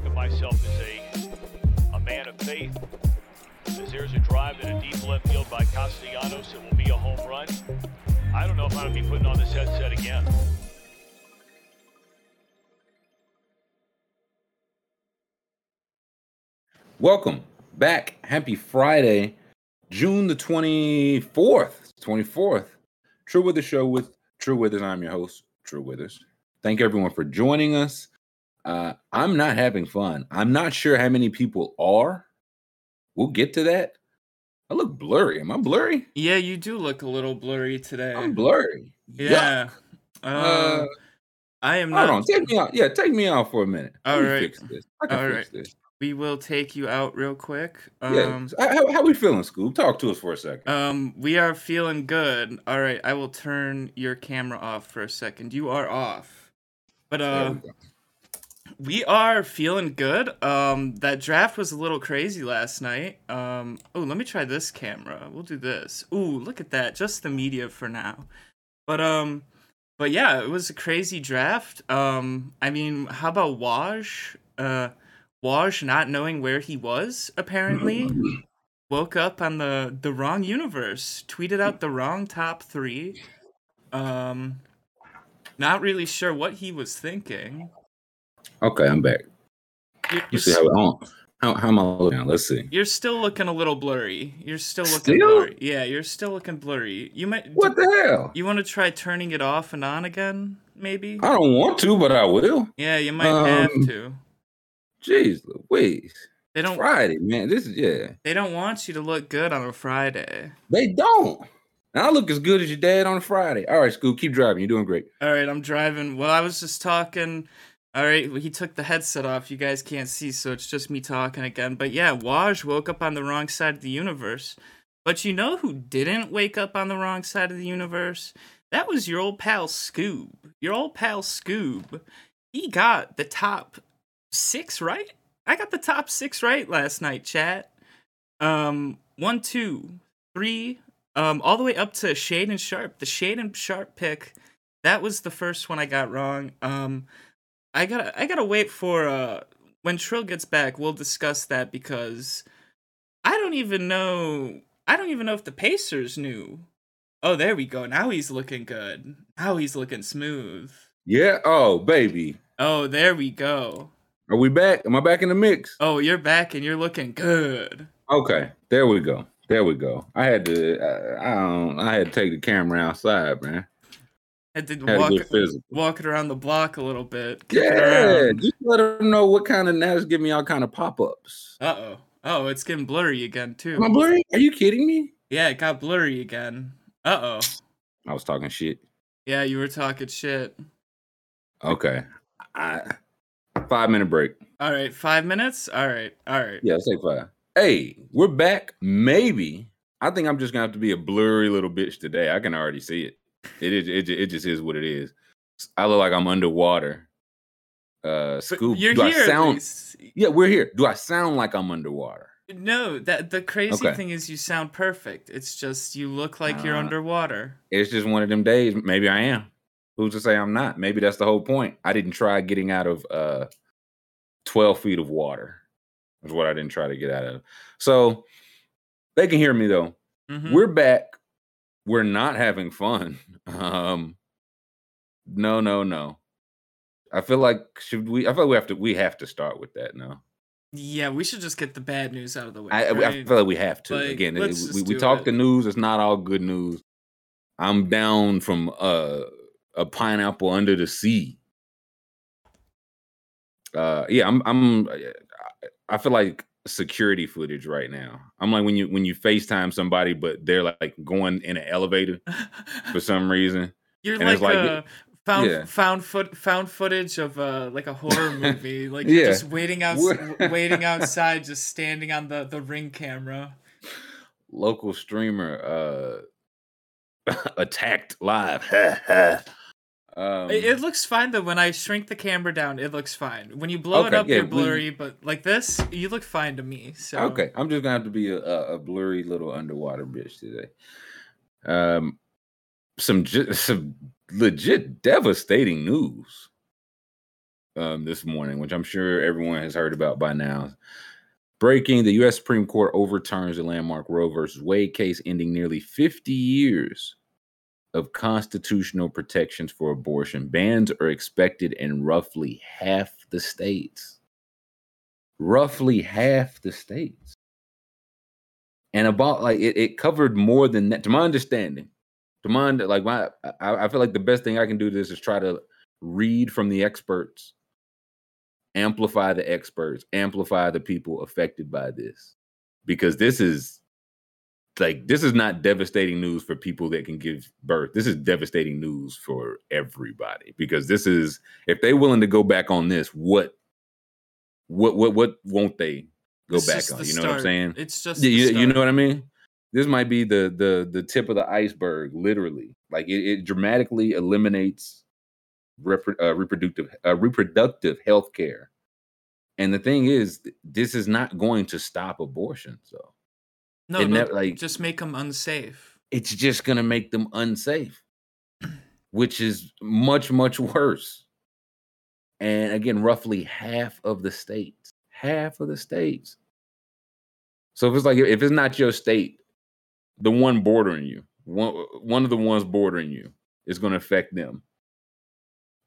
think of myself as a, a man of faith. As there's a drive in a deep left field by Castellanos, it will be a home run. I don't know if I'm going to be putting on this headset again. Welcome back. Happy Friday, June the 24th. 24th. Trill Withers Show with Trill Withers. I'm your host, Trill Withers. Thank everyone for joining us. Uh, I'm not having fun. I'm not sure how many people are. We'll get to that. I look blurry. Am I blurry? Yeah, you do look a little blurry today. I'm blurry. Yeah. Uh, Uh, I am hold on. Take me out. Yeah, take me out for a minute. All right. fix this. I can All right. this. We will take you out real quick. Yeah. Um, How, how, how we feeling, Scoop? Talk to us for a second. um, we are feeling good. All right, I will turn your camera off for a second. You are off. But uh, we are feeling good. Um, that draft was a little crazy last night. Um, oh, let me try this camera. We'll do this. Ooh, look at that. Just the media for now. But um, but yeah, it was a crazy draft. Um, I mean, how about Woj? Uh, Woj not knowing where he was apparently woke up on the the wrong universe. Tweeted out the wrong top three. Um, not really sure what he was thinking. Okay, I'm back. You're, You see how, how, how, how am I looking? Let's see. You're still looking a little blurry. You're still looking Still? blurry. Yeah, you're still looking blurry. You might. What the hell? You want to try turning it off and on again? Maybe. I don't want to, but I will. Yeah, you might have Um, to. Jeez Louise. They don't. Friday, man. This is yeah. They don't want you to look good on a Friday. They don't. And I look as good as your dad on a Friday. All right, Scoop, keep driving. You're doing great. All right, I'm driving. Well, I was just talking. All right, well, he took the headset off. You guys can't see, so it's just me talking again. But yeah, Woj woke up on the wrong side of the universe. But you know who didn't wake up on the wrong side of the universe? That was your old pal Scoob. Your old pal Scoob. He got the top six right. I got the top six right last night, chat. Um, one, two, three, um, all the way up to Shaedon Sharpe. The Shaedon Sharpe pick that was the first one I got wrong. Um, I gotta I gotta wait for uh when Trill gets back. We'll discuss that because I don't even know. I don't even know if the Pacers knew. Oh, there we go. Now he's looking good. Now he's looking smooth. Yeah. Oh, baby. Oh, there we go. Are we back? Am I back in the mix? Oh, you're back and you're looking good. Okay. There we go. There we go. I had to. I don't. I had to take the camera outside, man. Had walk it around the block a little bit. Yeah. Just let them know what kind of now. Just give me all kind of pop ups. Uh oh. Oh, it's getting blurry again too. Am I blurry? Are you kidding me? Yeah, it got blurry again. Uh oh. I was talking shit. Yeah, you were talking shit. Okay. I, five minute break. All right, five minutes. All right, all right. Yeah, let's take five. Hey, we're back. Maybe. I think I'm just gonna have to be a blurry little bitch today. I can already see it. It is. It, ju- it just is what it is. I look like I'm underwater. Uh, Scoop. you're do here. I sound? Yeah, we're here. Do I sound like I'm underwater? No, that the crazy Okay. thing is you sound perfect. It's just you look like you're Uh, underwater. It's just one of them days. Maybe I am. Who's to say I'm not? Maybe that's the whole point. I didn't try getting out of uh 12 feet of water. Is what I didn't try to get out of. So they can hear me though. Mhm. We're back. We're not having fun. Um no, no, no. I feel like should we I feel like we have to we have to start with that now. Yeah, we should just get the bad news out of the way. I, I feel like we have to. Like, Again, it- we, we talk it. the news, it's not all good news. I'm down from uh, a pineapple under the sea. Uh yeah, I'm I'm I feel like security footage right now. I'm like when you when you FaceTime somebody, but they're like going in an elevator for some reason. You're and like, it's like- uh, found yeah. found foot found footage of uh like a horror movie. Like Yeah. just waiting out waiting outside, just standing on the the ring camera. Local streamer uh attacked live. Um, It, it looks fine though. When I shrink the camera down, it looks fine. When you blow it up, yeah, you're we- blurry. But like this, you look fine to me. So Okay, I'm just gonna have to be a, a, a blurry little underwater bitch today. Um, some some legit devastating news. um, this morning, which I'm sure everyone has heard about by now. Breaking, the U.S. Supreme Court overturns the landmark Roe versus Wade case, ending nearly 50 years of constitutional protections for abortion. Bans are expected in roughly half the states. Roughly half the states. And about like it, it covered more than that, to my understanding. To my like my I, I feel like the best thing I can do to this is try to read from the experts amplify the experts, amplify the people affected by this. Because this is like this is not devastating news for people that can give birth. This is devastating news for everybody because this is if they're willing to go back on this, what what what what won't they go It's back on? You know what I'm saying? It's just you, you know what I mean? This might be the the the tip of the iceberg, literally. Like it, it dramatically eliminates repro- uh, reproductive uh, reproductive health care. And the thing is, this is not going to stop abortions, though. No, it no, never- like- just make them unsafe. It's just going to make them unsafe, which is much much worse. And again, roughly half of the states, half of the states. So if it's like if it's not your state, the one bordering you, one one of the ones bordering you is going to affect them.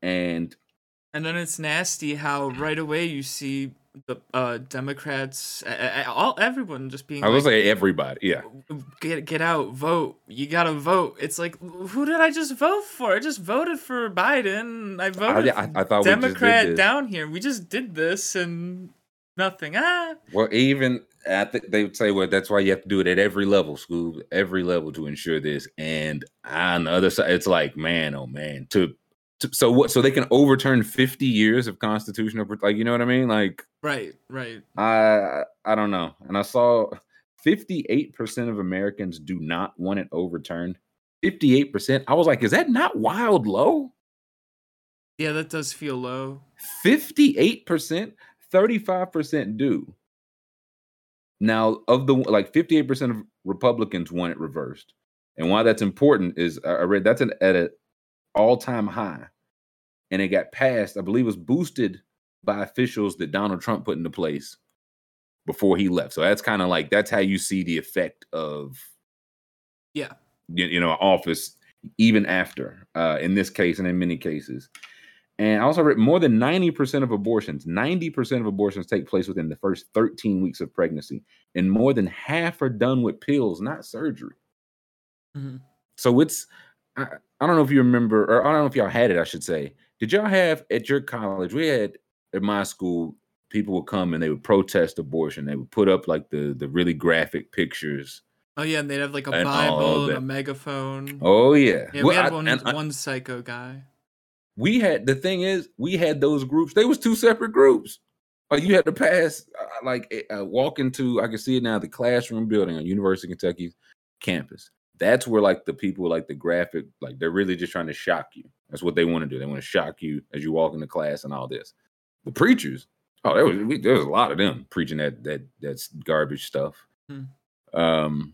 And And then it's nasty how right away you see the uh, Democrats, all everyone just being I was like, like everybody, yeah. get get out, vote. You gotta vote. It's like, who did I just vote for? I just voted for Biden. I I, voted I, I thought we just Democrat down here. We just did this and nothing. Ah, Well, even I think they would say, well, that's why you have to do it at every level, school, every level to ensure this. And on the other side, it's like, man, oh man, to so what? So they can overturn fifty years of constitutional, like you know what I mean? Like right, right. I, I don't know. And I saw fifty-eight percent of Americans do not want it overturned. Fifty-eight percent. I was like, is that not wild low? Yeah, that does feel low. 58%, 35% do. Now, of the like 58% of Republicans want it reversed. And why that's important is I I read that's an, at an all-time high. And it got passed, I believe it was boosted by officials that Donald Trump put into place before he left. So that's kind of like that's how you see the effect of Yeah. you, you know office even after uh in this case and in many cases and I also read more than 90% of abortions 90% of abortions take place within the first 13 weeks of pregnancy and more than half are done with pills not surgery Mhm. so it's I, I don't know if you remember or i don't know if y'all had it i should say did y'all have at your college we had at my school people would come and they would protest abortion. They would put up like the the really graphic pictures. Oh yeah, and they'd have like a And Bible and a megaphone. oh yeah, yeah, Well, we had I- one I- one psycho guy. we had the thing is we had those groups. They was two separate groups. Like you had to pass uh, like uh, walk into i can see it now the classroom building on university of kentucky campus. That's where like the people like the graphic like they're really just trying to shock you that's what they want to do. They want to shock you as you walk into class and all this. The preachers oh there was we, there was a lot of them preaching that that that's garbage stuff. Hmm. um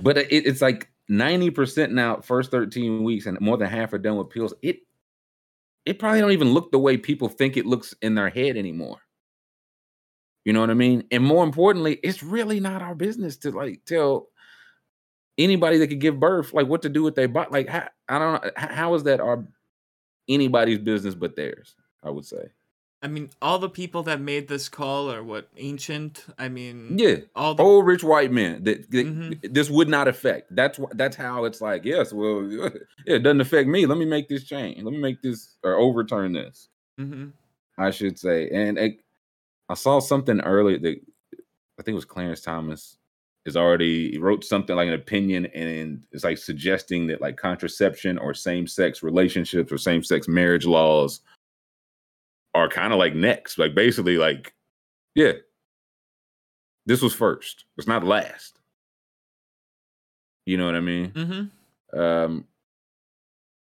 but it, it's like 90% now first 13 weeks and more than half are done with pills. It it probably don't even look the way people think it looks in their head anymore. You know what i mean? And more importantly it's really not our business to like tell anybody that could give birth like what to do with their body like how, i don't know how is that our anybody's business but theirs i would say I mean, all the people that made this call are what ancient. I mean, yeah all the old rich white men that, that Mhm. this would not affect. That's wh- that's how it's like. Yes, well, yeah, it doesn't affect me. Let me make this change. Let me make this or overturn this. hmm I should say. And it, I saw something earlier that I think it was Clarence Thomas is already wrote something like an opinion and it's like suggesting that like contraception or same sex relationships or same sex marriage laws are kind of like next. Like basically like yeah. This was first. It's not last. You know what I mean? hmm Um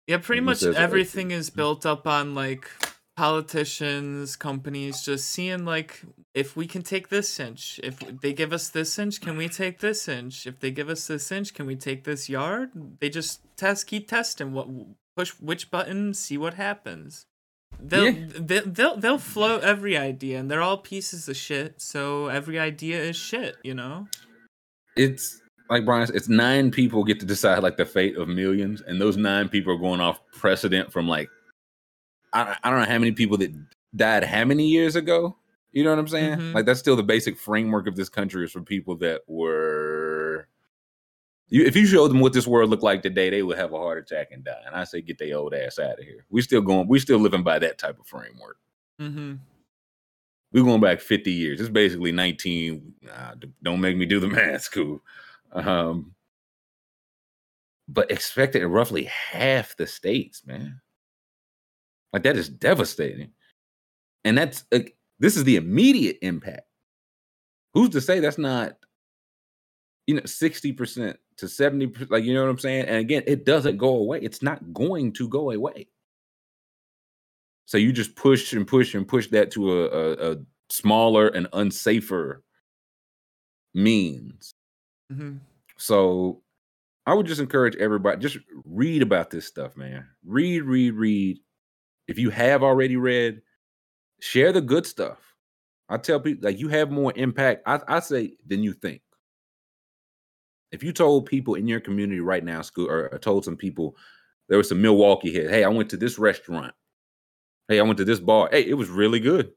Yeah, pretty much everything is built up on like politicians, companies just seeing like if we can take this inch, if they give us this inch, can we take this inch? If they give us this inch, can we take this yard? They just test, keep testing what push which button, see what happens. They'll, Yeah. they, they'll they'll float every idea, and they're all pieces of shit. So every idea is shit, you know. it's like Brian, it's nine people get to decide like the fate of millions, and those nine people are going off precedent from like I, I don't know how many people that died how many years ago. You know what I'm saying? Mhm. Like that's still the basic framework of this country is for people that were. You, if you showed them what this world looked like today, they would have a heart attack and die. And I say, get their old ass out of here. We still going. We still living by that type of framework. Mm-hmm. We're going back 50 years. It's basically 19. Nah, don't make me do the math, cool. Um, but expected in roughly half the states, man. Like that is devastating. And that's like this is the immediate impact. Who's to say that's not, you know, 60% to 70%, like you know what I'm saying? And again, it doesn't go away. It's not going to go away. So you just push and push and push that to a, a, a smaller and unsafer means. Mm-hmm. So I would just encourage everybody just read about this stuff, man. Read, read, read. If you have already read, share the good stuff. I tell people like you have more impact, I, I say, than you think. If you told people in your community right now, school, or, told some people there was some Milwaukee here, hey, I went to this restaurant. Hey, I went to this bar. Hey, it was really good.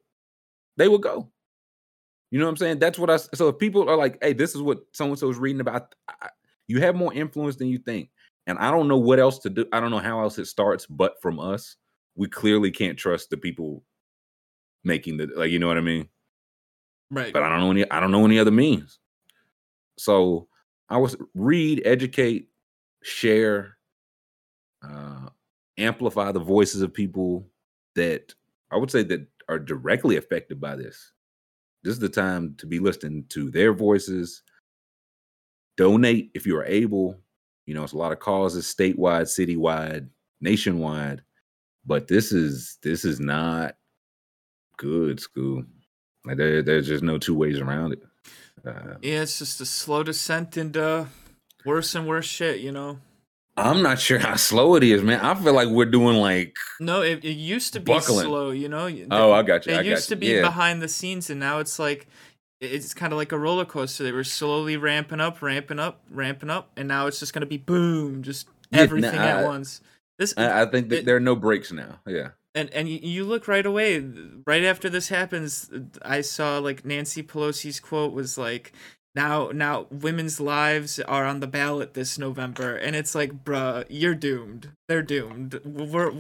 They would go. You know what I'm saying? That's what I So if people are like, "Hey, this is what so and so is reading about," I, you have more influence than you think. And I don't know what else to do. I don't know how else it starts, but from us, we clearly can't trust the people making the like. You know what I mean? Right. But I don't know any. I don't know any other means. So I was read, educate, share, uh, amplify the voices of people that I would say that are directly affected by this. This is the time to be listening to their voices. Donate if you are able. You know, it's a lot of causes statewide, citywide, nationwide. But this is this is not good, school. Like there, there's just no two ways around it. Uh, yeah, it's just a slow descent into worse and worse shit, you know. I'm not sure how slow it is, man. I feel like we're doing like. No, it, it used to be Buckling. slow, you know. Oh, I got you. It I used you. to be yeah. behind the scenes, and now it's like it's kind of like a roller coaster. They were slowly ramping up, ramping up, ramping up, and now it's just gonna be boom, just Yeah, no, everything at I- once. This I, I think that it- there are no breaks now. Yeah. and and you, look right away, right after this happens. I saw like Nancy Pelosi's quote was like. Now, now, women's lives are on the ballot this November, and it's like, bruh, you're doomed. They're doomed. We're,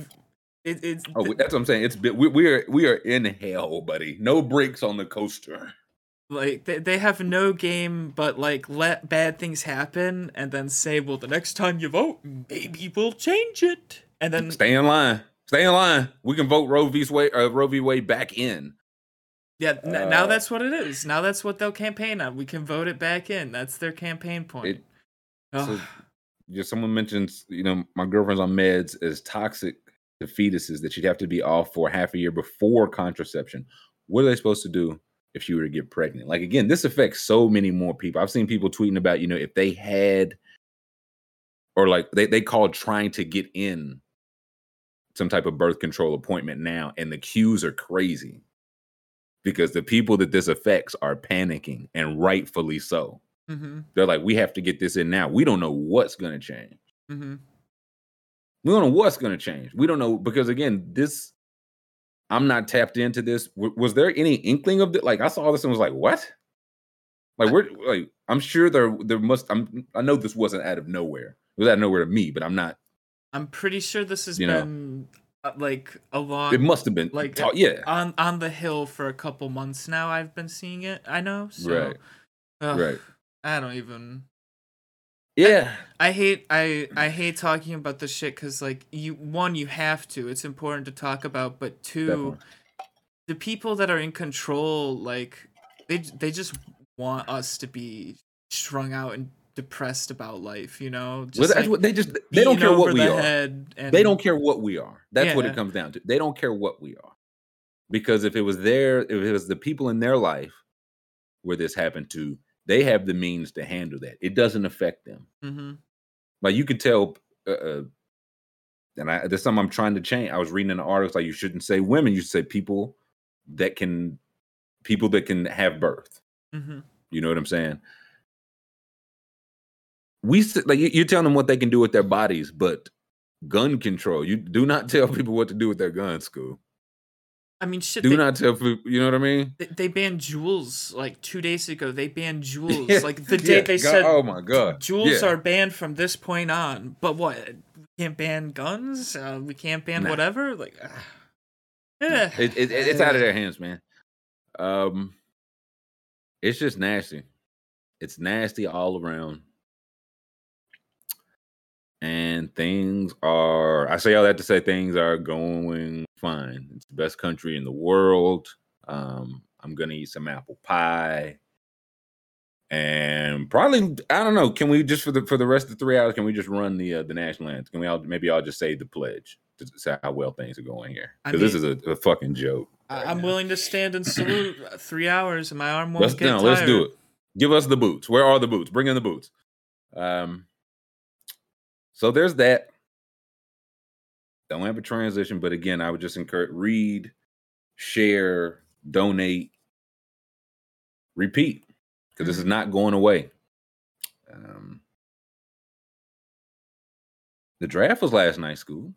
it, it's Oh, that's what I'm saying. It's we, we are we are in hell, buddy. No breaks on the coaster. Like they, they have no game but like let bad things happen and then say well the next time you vote maybe we'll change it and then Stay in line. Stay in line. We can vote Roe v. Wade, uh, Roe v. Wade back in. yeah n- now uh, that's what it is now that's what they'll campaign on we can vote it back in that's their campaign point It- so- Just someone mentions, you know, my girlfriend's on meds is toxic to fetuses that she'd have to be off for half a year before contraception. What are they supposed to do if she were to get pregnant? Like again, this affects so many more people. I've seen people tweeting about, you know, if they had or like they, they called trying to get in some type of birth control appointment now, and the queues are crazy because the people that this affects are panicking and rightfully so. mm-hmm, They're like, we have to get this in now. We don't know what's going to change. mm-hmm. We don't know what's going to change. We don't know because again, this I'm not tapped into this. W- was there any inkling of it? Like I saw this and was like, what? Like we're like I'm sure there there must I'm I know this wasn't out of nowhere. It was out of nowhere to me, but I'm not. i'm pretty sure this has You know. been uh, like a long It must have been like, like yeah, on on the hill for a couple months now i've been seeing it i know so right, ugh, right, i don't even yeah. I hate I I hate talking about this shit because like you one you have to it's important to talk about but two Definitely. the people that are in control like they they just want us to be strung out and depressed about life you know just that's like, they just they don't care what we the are. and They don't care what we are. That's what it comes down to. They don't care what we are. Because if it was there if it was the people in their life where this happened to, they have the means to handle that. It doesn't affect them. hmm Like you could tell, uh, uh, and I there's something I'm trying to change. I was reading an article like you shouldn't say women, you should say people that can people that can have birth. hmm You know what I'm saying? We like you- you're telling them what they can do with their bodies, but gun control. You do not tell people what to do with their guns, school. I mean, shit. Do they, not tell people. You know what I mean? they, they banned Juuls like two days ago. They banned Juuls Yeah, like the day yeah, they God- said Oh my god, Juuls yeah. are banned from this point on. But what? We can't ban guns. Uh, we can't ban Nah. whatever. Like, ah. eh. It, it, it's out of their hands, man. Um, it's just nasty. It's nasty all around. And things are, I say all that to say things are going fine. It's the best country in the world. Um, I'm going to eat some apple pie. And probably, I don't know. Can we just for the for the rest of the three hours? Can we just run the uh, the national anthem? Can we all maybe I'll just say the pledge to say how well things are going here? Because this is a, a fucking joke. Right I'm now. willing to stand and salute uh, three hours, and my arm won't Let's get no, tired. let's do it. Give us the boots. Where are the boots? Bring in the boots. Um. So there's that. Don't have a transition, but again, I would just encourage read, share, donate, repeat, because this is not going away. Um. The draft was last night, school.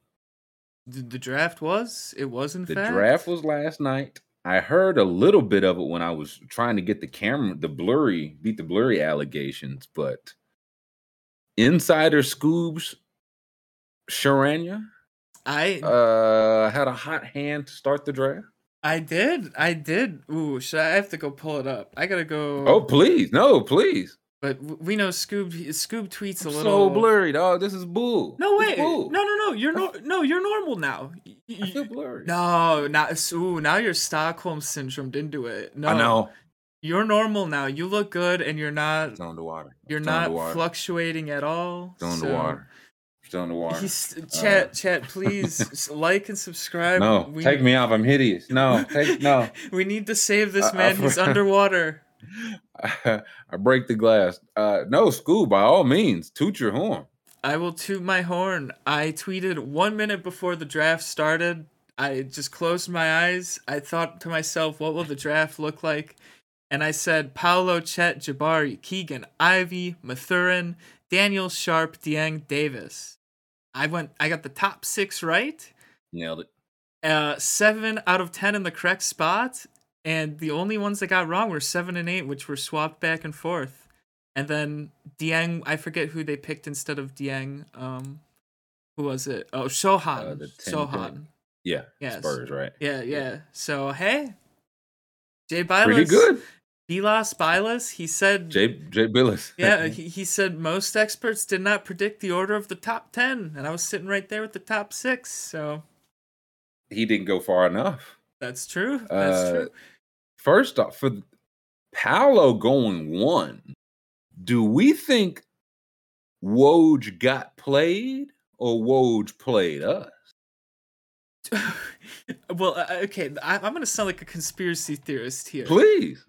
The, the draft was. It was in The fact. draft was last night. I heard a little bit of it when I was trying to get the camera, the blurry, beat the blurry allegations, but insider scoops, Sharanya I uh, had a hot hand to start the draft. I did. I did. Ooh, should I, I have to go pull it up? I gotta go. Oh, please, no, please. But we know Scoob. Scoob tweets a I'm little. so blurry, dog. This is bull. No way. bull. No, no, no. You're no. No, you're normal now. Y- y- I feel blurry. No, not. Ooh, now you're Stockholm syndrome didn't do it. No, I know. You're normal now. You look good, and you're not. It's on the water. You're It's not fluctuating at all. On the so- water. It's on the water. He's chat, chat. Please like and subscribe. No, we, take me off. I'm hideous. No, take no. We need to save this Uh, man. uh, He's underwater. I break the glass. Uh, no, school, by all means, toot your horn. I will toot my horn. I tweeted one minute before the draft started. I just closed my eyes. I thought to myself, what will the draft look like? And I said Paolo, Chet, Jabari, Keegan, Ivey, Mathurin, Daniel Sharpe, Dieng, Davis. I went. I got the top six right. Nailed it. Uh, seven out of ten in the correct spot, and the only ones that got wrong were seven and eight, which were swapped back and forth. And then Dieng, I forget who they picked instead of Dieng. Um, who was it? Oh, Sochan. Uh, the 10 Sochan. Yeah. Yes. Spurs, right? Yeah, yeah. So hey, Jay Bilas. Pretty good. Bilas Bilas. He said. Jay Jay Bilas. yeah, he, he said most experts did not predict the order of the top ten, and I was sitting right there with the top six. So he didn't go far enough. that's true. That's Uh, true. First off, for Paolo going one, do we think Woj got played or Woj played us? well, uh, okay, I, I'm gonna sound like a conspiracy theorist here. Please.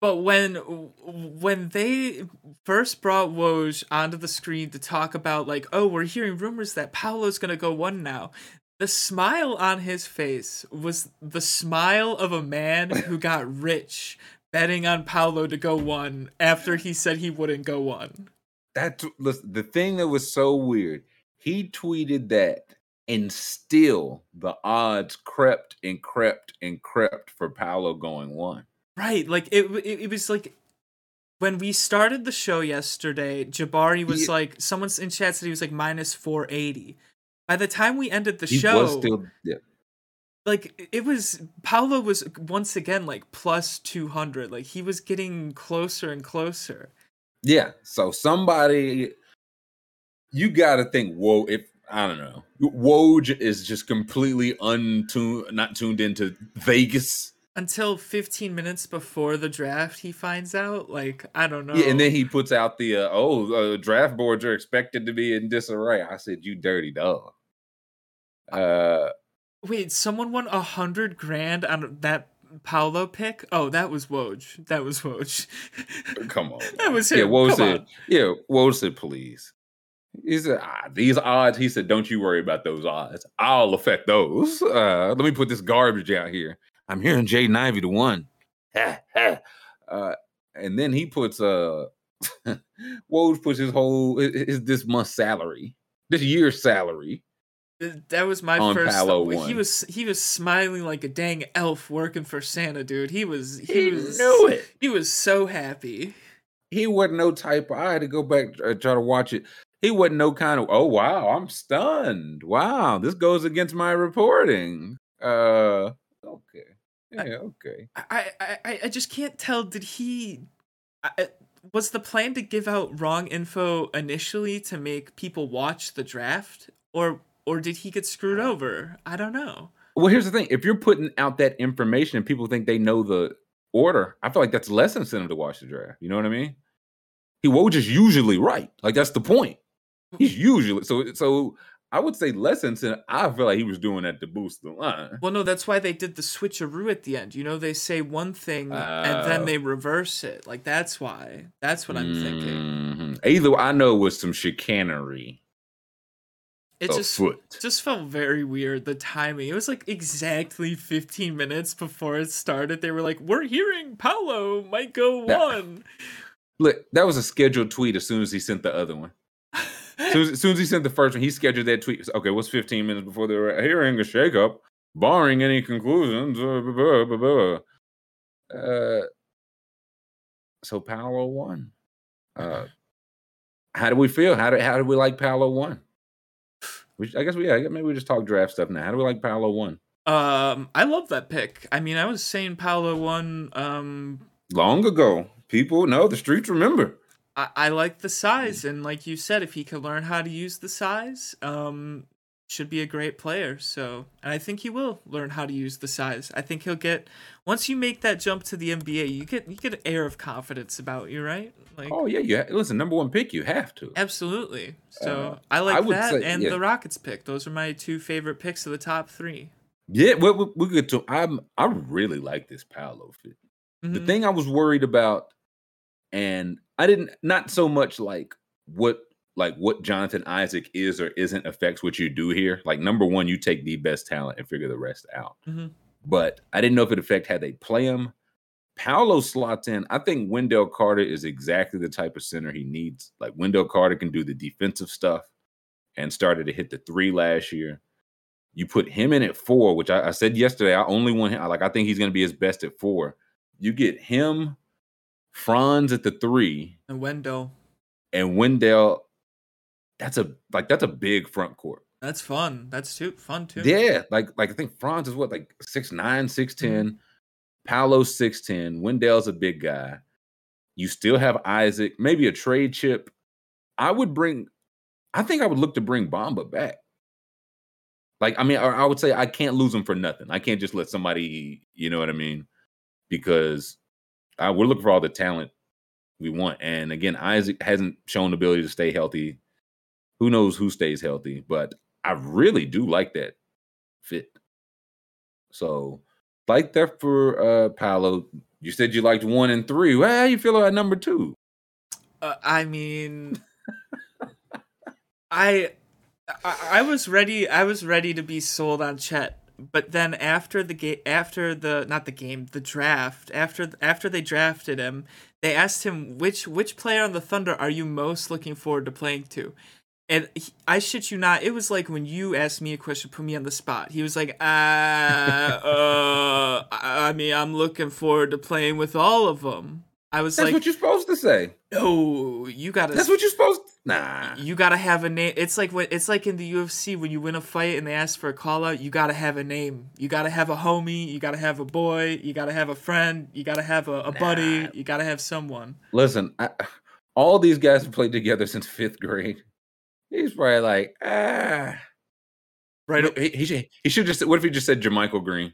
But when when they first brought Woj onto the screen to talk about like, oh, we're hearing rumors that Paolo's gonna go one now. The smile on his face was the smile of a man who got rich betting on Paolo to go one after he said he wouldn't go one. That's listen, the thing that was so weird. He tweeted that, and still the odds crept and crept and crept for Paolo going one. Right, like it, it, it was like when we started the show yesterday. Jabari was Yeah. like, someone's in chat said he was like minus four eighty. By the time we ended the He show, was still yeah. like it was Paolo was uh, once again like plus two hundred. Like he was getting closer and closer. Yeah. So somebody, you got to think. Whoa, if I don't know, Woj is just completely untuned, not tuned into Vegas. Until fifteen minutes before the draft, he finds out. Like I don't know. Yeah, and then he puts out the uh, oh, uh, draft boards are expected to be in disarray. I said, you dirty dog. Uh, wait, someone won a hundred grand on that Paolo pick. Oh, that was Woj. That was Woj. come on. That was him. Yeah. Woj said, yeah, Woj said, please. He said, ah, these odds, he said, don't you worry about those odds. I'll affect those. Uh, let me put this garbage out here. I'm hearing Jaden Ivey to one. uh, and then he puts uh Woj puts his whole his this month's salary, this year's salary. That was my first. He was he was smiling like a dang elf working for Santa, dude. He was he, he was knew it. He was so happy. He wasn't no type. I had to go back uh, try to watch it. He wasn't no kind of. Oh wow, I'm stunned. Wow, this goes against my reporting. Uh, yeah, okay. I I I just can't tell. Did he? I, was the plan to give out wrong info initially to make people watch the draft or or did he get screwed uh. over i don't know well here's the thing if you're putting out that information and people think they know the order i feel like that's less incentive to watch the draft you know what i mean he Woj is usually right like that's the point he's usually so so I would say less incentive. I feel like he was doing that to boost the line. Well, no, that's why they did the switcheroo at the end. You know, they say one thing uh, and then they oh. reverse it. Like that's why. That's what I'm mm-hmm. thinking. Either I know it was some chicanery. It just foot. just felt very weird. The timing. It was like exactly 15 minutes before it started. They were like, "We're hearing Paolo might go one." Look, that was a scheduled tweet. As soon as he sent the other one soon, as, soon as he sent the first one, he scheduled that tweet. Okay, what's 15 minutes before they're hearing a shakeup, barring any conclusions? Uh, blah, blah, blah, uh, so Paolo won. Uh, how do we feel? How do how do we like Paolo one? I guess we yeah, maybe we just talk draft stuff now. How do we like Paolo one? Um, I love that pick. I mean, I was saying Paolo one um long ago. People know the streets remember. I, I like the size, and like you said, if he could learn how to use the size, um, should be a great player. So, and I think he will learn how to use the size. I think he'll get once you make that jump to the NBA, you get you get an air of confidence about you, right? Like, oh yeah, yeah. Listen, number one pick, you have to. Absolutely. So uh, I like I that, say, and yeah. the Rockets pick. Those are my two favorite picks of the top three. Yeah, we, we get to. I'm I really like this Paolo fit. Mm-hmm. The thing I was worried about, and I didn't not so much like what like what Jonathan Isaac is or isn't affects what you do here. Like number one, you take the best talent and figure the rest out. Mm-hmm. But I didn't know if it affect how they play him. Paolo slots in. I think Wendell Carter is exactly the type of center he needs. Like Wendell Carter can do the defensive stuff and started to hit the three last year. You put him in at four, which I, I said yesterday. I only want him. Like I think he's going to be his best at four. You get him Franz at the three, and Wendell, and Wendell. That's a like that's a big front court. That's fun. That's too fun too. Yeah, like like I think Franz is what like six nine, six ten. Mm-hmm. Paolo's six ten. Wendell's a big guy. You still have Isaac, maybe a trade chip. I would bring. I think I would look to bring Bamba back. Like I mean, I would say I can't lose him for nothing. I can't just let somebody, you know what I mean, because we're looking for all the talent we want. And again, Isaac hasn't shown the ability to stay healthy. Who knows who stays healthy? But I really do like that fit. So, like that for uh Paolo. You said you liked one and three. Well, how you feel about number two? Uh, I mean, I, I I was ready. I was ready to be sold on Chet but then after the game after the not the game the draft after after they drafted him they asked him which which player on the thunder are you most looking forward to playing to and he, i shit you not it was like when you asked me a question put me on the spot he was like uh, uh i mean i'm looking forward to playing with all of them I was That's like, what you're supposed to say. No, you gotta. That's what you're supposed. To, nah, you gotta have a name. It's like when it's like in the UFC when you win a fight and they ask for a call out. You gotta have a name. You gotta have a homie. You gotta have a boy. You gotta have a friend. You gotta have a, a nah. buddy. You gotta have someone. Listen, I, all these guys have played together since fifth grade. He's probably like, ah, right. He, he, he should just. What if he just said JaMychal Green?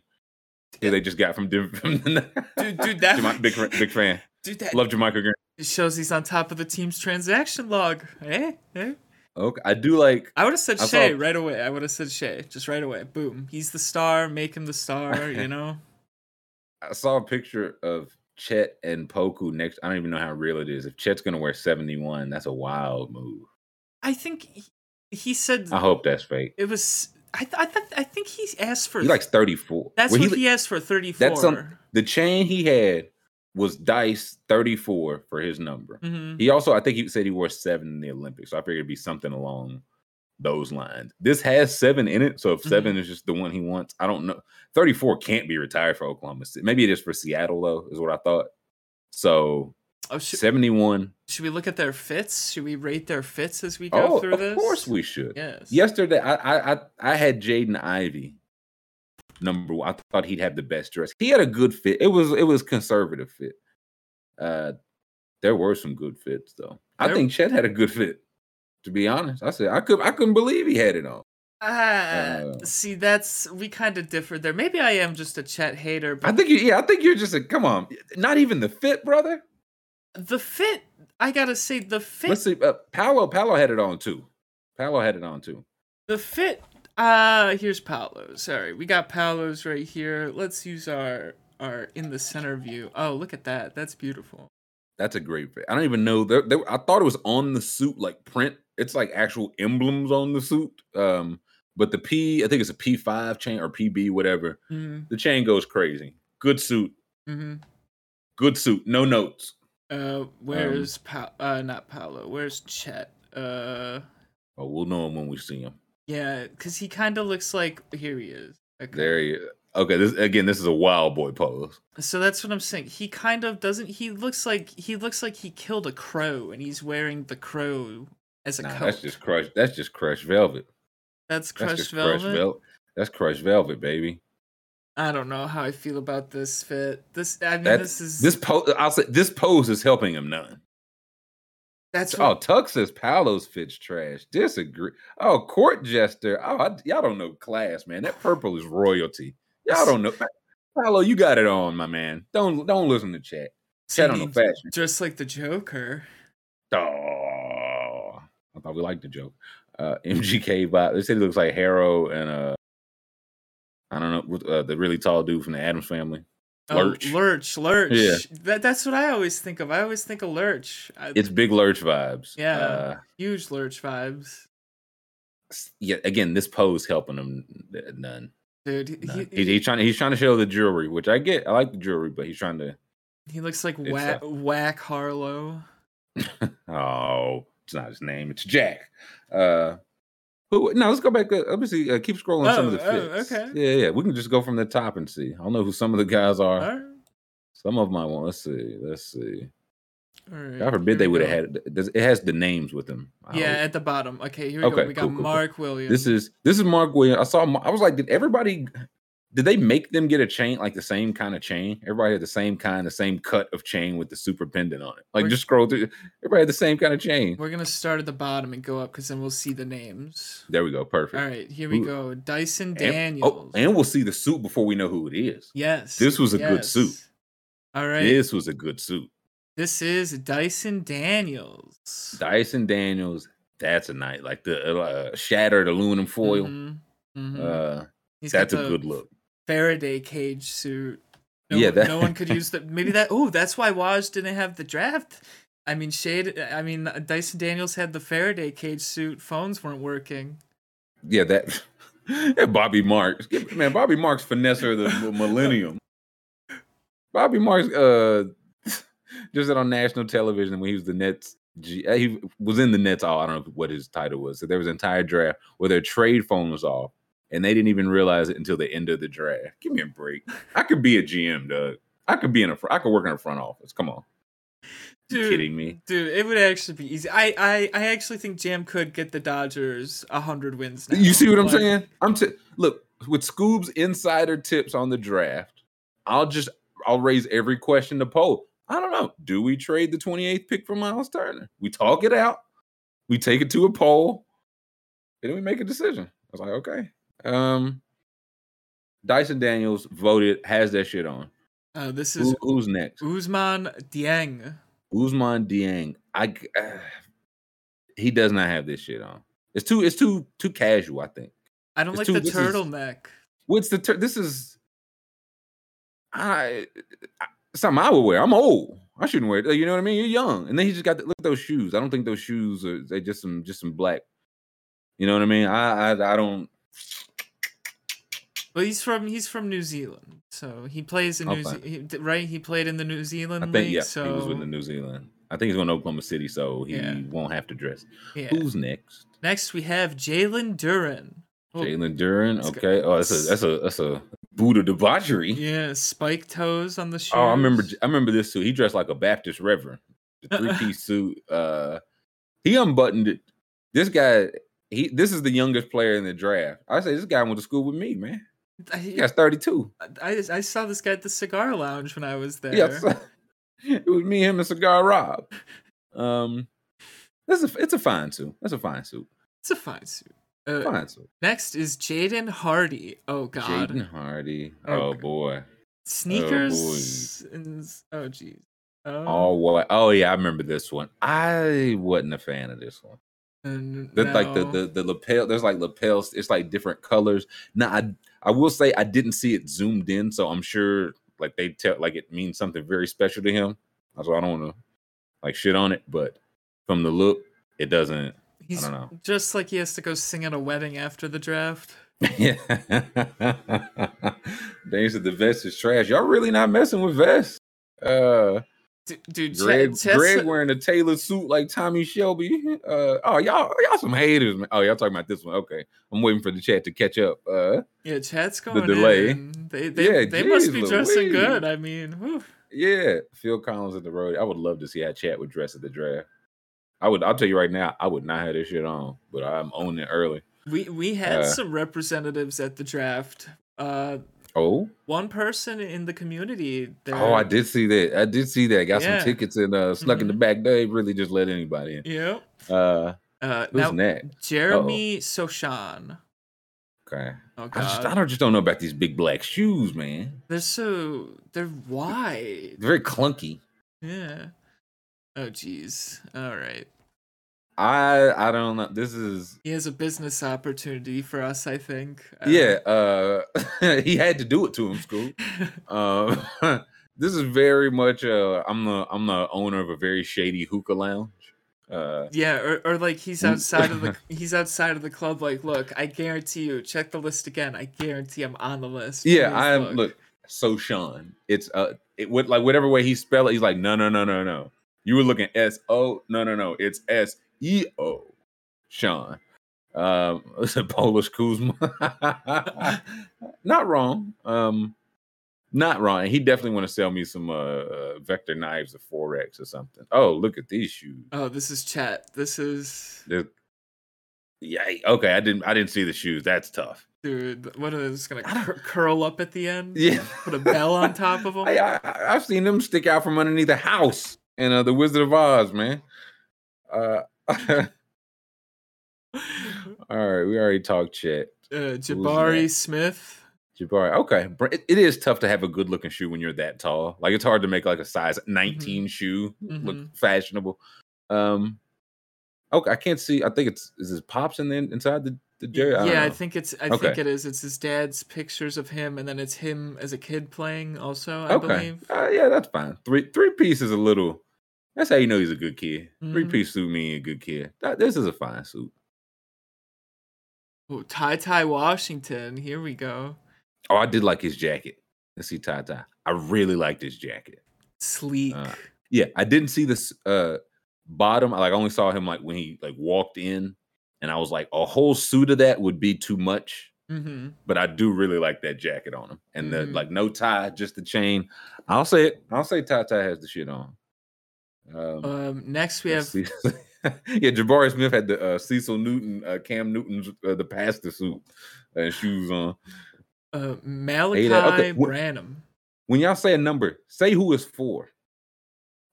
They just got from, from dude, dude, that big big fan. Dude, that love JaMychal Green. It shows he's on top of the team's transaction log. Hey, hey. Okay, I do like. I would have said I Shai saw, right away. I would have said Shai just right away. Boom, he's the star. Make him the star. You know. I saw a picture of Chet and Poku next. I don't even know how real it is. If Chet's gonna wear seventy one, that's a wild move. I think he, he said I hope that's fake. it was. I th- I th- I think he asked for. He likes 34. that's Well, what he- he, asked for. Thirty four. That's some the chain he had was dice 34 for his number. hmm He also, I think he said he wore seven in the Olympics. So I figured it'd be something along those lines. This has seven in it. So if Mhm. 7 is just the one he wants, I don't know. 34 can't be retired for Oklahoma City. Maybe it is for Seattle, though, is what I thought. So Oh, should, 71. should we look at their fits? Should we rate their fits as we go Oh, through of this? Of course we should. Yes. Yesterday, I I I, I had Jaden Ivey number one. I thought he'd have the best dress. He had a good fit. It was it was conservative fit. Uh, there were some good fits though. I There- think Chet had a good fit. To be honest, I said I could I couldn't believe he had it on. Ah, Uh, see, that's we kind of differ there. Maybe I am just a Chet hater, but I think you, yeah, I think you're just a come on. Not even the fit, brother. the fit, I gotta say, the fit, Let's see. Uh, Paolo Paolo had it on too. Paolo had it on too. the fit. Uh here's Paolo. Sorry, we got Paolo's right here. Let's use our our in the center view. Oh, look at that. That's beautiful. That's a great fit. I don't even know. There, I thought it was on the suit, like print. It's like actual emblems on the suit. Um, but the P, I think it's a P5 chain or PB, whatever. Mm, The chain goes crazy. Good suit. Mm-hmm. Good suit. No notes. Uh, where's pa- uh not Paolo? Where's Chet? Uh, Oh, we'll know him when we see him. Yeah, because he kind of looks like here he is. Okay. There he is. Okay, this again, this is a wild boy pose. So that's what I'm saying. He kind of doesn't. He looks like he looks like he killed a crow, and he's wearing the crow as a Nah, coat. that's just crushed. That's just crushed velvet. That's That's crushed just velvet. crushed velvet. That's crushed velvet, baby. I don't know how I feel about this fit. This I mean, That's this is this pose. I'll say this pose is helping him none. That's Oh, Tuck says Paolo's fits trash. Disagree. Oh, court jester. Oh, I, y'all don't know class, man. That purple is royalty. Y'all don't know. Paolo, you got it on, my man. Don't don't listen to chat. Chat on the fashion. just like the Joker. Oh, I thought we liked the joke. Uh, MGK vibe. They said he looks like Harrow and uh, I don't know, uh, the really tall dude from the Addams family. Lurch. Oh, Lurch, Lurch. Yeah. That, that's what I always think of. I always think of Lurch. I, It's big Lurch vibes. Yeah. Uh, huge Lurch vibes, yeah. Again, this pose helping him none. dude. He, none. he, He- he's trying. To, he's trying to show the jewelry, which I get. I like the jewelry, but he's trying to. he looks like whack, uh, whack Harlow. Oh, it's not his name. It's Jack. Uh, who? No, let's go back. Uh, let me see. Uh, keep scrolling some of the Oh, oh, fits. okay. Yeah, yeah. We can just go from the top and see. I don't know who some of the guys are. Right. Some of them I want. Let's see. Let's see. All right, God forbid they would have had it. It has the names with them. I Yeah, hope. at the bottom. Okay, here we Okay, go. We got cool, cool, cool. Mark Williams. This is this is Mark Williams. I saw. I was like, did everybody? Did they make them get a chain like the same kind of chain? Everybody had the same kind, the same cut of chain with the super pendant on it. Like We're- just scroll through. Everybody had the same kind of chain. We're gonna start at the bottom and go up because then we'll see the names. There we go. Perfect. All right, here we Who- go. Dyson And- Daniels. oh, and we'll see the suit before we know who it is. yes, this was a good suit. All right, This was a good suit. this is Dyson Daniels. Dyson Daniels. That's a night like the uh, shattered aluminum foil. Mhm, mhm. Uh, He's that's a good look. Faraday cage suit. No, Yeah, that- no one could use that. Maybe that. Oh, that's why Woj didn't have the draft. I mean, Shade. I mean, Dyson Daniels had the Faraday cage suit. Phones weren't working. Yeah, that. yeah, Bobby Marks. Man, Bobby Marks finesse of the millennium. Bobby Marks, uh, just said on national television when he was the Nets. G, uh, he was in the Nets. Oh, I don't know what his title was. So there was an entire draft where their trade phone was off, and they didn't even realize it until the end of the draft. Give me a break. I could be a GM, Doug. I could be in a. I could work in a front office. Come on, Dude, kidding me? Dude, it would actually be easy. I, I, I actually think Jam could get the Dodgers hundred wins. Now. You see what I'm Like, saying? I'm t- look with Scoob's insider tips on the draft. I'll just I'll raise every question to poll. I don't know. Do we trade the 28th pick for Miles Turner? We talk it out. We take it to a poll, and then we make a decision. I was like, okay. Um, Dyson Daniels voted has that shit on. Uh, this is Who, who's next? Ousmane Dieng. Ousmane Dieng. I uh, he does not have this shit on. It's too it's too too casual. I think. I don't It's like too- the this is- turtleneck. What's the ter- this is I, I something I would wear. I'm old. I shouldn't wear it. You know what I mean? You're young, and then he just got the, look at those shoes. I don't think those shoes are they just some just some black. You know what I mean? I I, I don't. Well, he's from he's from New Zealand, so he plays in New Zealand, right? He played in the New Zealand I think league. yeah, so he was with the New Zealand. I think he's going to Oklahoma City, so he Yeah. won't have to dress. yeah. Who's next? Next, we have Jalen Duren. Oh, Jalen Duren. go. Okay. Oh, that's a that's a that's a Buddha debauchery. Yeah, spike toes on the shoes. Oh, I remember. I remember this suit. He dressed like a Baptist reverend. The three piece suit. Uh, he unbuttoned it. This guy. He. This is the youngest player in the draft. I say this guy went to school with me, man. He I, got thirty two. I, I saw this guy at the cigar lounge when I was there. Yes. it was me, him, and Cigar Rob. Um, that's a. It's a fine suit. That's a fine suit. It's a fine suit. Uh, Fine suit. Next is Jaden Hardy. Oh God, Jaden Hardy. Oh, Oh boy. sneakers. and, oh geez. Oh, Oh what? Oh yeah, I remember this one. I wasn't a fan of this one. And The, Like the, the the lapel. There's like lapels. It's like different colors. Now I I will say I didn't see it zoomed in, so I'm sure like they tell like it means something very special to him. So I don't want to like shit on it, but from the look, it doesn't. He's don't know. just like he has to go sing at a wedding after the draft. Yeah. they said the vest is trash. Y'all really not messing with vests. Uh D- dude, Greg, Greg wearing a tailored suit like Tommy Shelby. Uh, oh, y'all, y'all some haters, man. Oh, y'all talking about this one? Okay, I'm waiting for the chat to catch up. Uh, yeah, Chat's going The delay. in. They they, Yeah, they must be dressing Louise. good. I mean, whew. yeah, Phil Collins at the road. I would love to see how chat would dress at the draft. I would. I'll tell you right now, I would not have this shit on, but I'm owning it early. we we had Uh, some representatives at the draft. Uh, Oh, one person in the community. There, oh, I did see that. I did see that. Got Yeah. some tickets and uh, snuck in the back. They really just let anybody in. Yep. Uh, Uh, who's now next? Jeremy Sochan. Okay, Oh I just I don't just don't know about these big black shoes, man. they're so they're wide. They're very clunky. Yeah. Oh geez. All right. I I don't know. This is He has a business opportunity for us, I think. Uh, yeah. Uh, he had to do it to him, school. Uh, this is very much. Uh, I'm the I'm the owner of a very shady hookah lounge. Uh, Yeah, or, or like he's Mm. outside of the he's outside of the club. Like, look, I guarantee you. Check the list again. I guarantee I'm on the list. yeah, I am. Look, so Sean. It's uh, it would like whatever way he spell it. He's like, no, no, no, no, no. You were looking S O. No, no, no. It's S E O. Sean. Um, it's a Polish Kuzma. not wrong. Um, not wrong. He definitely want to sell me some uh, uh vector knives or forex or something. Oh, look at these shoes. Oh, this is chat. This is They're, yeah. Okay, I didn't. I didn't see the shoes. That's tough. dude. What are they just gonna cur- curl up at the end? Yeah. Put a bell on top of them. I, I I've seen them stick out from underneath the house in uh, the Wizard of Oz, man. Uh, right, we already talked chat. uh, Jabari? Smith. Jabari, okay, it, it is tough to have a good looking shoe when you're that tall. Like it's hard to make like a size 19 shoe look Mhm. fashionable. Um, okay, I can't see. I think it's is his pops in the inside the the jersey. I don't yeah, I think it's. I Okay. think it is. It's his dad's pictures of him, and then it's him as a kid playing. Also, I okay, believe. uh, yeah, that's fine. Three three piece is a little. That's how you know he's a good kid. Three Mhm. piece suit mean a good kid. That, this is a fine suit. Oh, Ty Ty Washington. Here we go. Oh, I did like his jacket. Let's see, tie tie. I really liked his jacket. Sleek. Uh, Yeah, I didn't see this uh bottom. I like only saw him like when he like walked in, and I was like, a whole suit of that would be too much. mm-hmm. But I do really like that jacket on him, and the Mhm. like no tie, just the chain. I'll say it. I'll say tie tie has the shit on. Um, Um, next we have yeah, Jabari Smith had the uh, Cecil Newton, uh, Cam Newton's uh, the pastor suit and shoes on. uh, Malaki okay, wh- Branham. when y'all say a number, say who is for.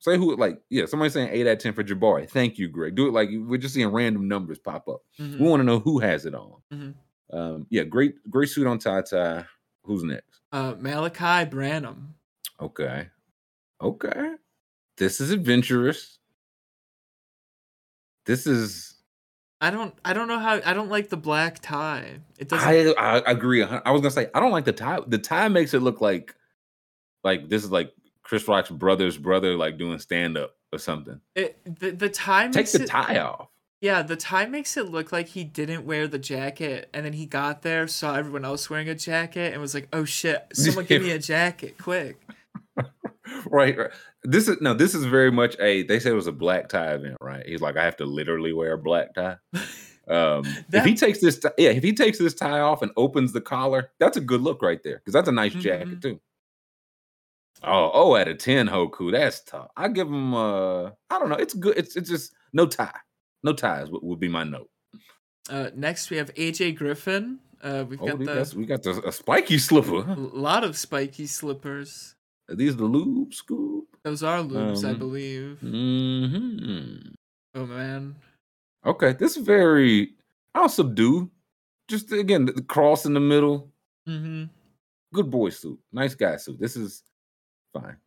Say who like yeah, somebody saying eight out of ten for Jabari. Thank you, Greg. Do it like we're just seeing random numbers pop up. Mhm. We want to know who has it on. Mhm. Um, yeah, great, great suit on tie. Who's next? Uh, Malaki Branham. Okay, okay. This is adventurous. This is. I don't. I don't know how. I don't like the black tie. It doesn't. I I agree. I was gonna say I don't like the tie. The tie makes it look like like this is like Chris Rock's brother's brother, like doing stand up or something. It, the the tie Take makes the it, tie off. Yeah, the tie makes it look like he didn't wear the jacket, and then he got there, saw everyone else wearing a jacket, and was like, "Oh shit! Someone give me a jacket, quick!" right, right. This is no. This is very much a. They said it was a black tie event, right? He's like, I have to literally wear a black tie. Um, if he takes this, yeah, if he takes this tie off and opens the collar, that's a good look right there because that's a nice Mhm. jacket too. Oh, oh, at a ten, Hoku, that's tough. I give him. uh I don't know. It's good. It's it's just no tie, no ties would, would be my note. Uh, next, we have AJ Griffin. Uh, we've Oh, got we the got, we got the, a spiky slipper. a lot of spiky slippers. Are these the lube scoop? Those are loops, I Um, believe. hmm Oh man, Okay, this is very. I'll subdue. Just again, the, cross in the middle. mm-hmm. Good boy suit. Nice guy suit. This is fine.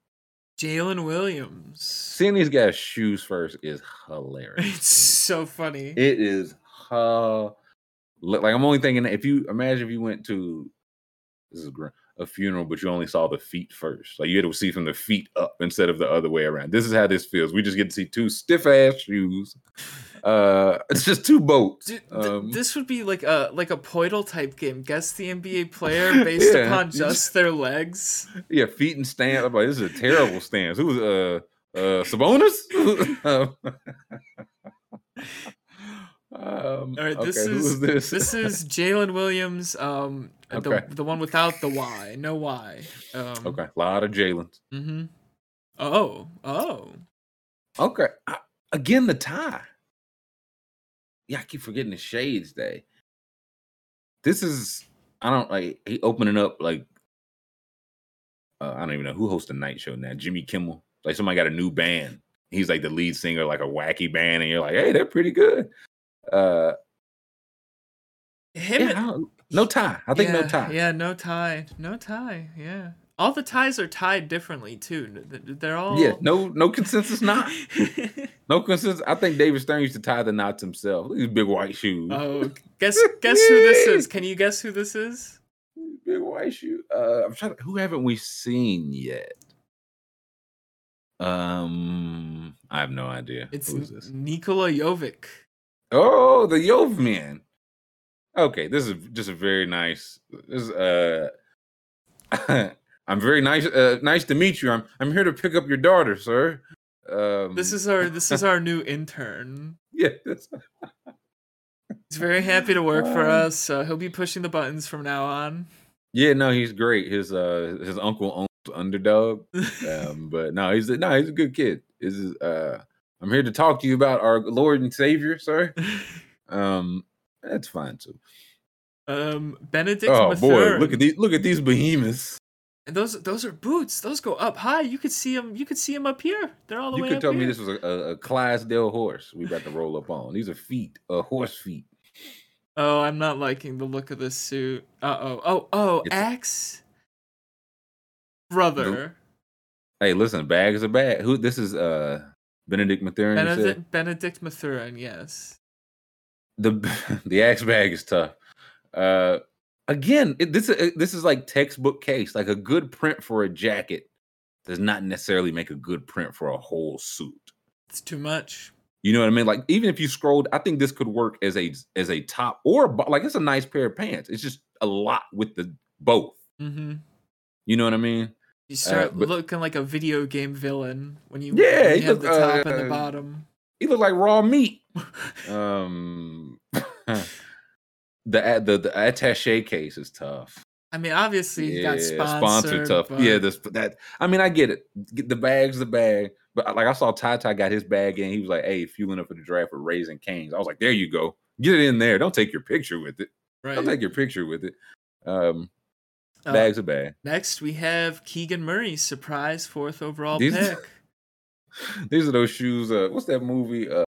Jalen Williams. Seeing these guys' shoes first is hilarious. It's so funny. It is uh like I'm only thinking if you imagine if you went to this is gr- a funeral, but you only saw the feet first. Like you had to see from the feet up instead of the other way around. This is how this feels. We just get to see two stiff ass shoes. Uh it's just two boats. Dude, th- Um, this would be like a like a Poeltl type game. Guess the NBA player based Yeah, upon just their legs. yeah, feet and stance. I'm like, this is a terrible stance. Who's uh uh Sabonis? um, All right, this okay, is this? this is Jalen Williams, um, Okay. the the one without the Y, no Y. Um, okay. A lot of Jalen's. Mm-hmm. Oh, oh. Okay. I- again, the tie. Yeah, I keep forgetting the shades day. This is I don't like he opening up like uh, I don't even know who hosts the night show now. Jimmy Kimmel. Like somebody got a new band. He's like the lead singer, like a wacky band, and you're like, hey, they're pretty good. Uh Him. yeah, don't- no tie. I think no tie. Yeah, no tie. No tie. Yeah. All the ties are tied differently too. They're all. Yeah, no, no consensus knot. No consensus. I think David Stern used to tie the knots himself. These big white shoes. oh, guess guess who this is? Can you guess who this is? Big white shoe. Uh, I'm trying. To, who haven't we seen yet? Um, I have no idea. It's Who is this? Nikola Jovic. Oh, the Yov man. Okay, this is just a very nice. This is uh, I'm very nice. Uh, nice to meet you. I'm I'm here to pick up your daughter, sir. Um, This is our this is our new intern. yeah. He's very happy to work for Um, us. Uh, he'll be pushing the buttons from now on. yeah, no, he's great. His uh, his uncle owns Underdog. um, but no, he's a, no, he's a good kid. This is uh, I'm here to talk to you about our Lord and Savior, sir. Um, that's fine too. um, Bennedict oh boy, look at these, look at these behemoths. And those those are boots. Those go up high. You could see them. You could see them up here. They're all the You way You could tell here. me this was a, a, a Clydesdale horse we about to roll up on. These are feet, uh, horse feet. Oh, I'm not liking the look of this suit. Uh oh. Oh oh. It's- Axe. Brother. Hey, listen, bag is a bag. Who this is? Uh, Bennedict Mathurin. Bennedict Bennedict Mathurin. Yes. the the axe bag is tough. Uh, again, it, this uh, this is like textbook case. Like a good print for a jacket does not necessarily make a good print for a whole suit. It's too much. You know what I mean? Like even if you scrolled, I think this could work as a as a top or a, like it's a nice pair of pants. It's just a lot with the both. Mm-hmm. You know what I mean? You start but- looking like a video game villain when you, Yeah, when you have look, the top and the uh, bottom. He looked like raw meat. Um, the the the attaché case is tough. I mean, obviously he got sponsored. sponsor tough. But Yeah, this that. I mean, I get it. Get the bag's the bag, but uh, like I saw Ty Ty got his bag in. He was like, "Hey, fueling up for the draft with Raising Canes." I was like, "There you go. Get it in there. Don't take your picture with it. right. Don't take your picture with it." Um, Uh, bag's a bag. Next, we have Keegan Murray, surprise fourth overall These- pick. These are those shoes. Uh, what's that movie? Uh,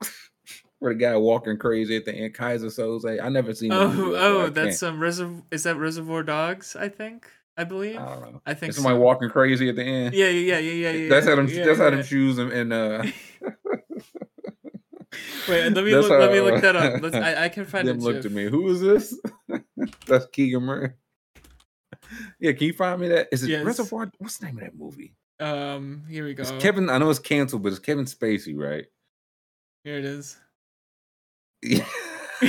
where the guy walking crazy at the end, Keyser Soze. I never seen. Oh, movie, so oh, that's can't- um, Reserv- is that Reservoir Dogs? I think, I believe. I don't know. I think Is somebody so. walking crazy at the end. Yeah, yeah, yeah, yeah, yeah. that's how them. yeah, that's how yeah. them shoes and, and uh. Wait, let me That's look. let me look that up. Let's, I, I can find them it. looked at me. Who is this? That's Keegan Murray. Yeah, can you find me that? Is it Yes. Reservoir? What's the name of that movie? Um, here we go. It's Kevin. I know it's canceled, but it's Kevin Spacey, right? Here it is. Yeah.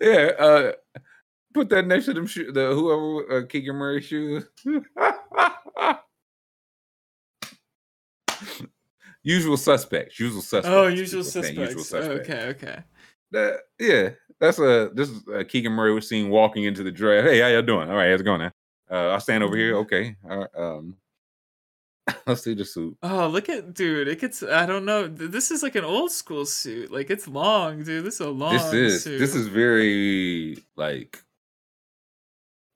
yeah. Uh, put that next to them. Sho- the whoever uh, Keegan Murray shoes. usual suspects. Usual suspects. Oh, usual people saying suspects. Okay, okay. That- yeah, that's a this is uh, Keegan Murray was seen walking into the draft. Hey, how y'all doing? All right, how's it going now? Uh, I'll stand over here. Okay. All right, um, let's see the suit. Oh, look at dude! It gets. I don't know. This is like an old school suit. Like it's long, dude. This is a long. This is suit. this is very like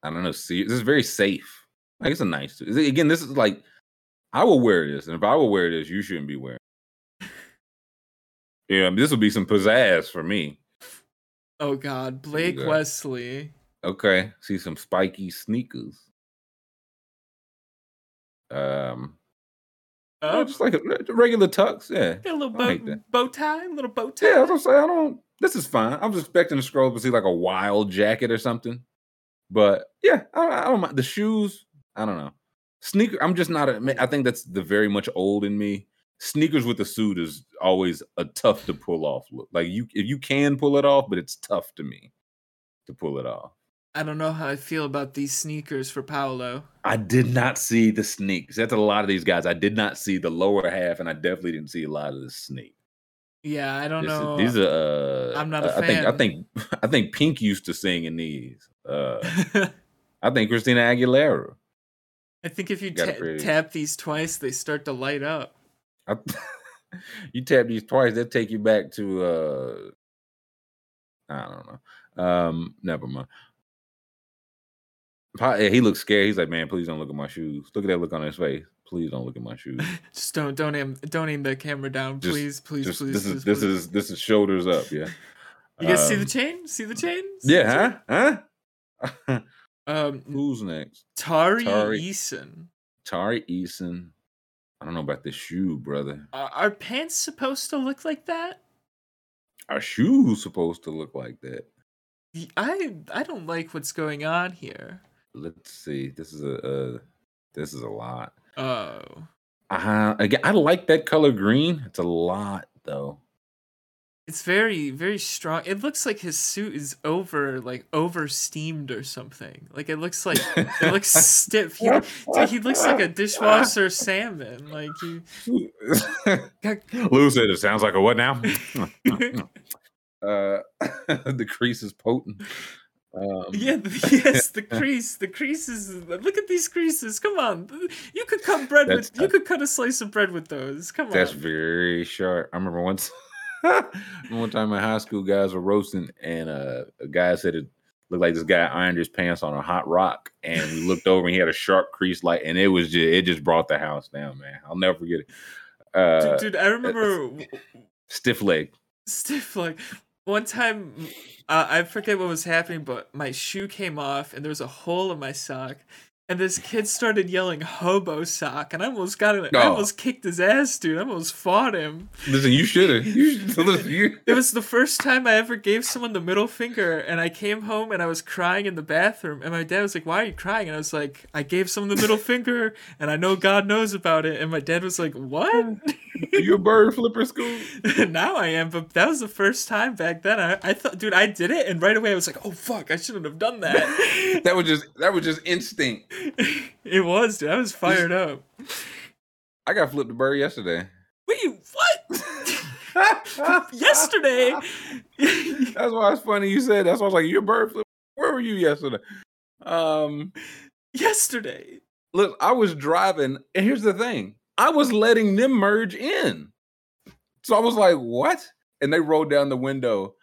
I don't know. See, this is very safe. Like it's a nice suit. Again, this is like I will wear this, and if I will wear this, you shouldn't be wearing. Yeah, this will be some pizzazz for me. Oh God, Blake. Wesley. Okay, see some spiky sneakers. Um, Oh, just like a, a regular tux. Yeah, got a little bow, like bow tie, little bow tie. yeah. I was gonna say I don't. This is fine. I was expecting to scroll up and see like a wild jacket or something, but yeah, I, I don't mind the shoes. I don't know sneaker. I'm just not a. I think that's the very much old in me. Sneakers with the suit is always a tough to pull off look. Like you, if you can pull it off, but it's tough to me to pull it off. I don't know how I feel about these sneakers for Paolo. I did not see the sneaks. That's a lot of these guys. I did not see the lower half, and I definitely didn't see a lot of the sneak. Yeah, I don't This is- know. these are. Uh, I'm not a I think. I think. I think Pink used to sing in these. Uh, I think Christina Aguilera. I think if you ta- tap these twice, they start to light up. I, you tap these twice, they'll take you back to. uh I don't know. Um, never mind. He looks scared. He's like, man, please don't look at my shoes. Look at that look on his face. Please don't look at my shoes. Just don't don't aim don't aim the camera down, Just- please, please, Just- please. this please, is this is this is shoulders up. Yeah. You guys see the Um, chain? See the chain? See the Yeah, huh? Huh? Um, Who's next? Tari, Tari. Eason. Tari Eason. I don't know about this shoe, brother. Are, are pants supposed to look like that? Are shoes supposed to look like that. I I don't like what's going on here. Let's see. This is a uh, this is a lot. Oh, Uh, again, I like that color green. It's a lot though. It's very very strong. It looks like his suit is over like over steamed or something. Like it looks like it looks stiff. He, dude, he looks like a dishwasher salmon. Like he. Lou said it sounds like a what now? uh, the crease is potent. Um, Yeah, yes, the crease, the creases. Look at these creases. Come on, you could cut bread That's with. You could cut a slice of bread with those. Come That's on. That's very sharp. I remember once, one time in high school, guys were roasting, and uh, a guy said it looked like this guy ironed his pants on a hot rock, and we looked over and he had a sharp crease, like, and it was just it just brought the house down, man. I'll never forget it. Uh, dude, dude, I remember stiff leg. stiff leg. one time. Uh, I forget what was happening, but my shoe came off and there was a hole in my sock. And this kid started yelling "hobo sock," and I almost got him. I Oh. almost kicked his ass, dude. I almost fought him. Listen, you should have. You should listen. You, It was the first time I ever gave someone the middle finger, and I came home and I was crying in the bathroom, and my dad was like, "Why are you crying?" And I was like, "I gave someone the middle finger, and I know God knows about it." And my dad was like, "What?" you a bird flipper school? now I am, but that was the first time back then. I, I thought, dude, I did it, and right away I was like, "Oh fuck, I shouldn't have done that." That was just that was just instinct. it was, dude. I was fired up. I got flipped a bird yesterday. Wait, what? Yesterday. That's why it's funny you said. That's why I was like, "You're a bird flipper." Where were you yesterday? Um, Yesterday. look, I was driving, and here's the thing: I was letting them merge in. So I was like, "What?" And they rolled down the window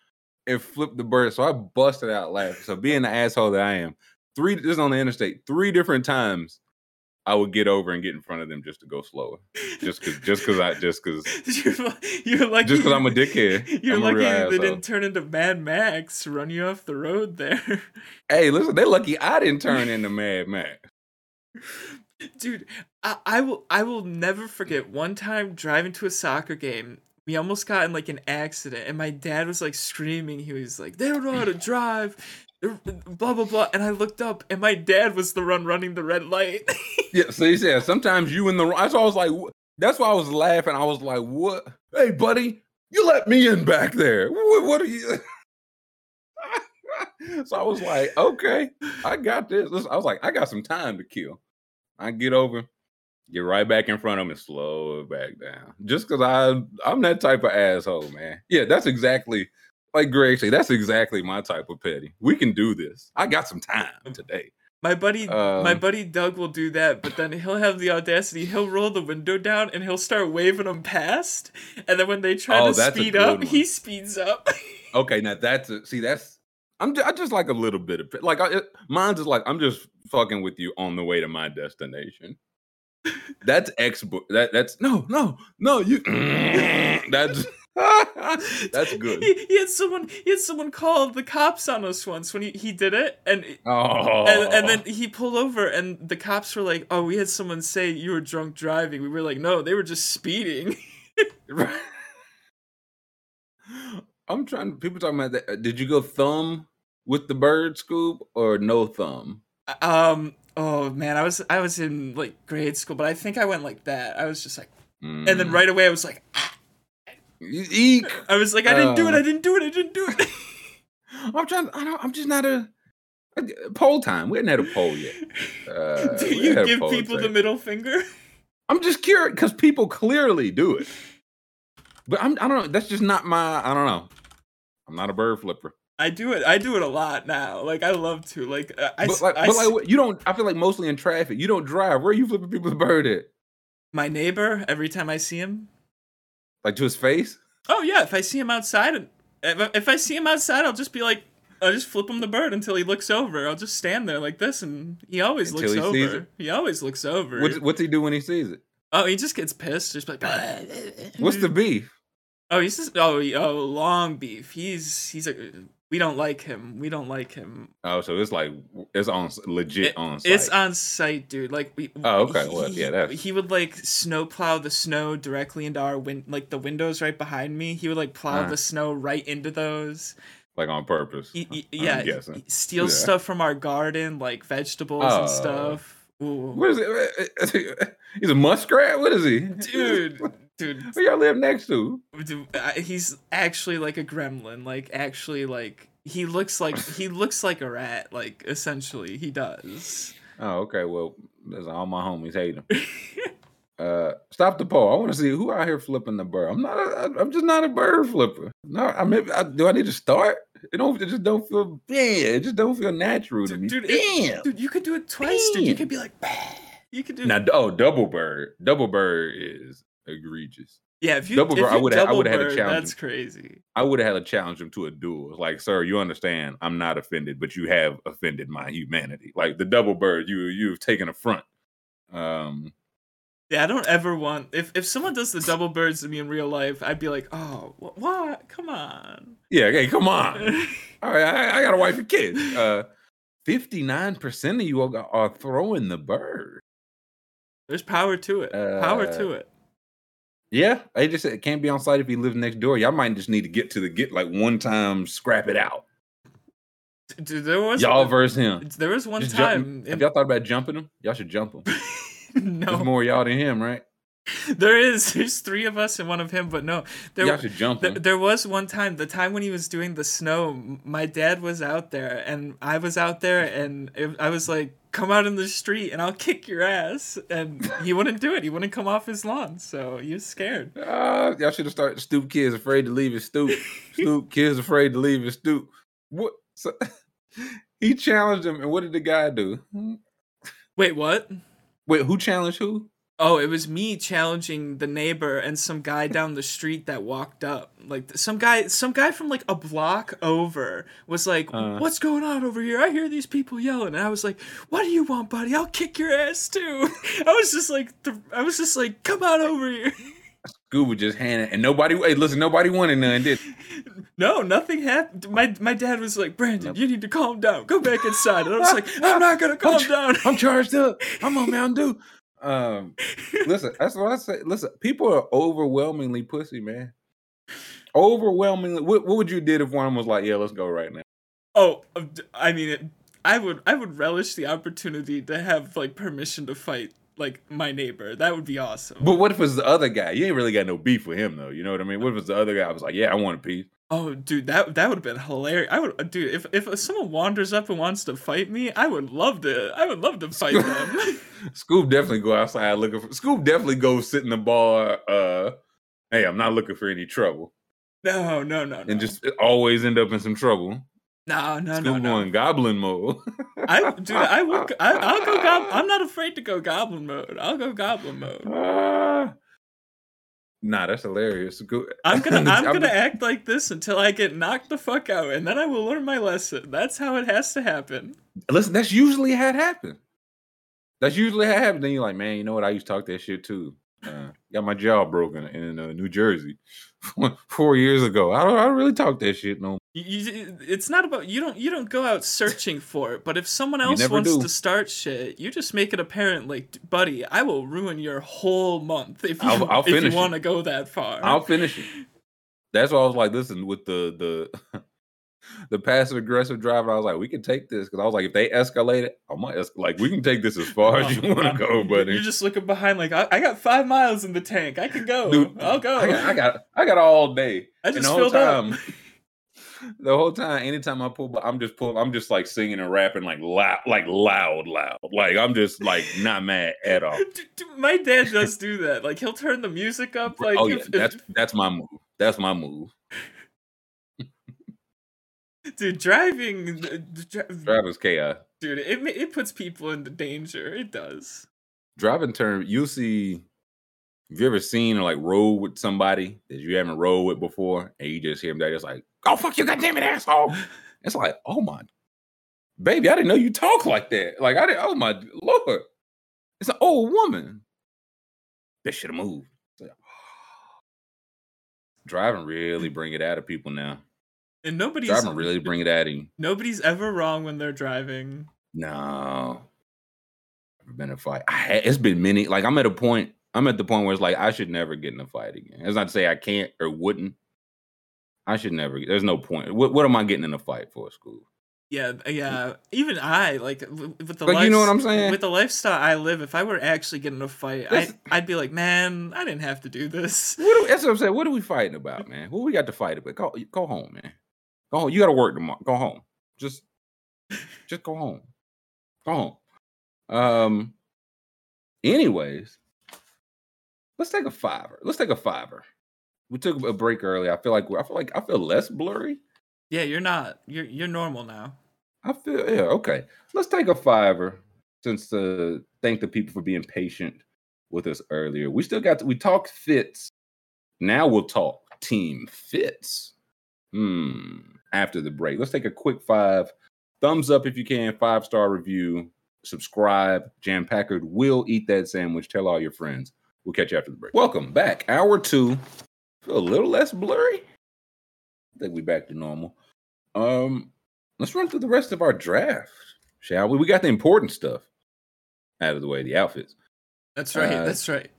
and flipped the bird. So I busted out laughing. So being the asshole that I am, three this is on the interstate, three different times. I would get over and get in front of them just to go slower, just cause, just cause I, just cause, You're, you're lucky. just cause I'm a dickhead. You're I'm lucky they asshole. didn't turn into Mad Max, run you off the road there. Hey, listen, they're lucky I didn't turn into Mad Max. Dude, I, will I will never forget one time driving to a soccer game. We almost got in like an accident, and my dad was like screaming. He was like, "They don't know how to drive." blah blah blah and i looked up and my dad was the one running the red light Yeah, so he said sometimes you in the wrong. So I was like, that's why I was laughing. I was like, what? Hey, buddy, you let me in back there. What, what are you? so I was like, okay, I got this. I was like, I got some time to kill. I get over, get right back in front of him and slow it back down. Just because I I'm that type of asshole, man. Yeah, that's exactly like Greg said. That's exactly my type of petty. We can do this. I got some time today. my buddy my Um, buddy doug will do that but then he'll have the audacity he'll roll the window down and he'll start waving them past and then when they try Oh, to speed up one. he speeds up Okay, now that's a, see that's I'm just, I just like a little bit of. Like I, it, mine's just like I'm just fucking with you on the way to my destination. That's X. That that's no no no you. that's that's good. he, he had someone he had someone call the cops on us once when he, he did it and Oh, and, and then he pulled over and the cops were like oh we had someone say you were drunk driving we were like no they were just speeding I'm trying. People talking about that. uh, Did you go thumb with the bird scoop or no thumb? um oh man i was i was in like grade school but i think i went like that i was just like and then Mm. right away i was like Eek. i was like i didn't do it i didn't do it i didn't do it I'm trying. I don't. I'm just not a. Poll time. We hadn't had a poll yet. Uh, do you give people the middle finger I'm just curious because people clearly do it. But I'm. I don't know. That's just not my. I don't know. I'm not a bird flipper. I do it i do it a lot now like i love to like uh, i, but like, I but like, you don't. I feel like mostly in traffic. You don't drive. Where are you flipping people's bird at? my neighbor every time i see him Like to his face? Oh yeah, if I see him outside, and if, I see him outside, I'll just be like, I'll just flip him the bird until he looks over. I'll just stand there like this, and he always Until looks he over. He always looks over. What's, what's he do when he sees it? oh, he just gets pissed. Just like, What's the beef? Oh, he's just oh, he- oh, long beef. He's he's a. We don't like him. We don't like him. Oh, so it's like it's on legit It- on site. It's on site, dude. Like we. Oh, okay. he- Well, yeah, that's- He would like snow plow the snow directly into our win, like the windows right behind me. He would like plow Uh-huh. the snow right into those. like on purpose. Y- I'm yeah, he steals Yeah. stuff from our garden, like vegetables Oh. and stuff. Ooh. What is it? He's a muskrat. What is he, dude, dude, Who y'all live next to? dude, uh, he's actually like a gremlin. Like, actually, like he looks like he looks like a rat. Like, essentially, he does. Oh, okay. Well, that's all my homies hate him. uh, stop the poll. I want to see who out here flipping the bird. I'm not. A, I'm just not a bird flipper. No, I mean, I, do I need to start? It don't. It just don't feel. Yeah, it just don't feel natural to me. dude, it- Damn. dude, you could do it twice, dude. You could be like, "Bah." you could do. Now, oh, double bird. Double bird is egregious. yeah, if you double if bird, I would've- I would've had to bird, challenge That's crazy. I would have had to challenge him to a duel. Like, sir, you understand? I'm not offended, but you have offended my humanity. Like the double bird, you you've taken a front. Um, Yeah, I don't ever want if if someone does the double birds to me in real life, I'd be like, oh, wh- what? Come on. yeah, hey, come on. All right, I, I got a wife and kids. Uh, fifty-nine percent of you are throwing the bird. There's power to it. power Uh, to it. Yeah, they just said it can't be on site if you live next door. Y'all might just need to get to the get like one time, scrap it out. Dude, there was Y'all versus him. there was one Just time. him. in- Have y'all thought about jumping him? Y'all should jump him. There's no, more y'all than him, right? there is. There's three of us and one of him, but no, there. y'all should jump Th- him. there was one time, the time when he was doing the snow, my dad was out there and I was out there and it, I was like, come out in the street and I'll kick your ass. And he wouldn't do it. He wouldn't come off his lawn. So he was scared. Uh, y'all should have started stoop kids afraid to leave his stoop. stoop kids afraid to leave his stoop. What? So, he challenged him, and what did the guy do? Wait, what? Wait, who challenged who? Oh, it was me challenging the neighbor and some guy down the street that walked up. Like some guy, some guy from like a block over was like, Uh. "What's going on over here? I hear these people yelling." And I was like, "What do you want, buddy? I'll kick your ass too." I was just like, th- I was just like, "Come on over here." Scuba just handed, and nobody. Hey, listen, nobody wanted none. Did No, nothing happened. My my dad was like, "Brandon, you need to calm down. Go back inside." And I was like, "I'm not gonna calm down." I'm charged up. I'm on Mountain Dew. Um, listen, that's what I say. Listen, people are overwhelmingly pussy, man. Overwhelmingly. What, what would you did if one of them was like, "Yeah, let's go right now"? Oh, I mean, it, I would I would relish the opportunity to have like permission to fight like my neighbor. That would be awesome. But what if it's the other guy? You ain't really got no beef with him though. You know what I mean? What if it's the other guy? I was like, yeah, I want a piece. Oh, dude, that that would have been hilarious. I would, uh, dude, if if someone wanders up and wants to fight me, I would love to. I would love to fight them. Scoop definitely go outside looking for. Scoop definitely go sit in the bar. Uh, hey, I'm not looking for any trouble, no, no, no, no. and just always end up in some trouble. no, no, Scoop no, no. going goblin mode. I, dude, I would. I, I'll go. Gob- I'm not afraid to go goblin mode. I'll go goblin mode. Ah. Nah, that's hilarious. I'm gonna I'm gonna act like this until I get knocked the fuck out, and then I will learn my lesson. That's how it has to happen. Listen, that's usually how it happens. That's usually how it happens. Then you're like, man, you know what? I used to talk that shit too. Uh, got my jaw broken in uh, New Jersey four years ago. I don't, I don't really talk that shit no. You, it's not about you don't you don't go out searching for it, but if someone else wants do. to start shit, you just make it apparent. Like, buddy, I will ruin your whole month if you I'll- I'll if you want to go that far. I'll finish it. That's why I was like, listen, with the the the passive aggressive driver, I was like, we can take this because I was like, if they escalate it, I might escalate. Like, we can take this as far as oh, you want to go, buddy. You're just looking behind, like I, I got five miles in the tank. I can go. Dude, I'll go. I got, I got, I got all day. I And just the whole filled up. time, the whole time, anytime I pull, I'm just pulling, I'm just like singing and rapping like loud, like loud, loud. Like I'm just like not mad at all. My dad does do that. Like he'll turn the music up. Oh, like oh yeah, if, if- that's that's my move. That's my move. Dude, driving, uh, the dri- Driving's chaos. dude, it it puts people into danger. It does. driving term, you'll see. Have you ever seen or like rode with somebody that you haven't rode with before, and you just hear them, they just like, "Oh fuck you, goddamn it, asshole!" It's like, oh my, baby, I didn't know you talk like that. Like I didn't. Oh my lord, it's an old woman. That should have moved. Driving really bring it out of people now. And nobody's Driving really bring it of you. nobody's ever wrong when they're driving. No. Never been in a fight. I it's been many. Like I'm at a point. I'm at the point where it's like I should never get in a fight again. It's not to say I can't or wouldn't. I should never. There's no point. What, what am I getting in a fight for? School. Yeah, yeah. Even I like with the Like, you know what I'm saying? With the lifestyle I live, if I were actually getting in a fight, I, I'd be like, man, I didn't have to do this. What do, that's what I'm saying. What are we fighting about, man? What we got to fight about? Go, go home, man. Go home. You got to work tomorrow. Go home. Just, just go home. Go home. Um. Anyways, let's take a fiver. Let's take a fiver. We took a break early. I feel like I feel like I feel less blurry. Yeah, you're not. You're you're normal now. I feel yeah okay. Let's take a fiver since uh thank the people for being patient with us earlier. We still got to, we talked fits. Now we'll talk team fits. Hmm. After the break, let's take a quick five. Thumbs up if you can. Five star review. Subscribe. Jam Packard will eat that sandwich. Tell all your friends. We'll catch you after the break. Welcome back. Hour two. Feel a little less blurry. I think we're back to normal. Um, let's run through the rest of our draft, shall we? We got the important stuff out of the way, the outfits. That's right. Uh, that's right.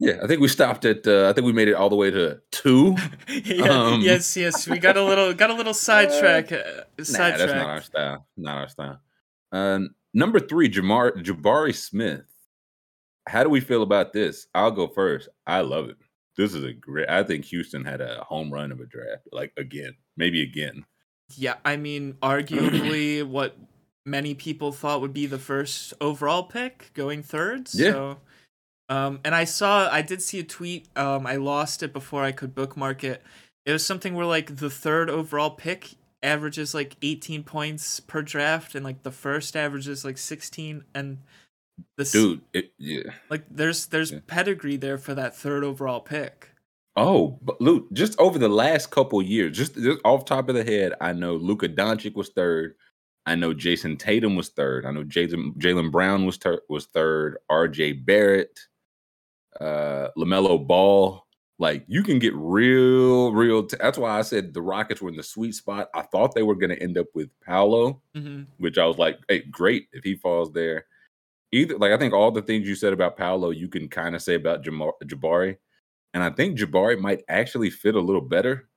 Yeah, I think we stopped at. Uh, I think we made it all the way to two. yeah, um, yes, yes. We got a little got a little sidetrack. Uh, Nah, that's not our style. Not our style. Uh, number three, Jamar Jabari Smith. How do we feel about this? I'll go first. I love it. This is a great. I think Houston had a home run of a draft. Like again, maybe again. Yeah, I mean, arguably what many people thought would be the first overall pick, going third. Yeah. Um, and I saw, I did see a tweet. Um, I lost it before I could bookmark it. It was something where like the third overall pick averages like 18 points per draft, and like the first averages like 16, and the Dude, it, yeah. like there's there's Yeah. pedigree there for that third overall pick. Oh, but Luke, just over the last couple years, just, just off top of the head, I know Luka Doncic was third. I know Jayson Tatum was third. I know Jalen Jalen Brown was ter- was third. R.J. Barrett, uh, LaMelo Ball. Like you can get real, real. T- That's why I said the Rockets were in the sweet spot. I thought they were going to end up with Paolo, hmm which I was like, hey, great if he falls there. Either like I think all the things you said about Paolo, you can kind of say about Jamar- Jabari, and I think Jabari might actually fit a little better.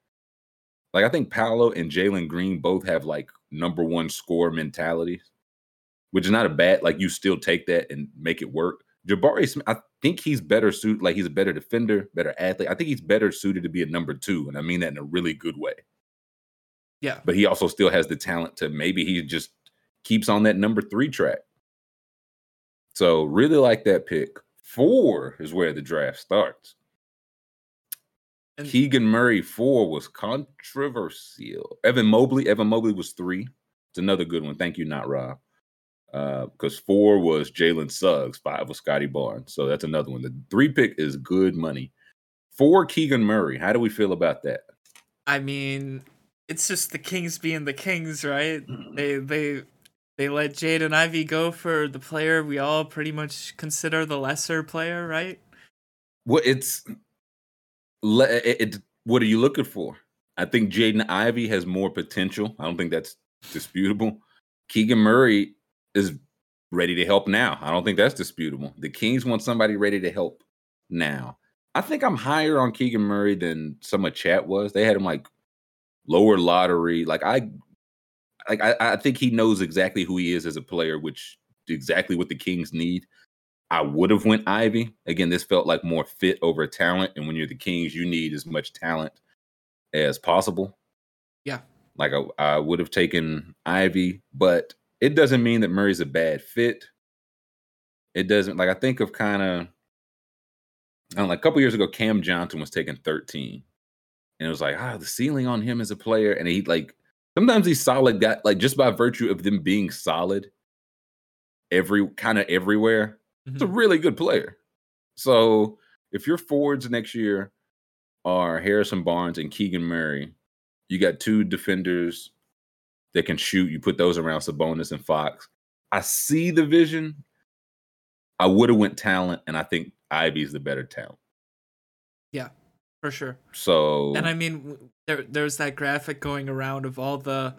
Like I think Paolo and Jalen Green both have like number one score mentalities, which is not a bad. Like you still take that and make it work. Jabari Smith, I think he's better suited. Like he's a better defender, better athlete. I think he's better suited to be a number two, and I mean that in a really good way. Yeah, But he also still has the talent to maybe he just keeps on that number three track. So really like that pick. Four is where the draft starts. And- Keegan Murray four was controversial. Evan Mobley, Evan Mobley was three. It's another good one. Thank you, not Rob. Uh, because four was Jalen Suggs, five was Scottie Barnes. So that's another one. The three pick is good money. Four Keegan Murray. How do we feel about that? I mean, it's just the Kings being the Kings, right? Mm-hmm. They they they let Jaden Ivey go for the player we all pretty much consider the lesser player, right? Well, it's it, it- what are you looking for? I think Jaden Ivey has more potential. I don't think that's disputable. Keegan Murray is ready to help now. I don't think that's disputable. The Kings want somebody ready to help now. I think I'm higher on Keegan Murray than some of chat was. They had him like lower lottery. Like I like I, I think he knows exactly who he is as a player, which exactly what the Kings need. I would have went Ivey. Again, this felt like more fit over talent. And when you're the Kings, you need as much talent as possible. Yeah. Like I, I would have taken Ivey, but it doesn't mean that Murray's a bad fit. It doesn't like I think of kind of I don't know, like a couple years ago, Cam Johnson was taking 13. And it was like, ah, the ceiling on him as a player. And he like sometimes he's solid guy, like just by virtue of them being solid every kind of everywhere it's a really good player. So if your forwards next year are Harrison Barnes and Keegan Murray, you got two defenders that can shoot. You put those around Sabonis and Fox. I see the vision. I would have went talent, and I think Ivey's the better talent. Yeah, for sure. So And I mean, there there's that graphic going around of all the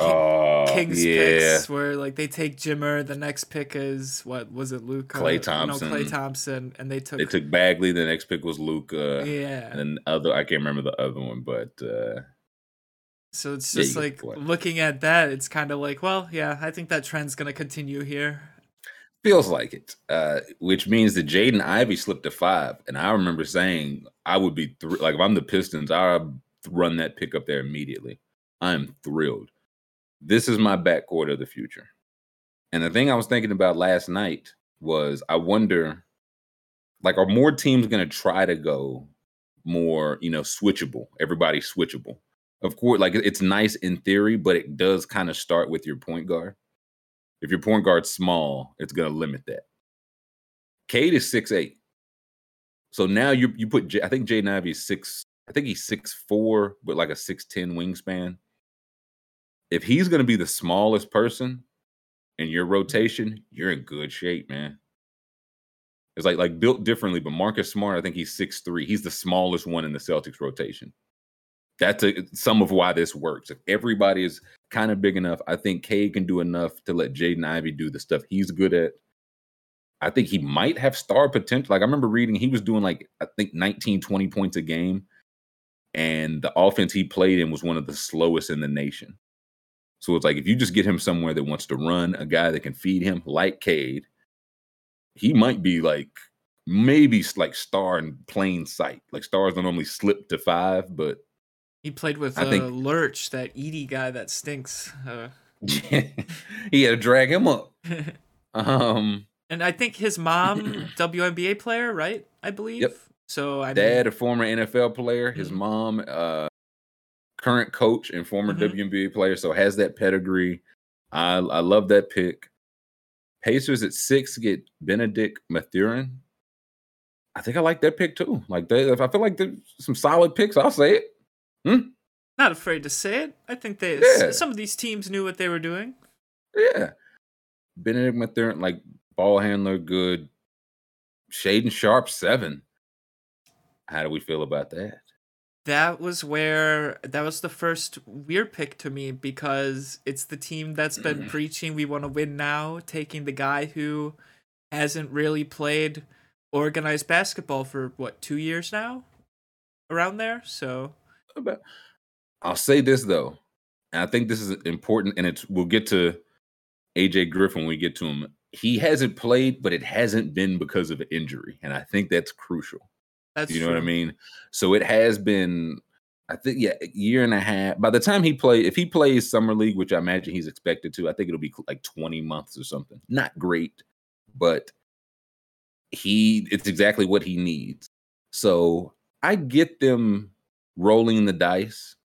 Ki- oh, Kings yeah. picks where like they take Jimmer, the next pick is what was it, Luka? Klay No, Thompson. Klay Thompson, and they took, They took Bagley. The next pick was Luka. yeah. And then other, I can't remember the other one, but uh, So it's just get like looking at that, it's kind of like, well, yeah, I think that trend's gonna continue here. Feels like it, uh, which means that Jaden Ivey slipped to five. And I remember saying I would be thr- like, if I'm the Pistons, I'd run that pick up there immediately. I'm thrilled. This is my backcourt of the future. And the thing I was thinking about last night was I wonder, like, are more teams going to try to go more, you know, switchable? Everybody switchable. Of course, like it's nice in theory, but it does kind of start with your point guard. If your point guard's small, it's going to limit that. Cade is six eight, so now you you put J, I think Jaden Ivey is six. I think he's six four with like a six ten wingspan. If he's going to be the smallest person in your rotation, you're in good shape, man. It's like like built differently, but Marcus Smart, I think he's six three. He's the smallest one in the Celtics rotation. That's a, some of why this works. If everybody is kind of big enough, I think Cade can do enough to let Jaden Ivey do the stuff he's good at. I think he might have star potential. Like I remember reading he was doing like I think 19, 20 points a game. And the offense he played in was one of the slowest in the nation. So it's like if you just get him somewhere that wants to run, a guy that can feed him like Cade, he might be like maybe like star in plain sight. Like stars don't normally slip to five, but He played with uh, think- Lurch, that Edey guy that stinks. Uh, he had to drag him up. Um, and I think his mom, WNBA player, right? I believe. Yep. So I mean, dad, a former NFL player, his Mhm. mom, uh, current coach and former Mhm. WNBA player, so has that pedigree. I I love that pick. Pacers at six get Bennedict Mathurin. I think I like that pick too. Like they, if I feel like there's some solid picks, I'll say it. Hmm? not afraid to say it. I think they Yeah. some of these teams knew what they were doing. Yeah. Bennedict Mathurin, like ball handler, good. Shaedon Sharpe, seven. How do we feel about that? That was where that was the first weird pick to me because it's the team that's been mm. preaching we want to win now, taking the guy who hasn't really played organized basketball for what two years now, around there. So About I'll say this though, and I think this is important, and it's we'll get to AJ Griffin when we get to him. He hasn't played, but it hasn't been because of injury, and I think that's crucial. That's you know true. what I mean? So it has been, I think, yeah, a year and a half. By the time he play, if he plays summer league, which I imagine he's expected to, I think it'll be like 20 months or something. Not great, but he it's exactly what he needs. So I get them rolling the dice.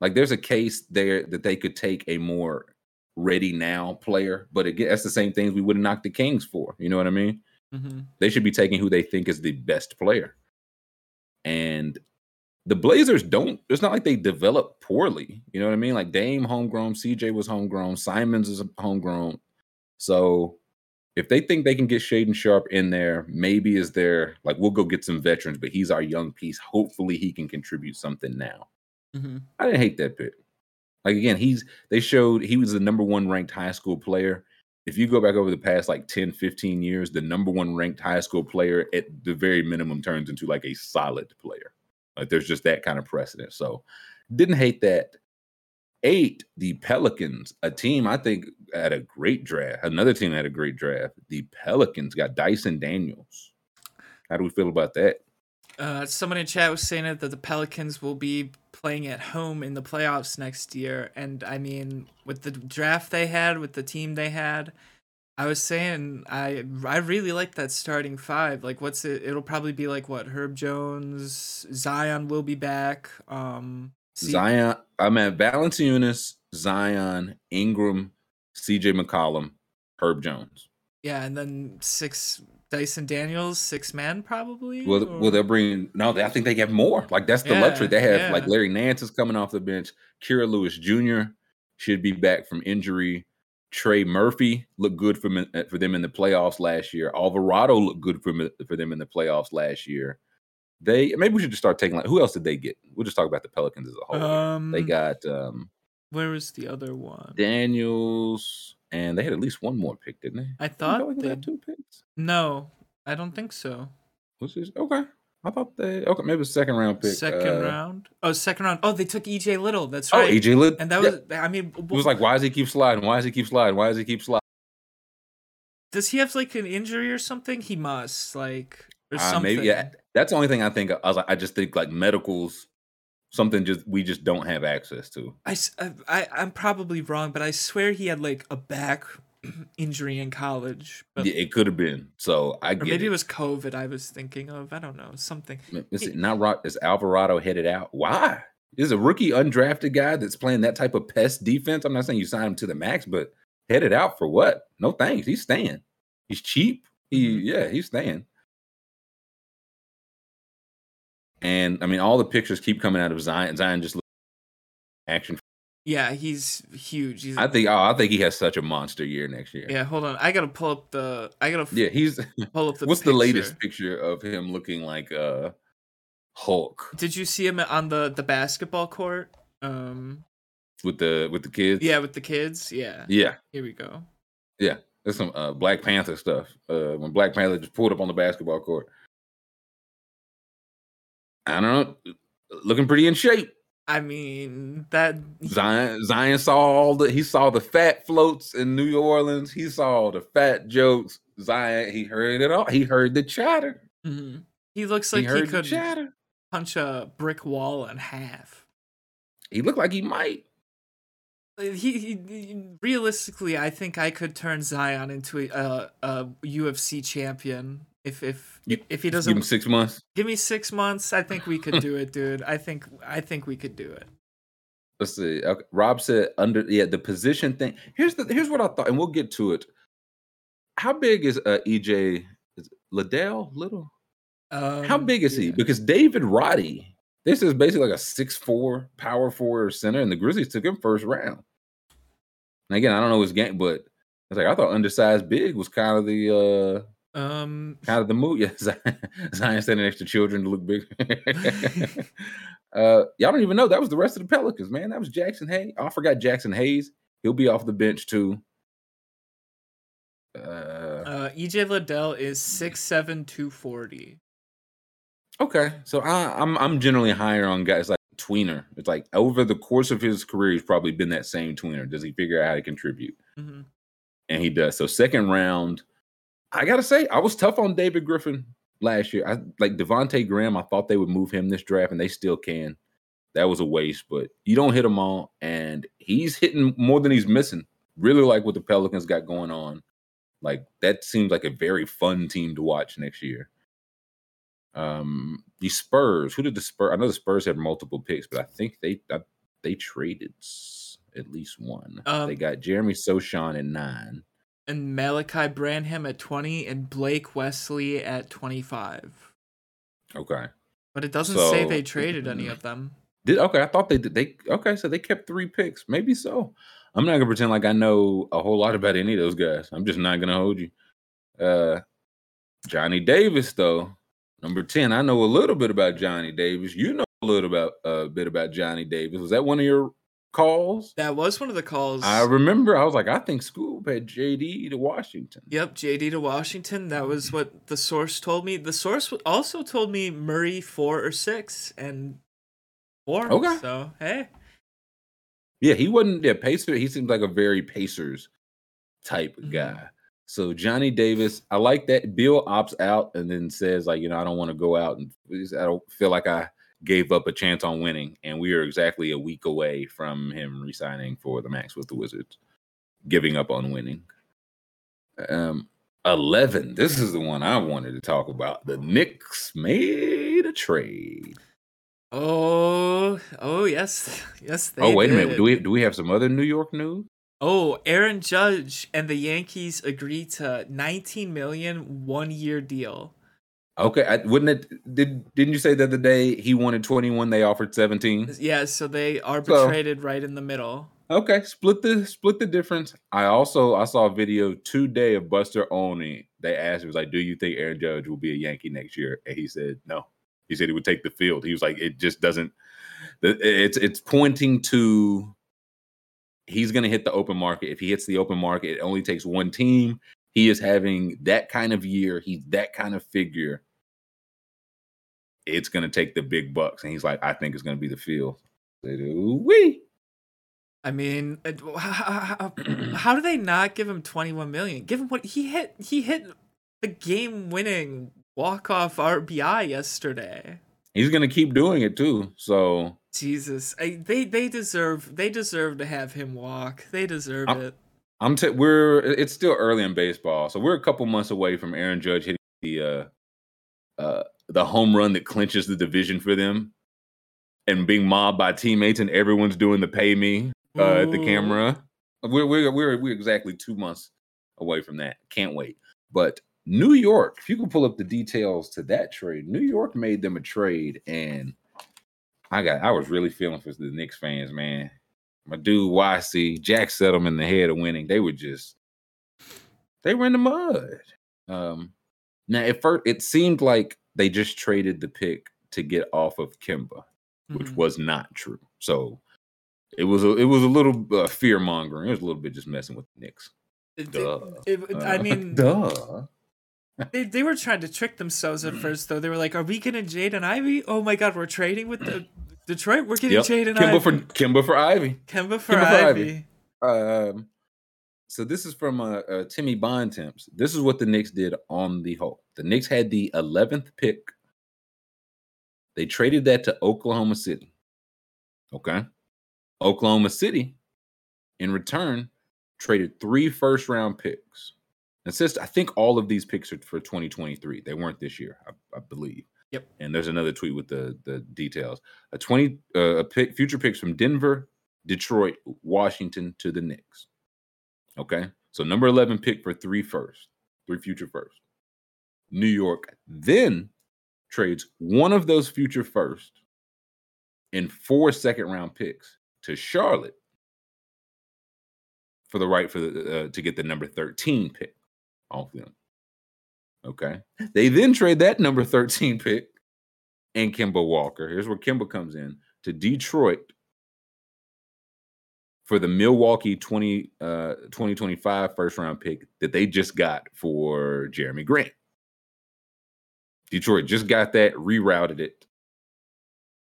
Like there's a case there that they could take a more ready now player, but again, that's the same things we would have knocked the Kings for. You know what I mean? hmm They should be taking who they think is the best player. And the Blazers don't, it's not like they develop poorly. You know what I mean? Like Dame homegrown, CJ was homegrown, Simons is homegrown. So if they think they can get Shaedon Sharpe in there, maybe is there like we'll go get some veterans, but he's our young piece. Hopefully he can contribute something now. hmm I didn't hate that pick. Like again, he's they showed he was the number one ranked high school player. If you go back over the past like 10, 15 years, the number one ranked high school player at the very minimum turns into like a solid player. Like there's just that kind of precedent. So didn't hate that. Eight, the Pelicans, a team I think had a great draft. Another team had a great draft. The Pelicans got Dyson Daniels. How do we feel about that? Uh, someone in chat was saying that the Pelicans will be playing at home in the playoffs next year, and I mean, with the draft they had, with the team they had, I was saying I I really like that starting five. Like, what's it? It'll probably be like what Herb Jones, Zion will be back. Um, Zion, I'm at Valanciunas, Zion, Ingram, CJ McCollum, Herb Jones. yeah, and then six Dyson Daniels, six men probably. Well, or- well, they'll bring no. they- I think they have more. Like that's the Yeah, luxury they have. Like. Larry Nance is coming off the bench. Kira Lewis Jr. should be back from injury. Trey Murphy looked good for them, uh, for them in the playoffs last year. Alvarado looked good for for them in the playoffs last year. They maybe we should just start taking like who else did they get? We'll just talk about the Pelicans as a whole. um, they got um, where was the other one? Daniels, and they had at least one more pick, didn't they? I thought Pelicans they had two picks. no, I don't think so. What's this? Okay, I thought they okay maybe a second round pick. Second uh, round. Oh, second round. Oh, they took EJ Liddell. That's right. Oh. EJ Liddell. and that yeah. was. I mean, It was like, why does he keep sliding? Why does he keep sliding? Why does he keep sliding? does he have like an injury or something? He must like or Uh, something. maybe yeah. That's the only thing I think. I was like, I just think like medicals, something just we just don't have access to. I I'm probably wrong, but I swear he had like a back injury in college. But, Yeah, it could have been. So I get maybe it. it was COVID. I was thinking of. I don't know something. Is it not right? Is Alvarado headed out? Why? Is a rookie undrafted guy that's playing that type of pest defense? I'm not saying you sign him to the max, but headed out for what? No thanks. He's staying. He's cheap. He Mhm. yeah, he's staying. And I mean, all the pictures keep coming out of Zion. Zion just looks action. Yeah, he's huge. He's I think. Oh, I think he has such a monster year next year. yeah. Hold on, I gotta pull up the. I gotta f- Yeah, he's. pull up the. what's the latest picture. picture of him looking like uh Hulk Did you see him on the the basketball court? Um. with the with the kids? Yeah, with the kids. Yeah. yeah. Here we go. Yeah, there's some uh, Black Panther stuff. Uh, when Black Panther just pulled up on the basketball court. I don't know. Looking pretty in shape. I mean that. Zion Zion saw all the he saw the fat floats in New Orleans. He saw the fat jokes. Zion, he heard it all. He heard the chatter. Mhm. He looks like he, the could chatter. punch a brick wall in half. He looked like he might. He, he, he- realistically, I think I could turn Zion into a, a, a UFC champion if if if he doesn't Give him six months. give me six months. I think we could do it, dude. I think I think we could do it. Let's see. Okay. Rob said under yeah the position thing. Here's the here's what I thought, and we'll get to it. How big is uh, EJ? Is Liddell Little? How Um, big is he? Because David Roddy, this is basically like a six four power forward center, and the Grizzlies took him first round. And again, I don't know his game, but it's like I thought undersized big was kind of the uh Um, kind of the. Yeah, Zion Zion standing next to children to look big. uh, y'all don't even know that was the rest of the Pelicans, man. That was Jaxson Hayes. Oh, I forgot Jaxson Hayes. He'll be off the bench too. Uh, uh, EJ Liddell is six seven two forty. okay, so I, I'm I'm generally higher on guys like tweener. It's like over the course of his career, he's probably been that same tweener. Does he figure out how to contribute? Mm-hmm. And he does. So second round, I gotta say, I was tough on David Griffin last year. I like Devonte' Graham. I thought they would move him this draft, and they still can. That was a waste, but you don't hit them all, and he's hitting more than he's missing. Really like what the Pelicans got going on. Like that seems like a very fun team to watch next year. Um, the Spurs. Who did the Spurs? I know the Spurs had multiple picks, but I think they I, they traded at least one. they Um, got Jeremy Sochan at nine. And Malaki Branham at 20 and Blake Wesley at 25. Okay. But it doesn't say they traded any of them. Did okay? I thought they did. They okay, so they kept three picks. Maybe so. I'm not gonna pretend like I know a whole lot about any of those guys. I'm just not gonna hold you. Uh, Johnny Davis though, number ten. I know a little bit about Johnny Davis. You know a little about a uh, bit about Johnny Davis. Was that one of your calls? That was one of the calls. I remember. I was like, I think Scoop had JD to Washington. Yep, JD to Washington. That was what the source told me. The source also told me Murray four or six and four. Okay. So hey, Yeah, he wasn't. Yeah, Pacer. He seems like a very Pacers type Mhm. guy. So Johnny Davis, I like that. Beal opts out and then says like, you know, I don't want to go out and I don't feel like I gave up a chance on winning. And we are exactly a week away from him resigning for the Max with the Wizards, giving up on winning. Um, eleven. This is the one I wanted to talk about. The Knicks made a trade. oh oh yes yes. They oh wait a minute. Do we do we have some other New York news? Oh, Aaron Judge and the Yankees agreed to 19 million one year deal. Okay, I, wouldn't it? Did didn't you say the other day he wanted twenty one? They offered seventeen. Yeah, so they arbitrated right in the middle. Okay, split the split the difference. I also I saw a video today of Buster Olney. They asked him was like, "Do you think Aaron Judge will be a Yankee next year?" And he said no. He said he would take the field. He was like, "It just doesn't." It's it's pointing to he's going to hit the open market. If he hits the open market, it only takes one team. He is having that kind of year. He's that kind of figure. It's going to take the big bucks, and he's like, "I think it's going to be the field." We. I mean, uh, how, how, how do they not give him 21 million? Give him what he hit. He hit the game-winning walk-off RBI yesterday. He's gonna keep doing it too. So Jesus, I, they they deserve they deserve to have him walk. They deserve I'm- it. I'm t- we're it's still early in baseball, so we're a couple months away from Aaron Judge hitting the uh uh the home run that clinches the division for them and being mobbed by teammates and everyone's doing the pay me uh, at the camera. We're we're we're we're exactly two months away from that. Can't wait. But New York, if you can pull up the details to that trade, New York made them a trade, and I got I was really feeling for the Knicks fans, man. My dude YC, Jack set them in the head of winning. They were just they were in the mud. Um now at first it seemed like they just traded the pick to get off of Kemba which Mhm. was not true. So it was a it was a little uh, fear mongering. It was a little bit just messing with the Knicks. Duh. it- it- I Uh, mean, duh. They, they were trying to trick themselves at first, though. They were like, "Are we getting Jade and Ivey? Oh my God, we're trading with the Detroit. We're getting Yep. Jade and Kemba Ivey. for Kemba for Ivey. Kemba for Kemba for Ivey. Ivey. Um, so this is from uh, uh, Timmy Bontemps. This is what the Knicks did on the whole. The Knicks had the 11th pick. They traded that to Oklahoma City. Okay. Oklahoma City, in return, traded three first round picks. Says, I think all of these picks are for 2023. They weren't this year, I, I believe. Yep. And there's another tweet with the the details. A 20 uh, a pick, future picks from Denver, Detroit, Washington to the Knicks. Okay. So number 11 pick for three first, three future first. New York then trades one of those future first and four second round picks to Charlotte for the right for the uh, to get the number 13 pick off them. Okay. They then trade that number 13 pick and Kemba Walker. Here's where Kemba comes in to Detroit for the Milwaukee 20 uh 2025 first round pick that they just got for Jerami Grant. Detroit just got that, rerouted it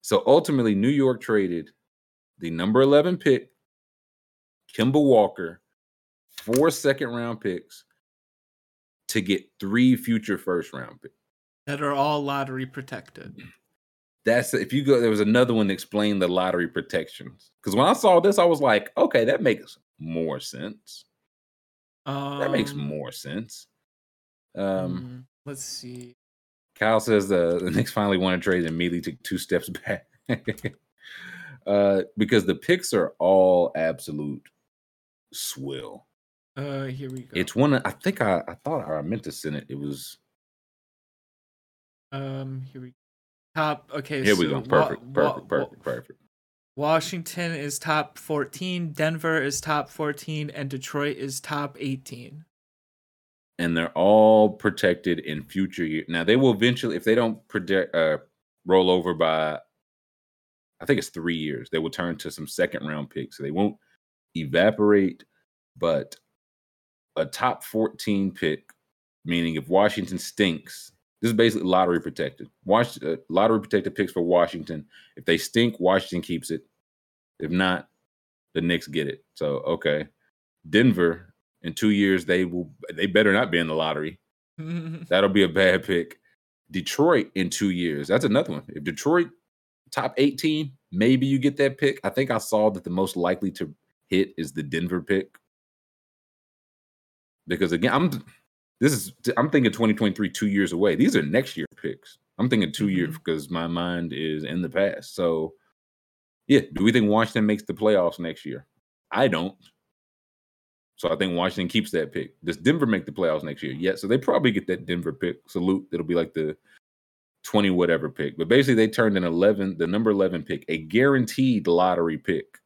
So ultimately, New York traded the number 11 pick, Kemba Walker, four second round picks to get three future first round picks. That are all lottery protected. That's if you go, there was another one that explained the lottery protections. Because when I saw this, I was like, okay, that makes more sense. Um, That makes more sense. Um, mm, let's see. Kyle says the, the Knicks finally won a trade and immediately took two steps back. uh, because the picks are all absolute swill. Uh, here we go. It's one I think I, I thought I meant to send it. It was um, here we go. top. Okay, here we so go. Wa- Perfect, Wa- perfect, Wa- perfect, perfect. Washington is top 14, Denver is top 14, and Detroit is top 18. And they're all protected in future years. Now they will eventually, if they don't predict uh roll over by I think it's three years, they will turn to some second round picks. So they won't evaporate, but a top 14 pick, meaning if Washington stinks, this is basically lottery protected. Watch uh, lottery protected picks for Washington. If they stink, Washington keeps it. If not, the Knicks get it. So okay, Denver in two years they will they better not be in the lottery. That'll be a bad pick. Detroit in two years. That's another one. If Detroit top 18, maybe you get that pick. I think I saw that the most likely to hit is the Denver pick. Because again, I'm this is I'm thinking 2023 two years away. These are next year picks. I'm thinking 2 years mm-hmm. because my mind is in the past. So yeah, do we think Washington makes the playoffs next year? I don't. So I think Washington keeps that pick. Does Denver make the playoffs next year? Yeah. So they probably get that Denver pick. Salute. It'll be like the 20 whatever pick. But basically they turned an 11, the number 11 pick, a guaranteed lottery pick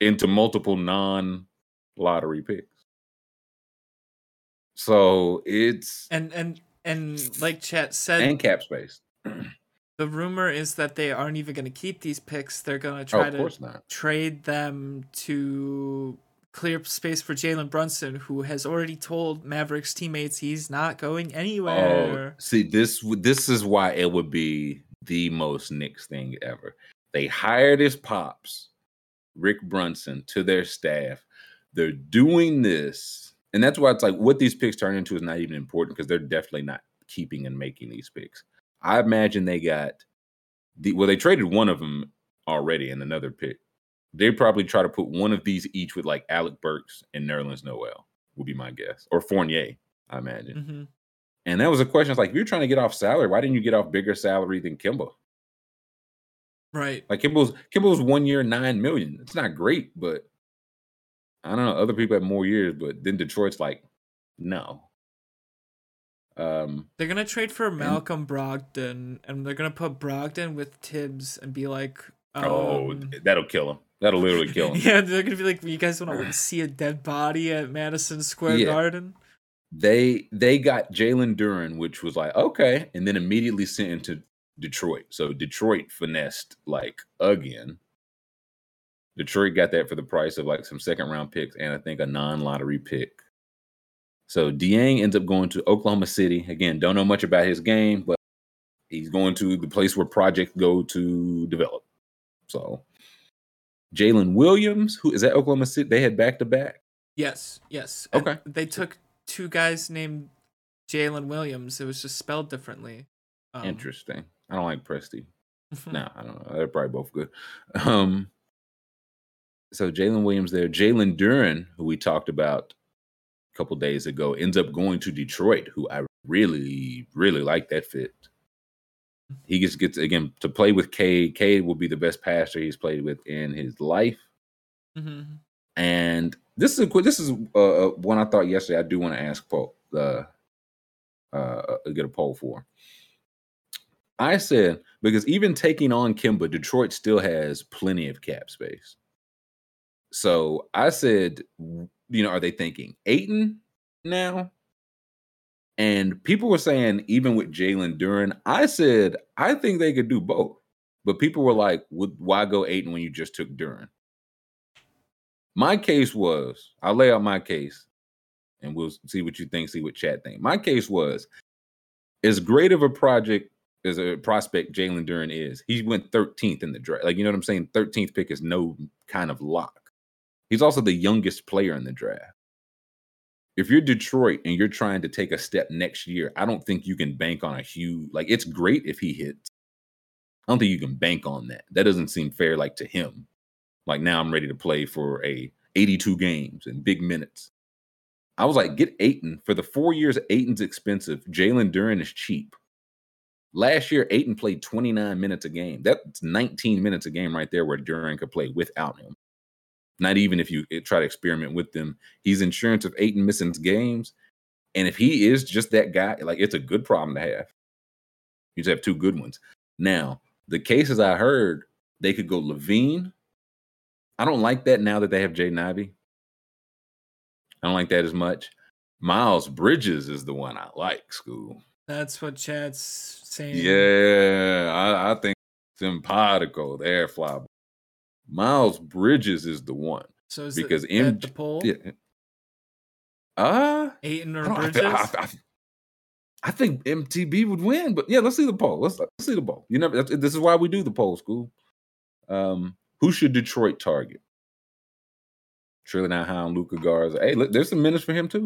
into multiple non-lottery picks. So it's and and and like chat said, and cap space. the rumor is that they aren't even going to keep these picks. They're going to Oh, try of to trade them to clear space for Jalen Brunson, who has already told Mavericks teammates he's not going anywhere. Oh, see, this this is why it would be the most Knicks thing ever. They hired his pops, Rick Brunson, to their staff. They're doing this, and that's why it's like what these picks turn into is not even important because they're definitely not keeping and making these picks. I imagine they got the well, they traded one of them already in another pick. They probably try to put one of these each with like Alec Burks and Nerlens Noel, would be my guess, or Fournier, I imagine. hmm And that was a question. It's like, if you're trying to get off salary, why didn't you get off bigger salary than Kemba? Right. Like Kemba's Kemba's one year, nine million. It's not great, but I don't know. Other people have more years, but then Detroit's like, no. Um, They're gonna trade for Malcolm Brogdon, and they're gonna put Brogdon with Thibs and be like, oh, um, that'll kill him. That'll literally kill him. yeah, they're gonna be like, you guys want to see a dead body at Madison Square Yeah. Garden? They they got Jalen Duren, which was like okay, and then immediately sent into Detroit. So Detroit finessed like again. Detroit got that for the price of like some second round picks and I think a non lottery pick. So Dieng ends up going to Oklahoma City. Again, don't know much about his game, but he's going to the place where projects go to develop. So Jalen Williams, who is at Oklahoma City, they had back to back. Yes, yes. And Okay. They took two guys named Jalen Williams. It was just spelled differently. Um, Interesting. I don't like Presti. No, I don't know. They're probably both good. Um, so Jalen Williams there. Jalen Duren, who we talked about a couple days ago, ends up going to Detroit, who I really, really like that fit. He gets gets again to play with Cade. Cade will be the best passer he's played with in his life. Mhm. And this is a quick. This is uh, uh, one I thought yesterday. I do want to ask Paul. Uh, uh, get a poll for. I said because even taking on Kemba, Detroit still has plenty of cap space. So I said, you know, are they thinking Ayton now? And people were saying even with Jalen Duren, I said I think they could do both. But people were like, "Would why go Ayton when you just took Duren?" My case was, I'll lay out my case, and we'll see what you think, see what chat think. My case was, as great of a project as a prospect Jalen Duren is. He went 13th in the draft. Like, you know what I'm saying? 13th pick is no kind of lock. He's also the youngest player in the draft. If you're Detroit and you're trying to take a step next year, I don't think you can bank on a huge like it's great if he hits. I don't think you can bank on that. That doesn't seem fair like to him. Like now I'm ready to play for a 82 games and big minutes. I was like, get Ayton for the four years. Ayton's expensive. Jalen Duren is cheap. Last year, Ayton played 29 minutes a game. That's 19 minutes a game right there where Duren could play without him. Not even if you eh, try to experiment with them. He's insurance of Ayton missing games. And if he is just that guy, like it's a good problem to have. You just have two good ones. Now, the cases I heard, they could go LaVine. I don't like that now that they have Jay Ivey. I don't like that as much. Miles Bridges is the one I like, school. That's what Chad's saying. Yeah, I, I think simpatico there, fly. Miles Bridges is the one. So is because it, M- the poll? Yeah. Uh I, or I, Bridges? I, I- I think MTB would win, but yeah, let's see the poll. Let's, let's see the poll. You never. that's- This is why we do the poll, school. Um, who should Detroit target? Trillion Hound, Luka Garza. Hey, look, there's some minutes for him too.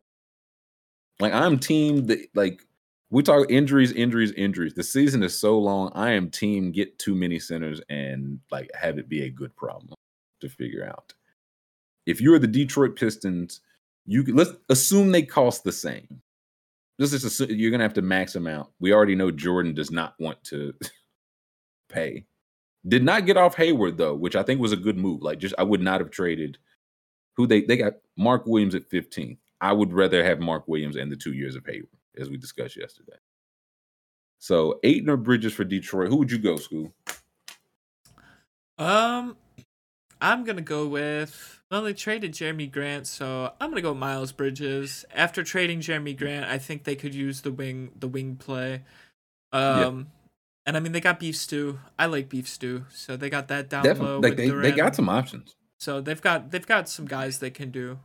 Like I'm team that like we talk injuries, injuries, injuries. The season is so long. I am team get too many centers and like have it be a good problem to figure out. If you're the Detroit Pistons, you could, let's assume they cost the same. Is assume, you're gonna have to max them out. We already know Jordan does not want to pay. Did not get off Hayward though, which I think was a good move. Like just I would not have traded who they they got Mark Williams at 15. I would rather have Mark Williams and the two years of Hayward, as we discussed yesterday. So Ayton or Bridges for Detroit. Who would you go, school? Um, I'm gonna go with. Well, they traded Jerami Grant, so I'm gonna go Miles Bridges. After trading Jerami Grant, I think they could use the wing, the wing play. Um, and I mean they got beef stew. I like beef stew, so they got that down low. Like they, they got some options. So they've got they've got some guys they can do.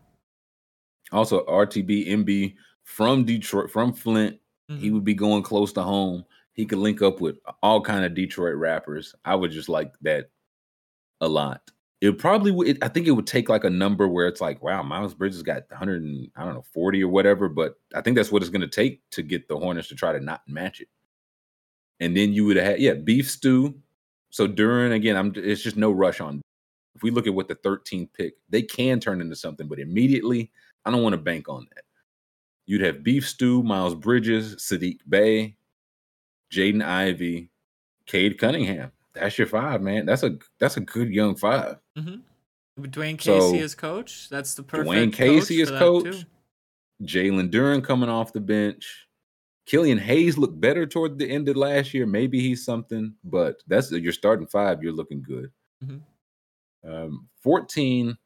Also, RTB MB from Detroit, from Flint. He Mhm. would be going close to home. He could link up with all kind of Detroit rappers. I would just like that a lot. It probably would. I think it would take like a number where it's like, wow, Miles Bridges got 100 and I don't know 40 or whatever. But I think that's what it's going to take to get the Hornets to try to not match it. And then you would have had yeah beef stew. So during again, I'm. It's just no rush on. If we look at what the 13th pick, they can turn into something, but immediately, I don't want to bank on that. You'd have Beef Stew, Miles Bridges, Saddiq Bey, Jaden Ivey, Cade Cunningham. That's your five, man. That's a that's a good young five. With Dwane Casey So, as coach, that's the perfect. Dwane Casey coach that, coach. Jalen Duren coming off the bench. Killian Hayes looked better toward the end of last year. Maybe he's something, but that's your starting five. You're looking good. Mhm. Um, 14.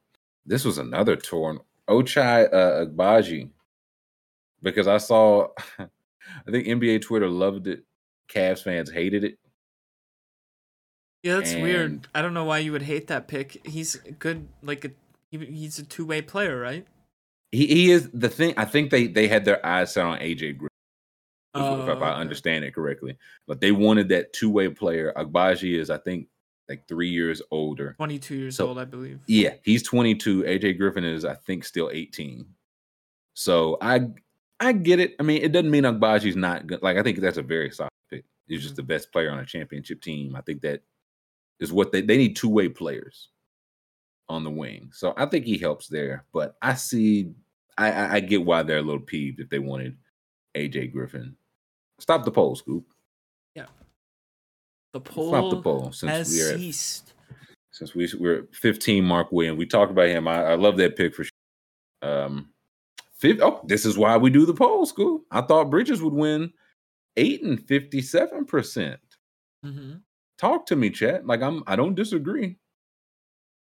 This was another torn. Ochai uh, Agbaji. Because I saw, I think NBA Twitter loved it. Cavs fans hated it. Yeah, that's weird. I don't know why you would hate that pick. He's good, like a he, he's a two way player, right? He, he is the thing. I think they they had their eyes set on AJ Griffin. Oh, if, Oh, if I okay. understand it correctly. But they wanted that two way player. Agbaji is, I think, like three years older. Twenty two years So- old, I believe. Yeah, he's 22. AJ Griffin is, I think, still 18. So I I get it. I mean, it doesn't mean Agbaji's not good. Like, I think that's a very solid pick. He's just the best player on a championship team. I think that is what they they need two way players on the wing. So I think he helps there. But I see, I, I, I get why they're a little peeved if they wanted AJ Griffin. Stop the poll, Scoop. Yeah, the poll, Stop the poll since has we are at ceased. since we we're 15 Mark Williams. We talked about him. I, I love that pick for sure. Um fif- oh, this is why we do the poll school. I thought Bridges would win eight and 57 percent. hmm Talk to me, chat. Like I'm I don't disagree.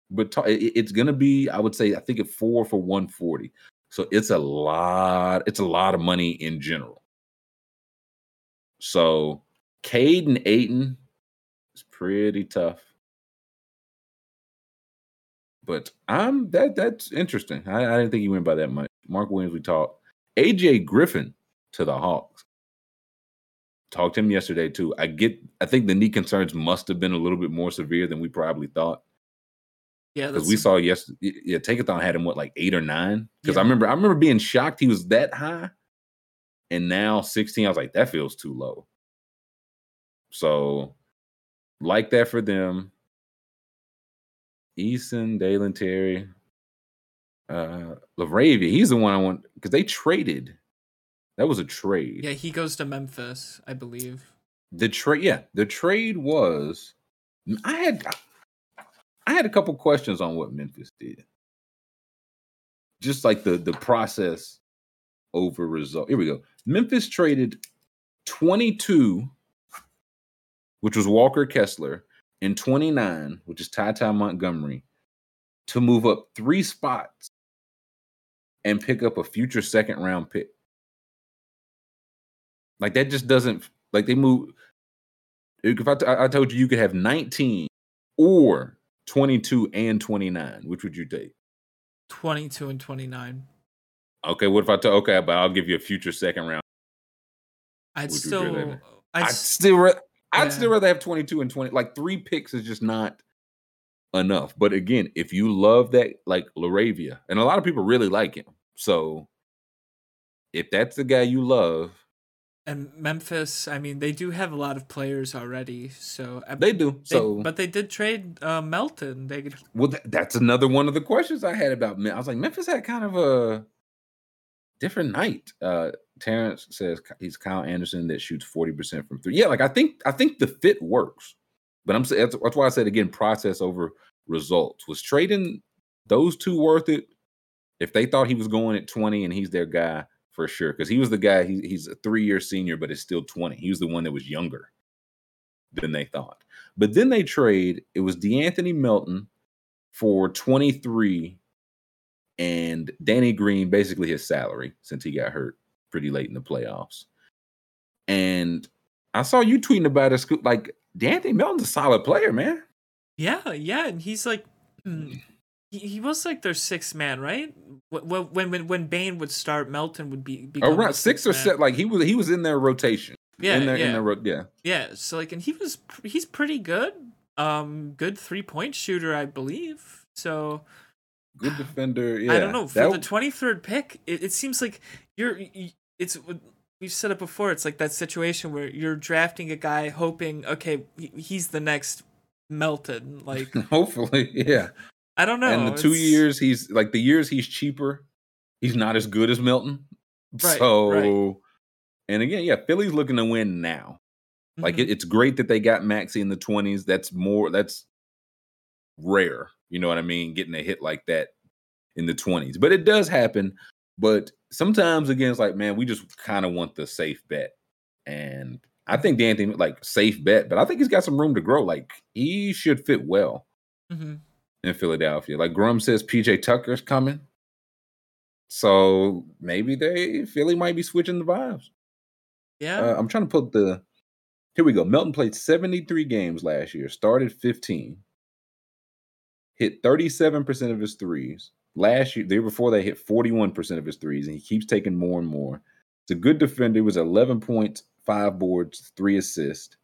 But ta- it- it's gonna be, I would say, I think at four for 140. So it's a lot, it's a lot of money in general. So Cade and Ayton is pretty tough. But I'm that that's interesting. I, I didn't think he went by that much. Mark Williams, we talked. AJ Griffin to the Hawks. talked to him yesterday too. I get. I think the knee concerns must have been a little bit more severe than we probably thought. Yeah, because we saw yes, yeah, Tankathon had him what like eight or nine. Because Yeah. I remember, I remember being shocked he was that high, and now sixteen. I was like, that feels too low. So, like that for them. Eason, Dalen Terry, uh, LaRavia. He's the one I want because they traded. That was a trade. yeah. He goes to Memphis, I believe. The trade, yeah, the trade was. I had, I had a couple questions on what Memphis did. Just like the the process over result. Here we go. Memphis traded twenty two, which was Walker Kessler, and twenty nine, which is Ty Ty Montgomery, to move up three spots and pick up a future second round pick. Like that just doesn't like they move. If I, t- I told you you could have 19 or 22 and 29, which would you take? Twenty-two and twenty-nine. Okay, what if I tell okay, but I'll give you a future second round. I'd Would still. I'd, I'd still I'd yeah. still rather have 22 and 20. Like three picks is just not enough. But again, if you love that, like LaRavia, and a lot of people really like him. So if that's the guy you love, and Memphis. I mean, they do have a lot of players already. So they do. they- So but they did trade uh, Melton. They could- Well, tha- that's another one of the questions I had about. I was like, Memphis had kind of a different night. Uh, Terrence says he's Kyle Anderson that shoots forty percent from three. Yeah, like I think I think the fit works, but I'm saying that's, why I said again, process over results. Was trading those two worth it? If they thought he was going at twenty and he's their guy for sure, because he was the guy. He, he's a three year senior, but is still twenty. He was the one that was younger than they thought. But then they trade. It was De'Anthony Melton for 23 and Danny Green basically his salary since he got hurt pretty late in the playoffs. And I saw you tweeting about it. Like De'Anthony Melton's a solid player, man. yeah, yeah, and he's like. mm, He, was like their sixth man, right? Wh- wh- When when when Bane would start, Melton would be Around six or seven, like he was he was in their rotation. Yeah, in their, yeah. in their ro- yeah. Yeah, so like, and he was he's pretty good. Um, good three point shooter, I believe. So Good defender. Yeah, I don't know for That- the twenty third pick. It, it seems like you're. It's we've said it before. It's like that situation where you're drafting a guy hoping, okay, he's the next Melton. Like hopefully, yeah. I don't know. and the two it's- years he's like the years he's cheaper, he's not as good as Melton. Right, so, right. and again, yeah, Philly's looking to win now. Like Mhm. it, it's great that they got Maxey in the twenties. That's more. That's rare. You know what I mean? Getting a hit like that in the twenties, but it does happen. But sometimes again, it's like, man, we just kind of want the safe bet, and I think Dan De'Anthony like safe bet, but I think he's got some room to grow. Like he should fit well Mhm. in Philadelphia. Like Grum says, PJ Tucker's coming. So maybe they Philly might be switching the vibes. yeah. Uh, I'm trying to put the. Here we go. Melton played 73 games last year, started 15, hit 37% of his threes. Last year, the year before, they hit 41% of his threes, and he keeps taking more and more. It's a good defender. He was 11 points, five boards, three assists.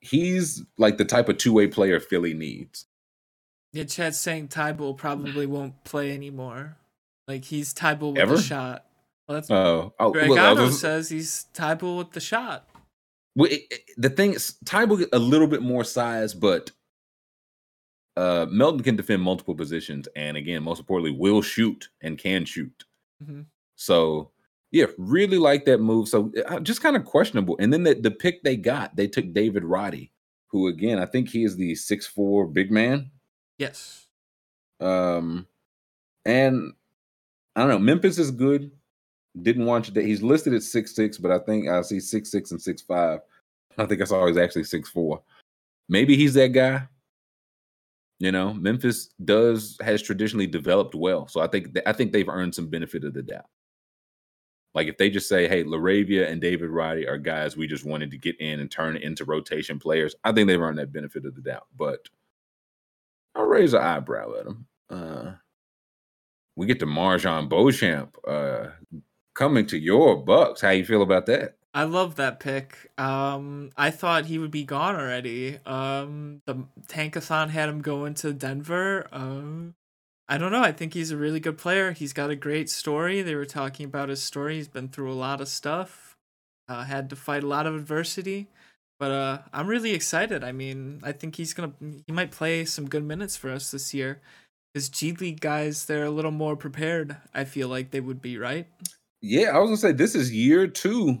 He's like the type of two way player Philly needs. yeah, Chad's saying Thybulle probably won't play anymore. Like he's Thybulle with Ever? the shot. Well, that's Oh, oh Greg well, Otto was- says he's Thybulle with the shot. Well, it, it- the thing is, Thybulle a little bit more size, but uh, Melton can defend multiple positions, and again, most importantly, will shoot and can shoot. Mhm. So, yeah, really like that move. So, uh, just kind of questionable. And then the, the pick they got, they took David Roddy, who again, I think he is the six four big man. Yes. Um, and I don't know. Memphis is good. Didn't want you that he's listed at six six, but I think I see six six and six five. I think I saw he's actually six four. Maybe he's that guy. You know, Memphis does has traditionally developed well, so I think th- I think they've earned some benefit of the doubt. Like if they just say, "Hey, LaRavia and David Roddy are guys we just wanted to get in and turn into rotation players," I think they've earned that benefit of the doubt. But I'll raise an eyebrow at them. Uh, we get to MarJon Beauchamp uh, coming to your Bucks. How you feel about that? I love that pick. Um, I thought he would be gone already. Um, the Tankathon had him going to Denver. Um, I don't know. I think he's a really good player. He's got a great story. They were talking about his story. He's been through a lot of stuff. Uh, had to fight a lot of adversity. But uh, I'm really excited. I mean, I think he's gonna he might play some good minutes for us this year. Because G League guys, they're a little more prepared. I feel like they would be right. Yeah, I was gonna say this is year two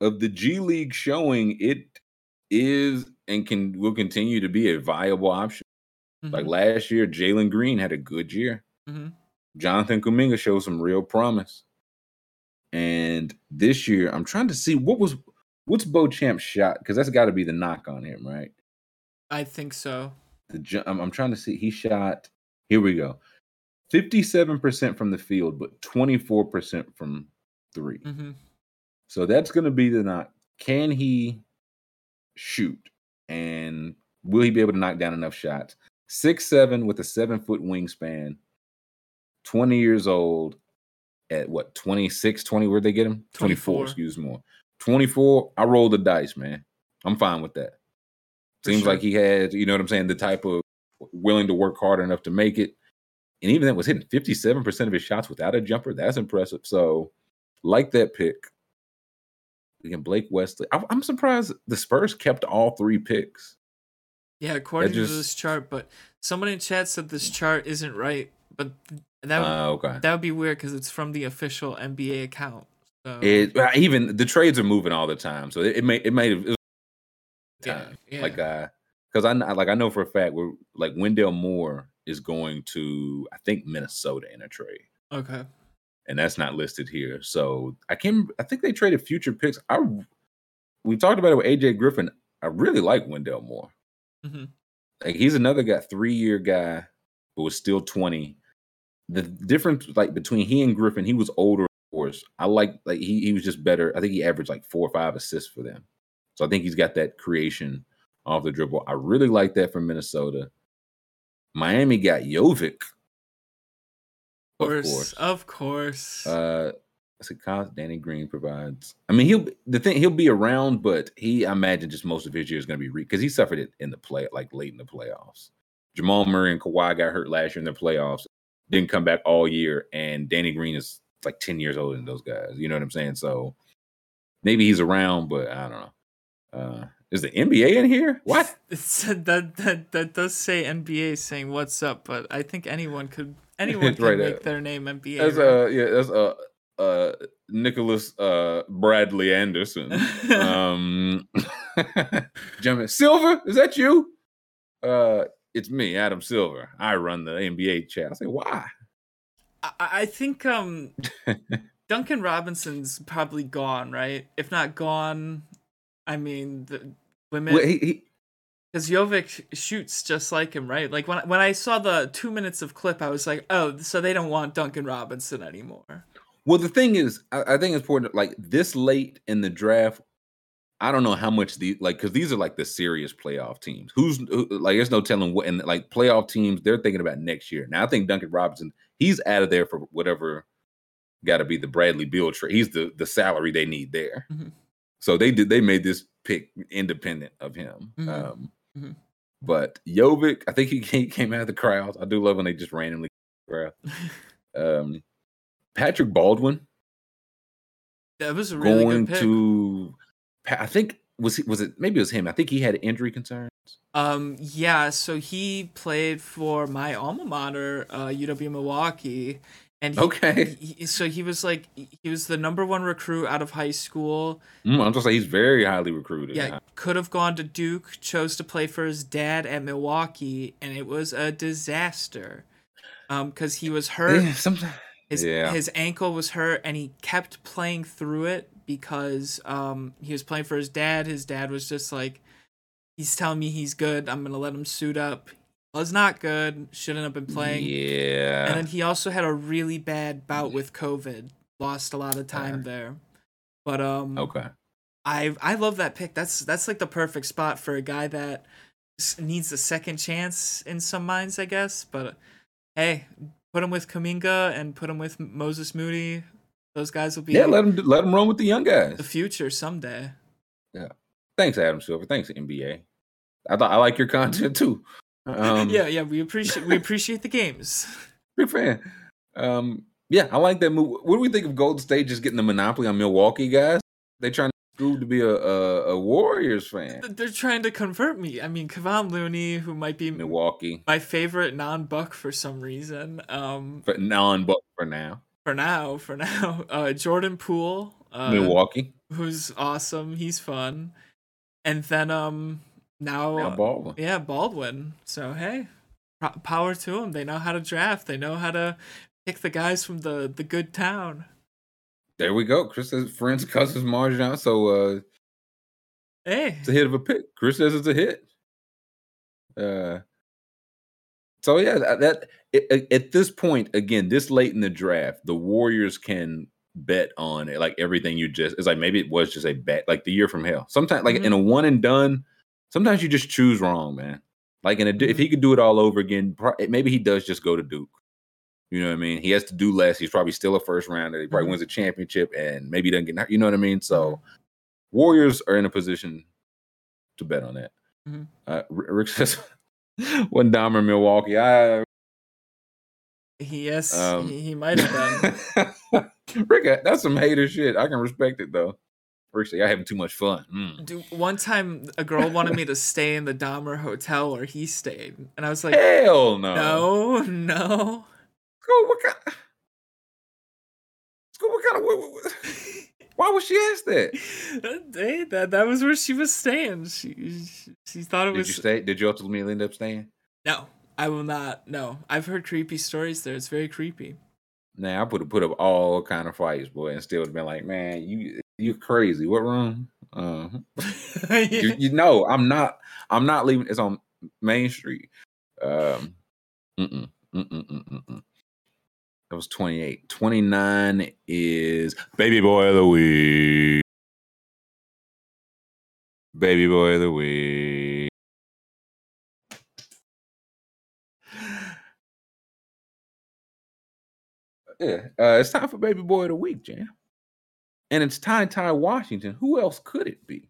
of the G League showing it is and can will continue to be a viable option. Like Mhm, last year, Jalen Green had a good year. mhm. Jonathan Kuminga showed some real promise. And this year, I'm trying to see what was what's Beauchamp's shot because that's got to be the knock on him, right? I think so. The I'm, I'm trying to see. He shot. Here we go. 57% from the field, but 24% from 3 hmm So that's going to be the knock. Can he shoot? And will he be able to knock down enough shots? Six seven with a seven foot wingspan, 20 years old at what 26, 20? Where'd they get him? 24, 24. excuse me. 24. I rolled the dice, man. I'm fine with that. Seems sure. like he had, you know what I'm saying, the type of willing to work hard enough to make it. And even that was hitting 57% of his shots without a jumper. That's impressive. So, like that pick. Again, Blake Wesley. I, I'm surprised the Spurs kept all three picks. Yeah, according just- to this chart, but someone in chat said this chart isn't right, but that would, Uh, okay. that would be weird because it's from the official NBA account. So It even the trades are moving all the time, so it, it may it may have it yeah, yeah. like uh because I like I know for a fact we're like Wendell Moore is going to I think Minnesota in a trade. okay. And that's not listed here. So I can I think they traded future picks. I we talked about it with AJ Griffin. I really like Wendell Moore. Mhm. Like he's another guy, three year guy, who was still twenty. The difference like between he and Griffin, he was older. Of course, I like like he he was just better. I think he averaged like four or five assists for them. So I think he's got that creation off the dribble. I really like that from Minnesota. Miami got Jovic. Of course, of course. Uh, Kyle, Danny Green provides. I mean, he'll the thing he'll be around, but he I imagine just most of his year is going to be because he suffered it in the play like late in the playoffs. Jamal Murray and Kawhi got hurt last year in the playoffs, didn't come back all year, and Danny Green is like ten years older than those guys. You know what I'm saying? So maybe he's around, but I don't know. Uh, is the NBA in here? What? It said that that that does say NBA saying what's up, but I think anyone could anyone can right make their name NBA. That's right? uh yeah, that's uh uh Nicholas uh Bradley Anderson. um Gentlemen, Silver, is that you? Uh it's me, Adam Silver. I run the NBA chat. I say, why? I, I think um Duncan Robinson's probably gone, right? If not gone, I mean the women Well, he, he, because Jovic shoots just like him, right? Like when when I saw the two minutes of clip, I was like, oh, so they don't want Duncan Robinson anymore. well, the thing is, I, I think it's important. Like this late in the draft, I don't know how much the like because these are like the serious playoff teams. Who's who, like, there's no telling what and like playoff teams. They're thinking about next year. Now, I think Duncan Robinson, he's out of there for whatever. Got to be the Bradley Beal trade. He's the the salary they need there. Mhm. So they did. They made this pick independent of him. Mhm. Um, Mhm. But Jovic, I think he came, came out of the crowd. I do love when they just randomly crowd. Um, Patrick Baldwin that was a really going to. I think was he, was it maybe it was him. I think he had injury concerns. Um, yeah, so he played for my alma mater, uh, UW Milwaukee, and he, Okay. he- so he was like he was the number one recruit out of high school. Mm, I'm just saying he's very highly recruited. Yeah, could have gone to Duke, chose to play for his dad at Milwaukee, and it was a disaster. Um, because he was hurt. Yeah, sometimes. His Yeah. his ankle was hurt and he kept playing through it because um he was playing for his dad. His dad was just like he's telling me he's good. I'm going to let him suit up. Was not good. Shouldn't have been playing. Yeah. And then he also had a really bad bout with COVID. Lost a lot of time there. But um okay. I I love that pick. That's that's like the perfect spot for a guy that needs a second chance in some minds, I guess. But hey, put him with Kuminga and put him with Moses Moody. Those guys will be Yeah, let him let him run with the young guys. the future someday. Yeah. Thanks, Adam Silver. Thanks, NBA. I thought I like your content too. Um, yeah, yeah, we appreciate we appreciate the games. big fan. Um, yeah, I like that move. What do we think of Golden State just getting the monopoly on Milwaukee guys? They trying to Scoob to be a, a a Warriors fan. They're trying to convert me. I mean, Kevon Looney, who might be Milwaukee, my favorite non-buck for some reason. Um, but non-buck for now. for now, for now, uh, Jordan Poole, uh, Milwaukee, who's awesome. He's fun, and then um now, now Baldwin. yeah Baldwin. So hey, power to them. They know how to draft. They know how to pick the guys from the the good town. There we go. Chris says friends, cousins, MarJon. So uh, Hey, it's a hit of a pick. Chris says it's a hit. Uh, so yeah, that, that at- at this point, again, this late in the draft, the Warriors can bet on it. Like everything you just, it's like maybe it was just a bet, like the year from hell. Sometimes, like in a one and done, sometimes you just choose wrong, man. Like in a, if he could do it all over again, maybe he does just go to Duke. You know what I mean? He has to do less. He's probably still a first rounder. He probably Mhm. wins a championship and maybe doesn't get. You know what I mean? So Warriors are in a position to bet on that. Mhm. Uh, Rick says "When Dahmer Milwaukee. I he yes, Um, he, he might have been. Rick, that's some hater shit. I can respect it though. Said, "Y'all having too much fun." Mm. Dude, one time a girl wanted me to stay in the Dahmer hotel where he stayed, and I was like, Hell no. no, no. School, what kind? School, what kind of? What, what, what- why would she ask that? Hey, that that was where she was staying. She she, she thought it Did was Did you stay? Did you ultimately end up staying? no. I will not. No, I've heard creepy stories there. It's very creepy. Now I put put up all kind of fights, boy, and still would have been like, man, you you crazy. What room? Uh, you, you know, I'm not. I'm not leaving. It's on Main Street. Um, mm-mm, mm-mm, mm-mm, mm. That was 28. 29 is Baby Boy of the Week. Baby Boy of the Week. Yeah, uh, it's time for Baby Boy of the Week, Jam. And it's Ty Ty Washington. Who else could it be?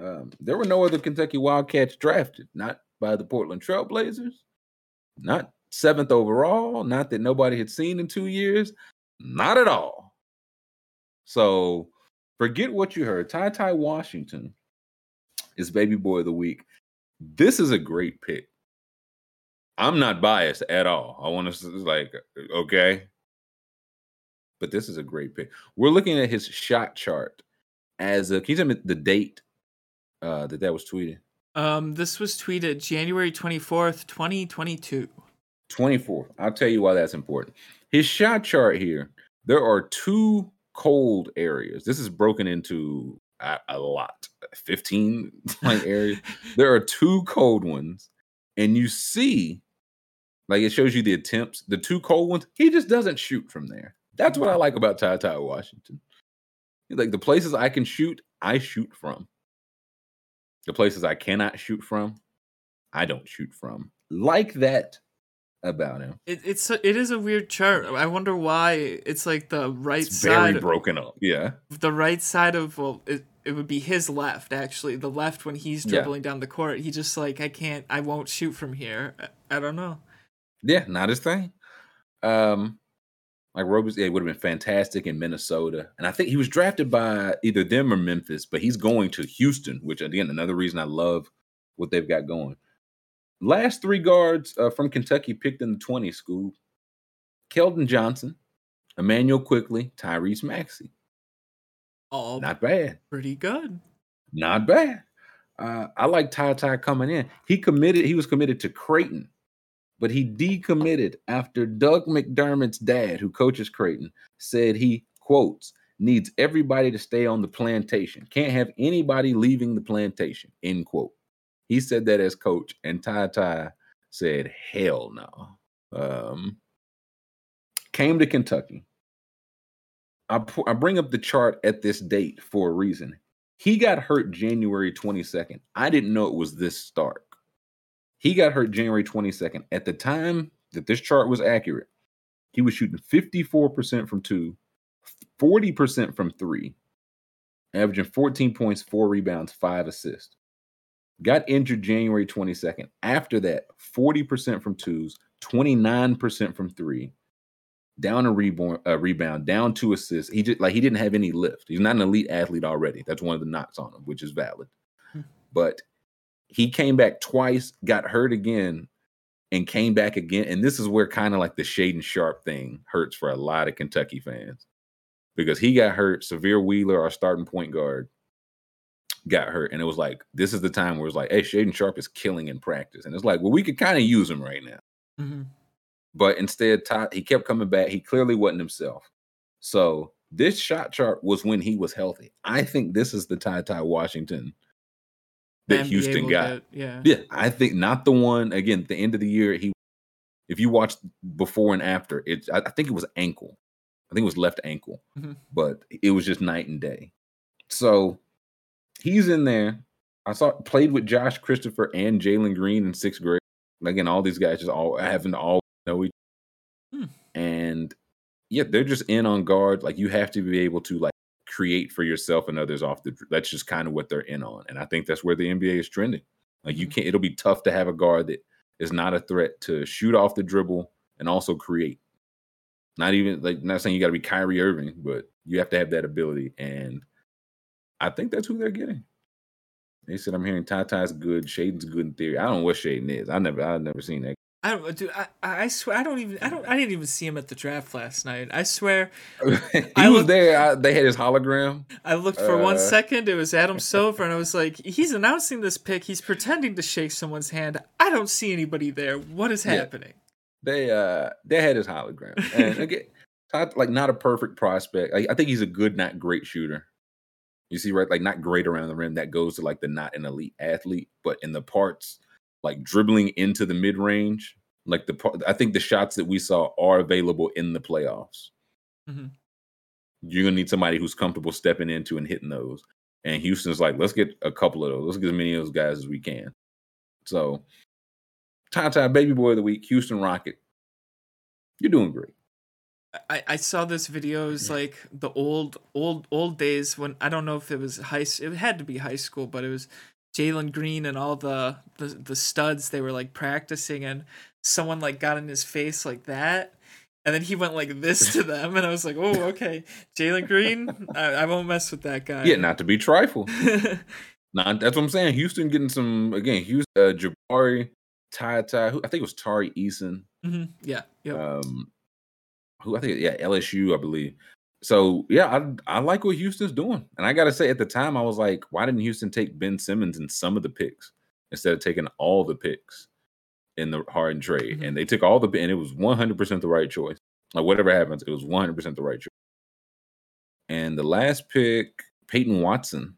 Um, there were no other Kentucky Wildcats drafted, not by the Portland Trailblazers, not seventh overall, not that nobody had seen in two years, not at all. So forget what you heard. Ty Ty Washington is Baby Boy of the Week. This is a great pick. I'm not biased at all. I want to like, okay. But this is a great pick. We're looking at his shot chart as a, can you tell me the date uh, that that was tweeted? Um, this was tweeted January twenty fourth, twenty twenty two. 24th. I'll tell you why that's important. His shot chart here, there are two cold areas. This is broken into a, a lot, 15 like areas. There are two cold ones, and you see, like it shows you the attempts. The two cold ones, he just doesn't shoot from there. That's what I like about Ty Ty Washington. Like the places I can shoot, I shoot from. The places I cannot shoot from, I don't shoot from. Like that about him. It, it's a, it is a weird chart. I wonder why it's like the right It's very side. broken up. Yeah. the right side of well, it, it would be his left actually. The left when he's Yeah. dribbling down the court, he just like I can't, I won't shoot from here. I, I don't know. Yeah, not his thing. Um, like Robes, it would have been fantastic in Minnesota. And I think he was drafted by either them or Memphis, but he's going to Houston, which again, another reason I love what they've got going. Last three guards uh, from Kentucky picked in the 20 school Keldon Johnson, Immanuel Quickley, Tyrese Maxey. All Not bad. pretty good. Not bad. Uh, I like Ty Ty coming in. He committed, he was committed to Creighton, but he decommitted after Doug McDermott's dad, who coaches Creighton, said he quotes needs everybody to stay on the plantation. Can't have anybody leaving the plantation. End quote. He said that as coach, and Ty Ty said, hell no. Um, came to Kentucky. I, pu- I bring up the chart at this date for a reason. He got hurt January 22nd. I didn't know it was this stark. He got hurt January 22nd. At the time that this chart was accurate, he was shooting 54% from two, 40% from three, averaging 14 points, four rebounds, five assists. Got injured January 22nd. After that, 40% from twos, 29% from three, down a rebound, uh, rebound, down two assists. He just like he didn't have any lift. He's not an elite athlete already. That's one of the knocks on him, which is valid. Hmm. But he came back twice, got hurt again, and came back again. And this is where kind of like the Shaedon Sharpe thing hurts for a lot of Kentucky fans because he got hurt. Sahvir Wheeler, our starting point guard, got hurt. And it was like, this is the time where it's like, hey, Shaedon Sharpe is killing in practice. And it's like, well, we could kind of use him right now. Mm-hmm. But instead, Ty, he kept coming back. He clearly wasn't himself. So this shot chart was when he was healthy. I think this is the Ty Ty Washington that Houston got. yeah. Yeah. I think not the one again, at the end of the year, he if you watched before and after, it I, I think it was ankle. I think it was left ankle, mm-hmm. but it was just night and day. So he's in there. I saw played with Josh Christopher and Jalen Green in sixth grade. Again, all these guys just all having to all know each. Hmm. And yeah, they're just in on guard. Like you have to be able to like create for yourself and others off the. That's just kind of what they're in on, and I think that's where the NBA is trending. Like you mm-hmm. can't. It'll be tough to have a guard that is not a threat to shoot off the dribble and also create. Not even like not saying you got to be Kyrie Irving, but you have to have that ability, and I think that's who they're getting. They said I'm hearing Ty Ty's good, Shaedon's good in theory. I don't know what Shaedon is. I never, I've never seen that. I don't, dude. I, I swear, I don't even, I don't, I didn't even see him at the draft last night. I swear, he I was looked, there. I, they had his hologram. I looked for uh, one second. It was Adam Silver, and I was like, he's announcing this pick. He's pretending to shake someone's hand. I don't see anybody there. What is happening? they uh they had his hologram and again like not a perfect prospect I, I think he's a good not great shooter you see right like not great around the rim that goes to like the not an elite athlete but in the parts like dribbling into the mid-range like the i think the shots that we saw are available in the playoffs mm-hmm. you're gonna need somebody who's comfortable stepping into and hitting those and houston's like let's get a couple of those let's get as many of those guys as we can so Ty Ty Baby Boy of the Week, Houston Rocket. You're doing great. I, I saw this videos like the old old old days when I don't know if it was high it had to be high school but it was Jalen Green and all the, the the studs they were like practicing and someone like got in his face like that and then he went like this to them and I was like oh okay Jalen Green I, I won't mess with that guy yeah not to be trifle not that's what I'm saying Houston getting some again Houston uh, Jabari Ty Ty, who I think it was Tari Eason. Mm-hmm. Yeah. Yep. Um, who I think, yeah, LSU, I believe. So yeah, I I like what Houston's doing, and I got to say, at the time, I was like, why didn't Houston take Ben Simmons in some of the picks instead of taking all the picks in the Harden trade? Mm-hmm. And they took all the, and it was one hundred percent the right choice. Like whatever happens, it was one hundred percent the right choice. And the last pick, Peyton Watson.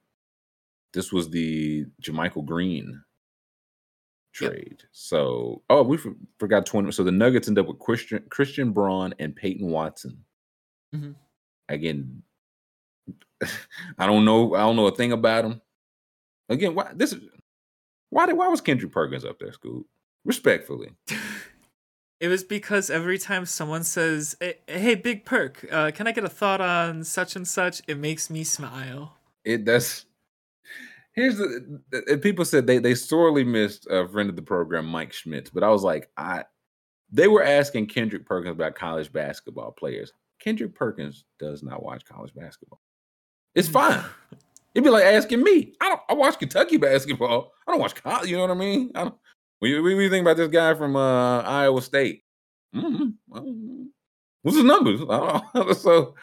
This was the JaMychal Green trade. Yep. So, oh, we forgot 20. So the Nuggets end up with Christian Christian Braun and Peyton Watson. Mm-hmm. Again, I don't know. I don't know a thing about him. Again, why this? Why did why was Kendrick Perkins up there, Scoop? Respectfully. It was because every time someone says, "Hey, Big Perk, uh, can I get a thought on such and such?" It makes me smile. It does here's the people said they they sorely missed a friend of the program, Mike Schmitz, but I was like, I they were asking Kendrick Perkins about college basketball players. Kendrick Perkins does not watch college basketball. It's fine. It'd be like asking me. I don't. I watch Kentucky basketball. I don't watch college. You know what I mean? I don't. What do you, what do you think about this guy from uh, Iowa State? Mm-hmm. What's his numbers? I so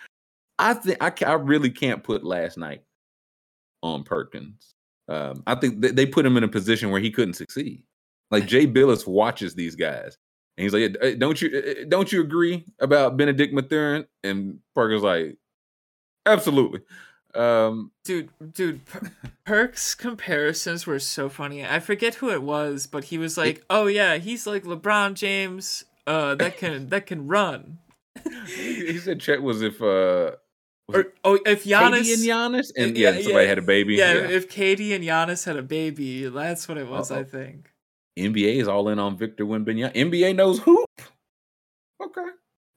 I think I, I really can't put last night on Perkins. Um, I think th- they put him in a position where he couldn't succeed. Like Jay Bilas watches these guys, and he's like, "Don't you don't you agree about Bennedict Mathurin?" And Parker's like, "Absolutely." Um, dude, dude, per- Perk's comparisons were so funny. I forget who it was, but he was like, "Oh yeah, he's like LeBron James, uh, that can that can run." he said Chet was if uh or, oh, if Giannis KD and Giannis, and yeah, yeah somebody yeah, had a baby. Yeah, yeah, if KD and Giannis had a baby, that's what it was. Uh-oh. I think. NBA is all in on Victor Wembanyama. NBA knows hoop. Okay.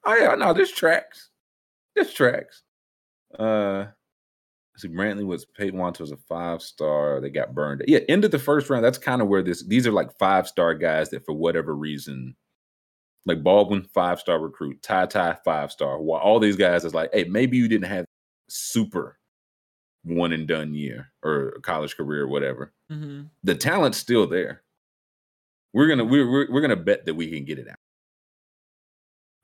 Oh yeah, no, this tracks. This tracks. Uh, see, Brantley was Peyton Wanta was a five star. They got burned. Yeah, ended the first round. That's kind of where this. These are like five star guys that, for whatever reason, like Baldwin, five star recruit, Ty Ty, five star. While all these guys is like, hey, maybe you didn't have super one and done year or a college career or whatever. Mm-hmm. The talent's still there. We're gonna we're we're, we're gonna bet that we can get it out.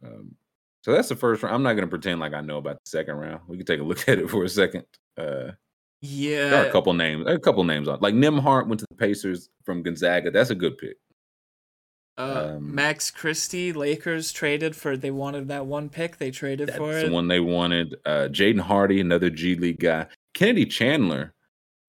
Um, so that's the first round. I'm not gonna pretend like I know about the second round. We can take a look at it for a second. Uh, Yeah. there are a couple names. A couple names on like Nembhard went to the Pacers from Gonzaga. That's a good pick. Uh, Um, Max Christie, Lakers traded for they wanted that one pick. They traded That's for the one they wanted. Uh, Jaden Hardy, another G League guy. Kennedy Chandler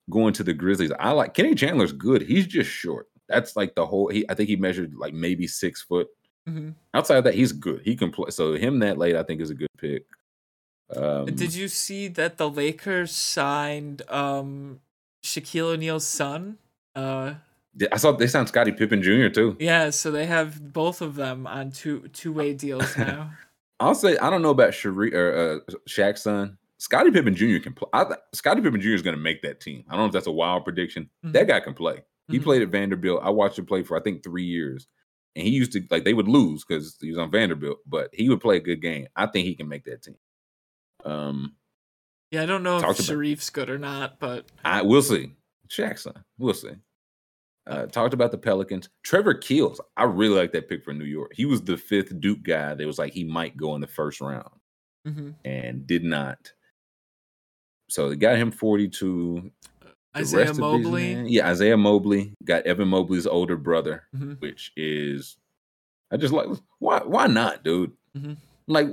going to the Grizzlies. I like Kennedy Chandler's good. He's just short. That's like the whole. He, I think he measured like maybe six foot. Mhm. Outside of that, he's good. He can play. So him that late, I think, is a good pick. Um, Did you see that the Lakers signed um Shaquille O'Neal's son? Uh I saw they signed Scottie Pippen Jr. too. yeah, so they have both of them on two two way deals now. I'll say I don't know about Shareef or uh, Shaq's son. Scottie Pippen Jr. can play. I, Scottie Pippen Jr. is going to make that team. I don't know if that's a wild prediction. That guy can play. He Mhm. played at Vanderbilt. I watched him play for I think three years, and he used to like they would lose because he was on Vanderbilt, but he would play a good game. I think he can make that team. Um, Yeah, I don't know if Talked about- Shareef's good or not, but I we'll see. Shaq's son, we'll see. Uh, talked about the Pelicans. Trevor Keels, I really like that pick for New York. He was the fifth Duke guy that was like he might go in the first round mm-hmm. and did not. So they got him 42. Isaiah rest of these, Mobley. yeah, Isaiah Mobley got Evan Mobley's older brother, Mhm. which is I just like why why not, dude? Mhm. Like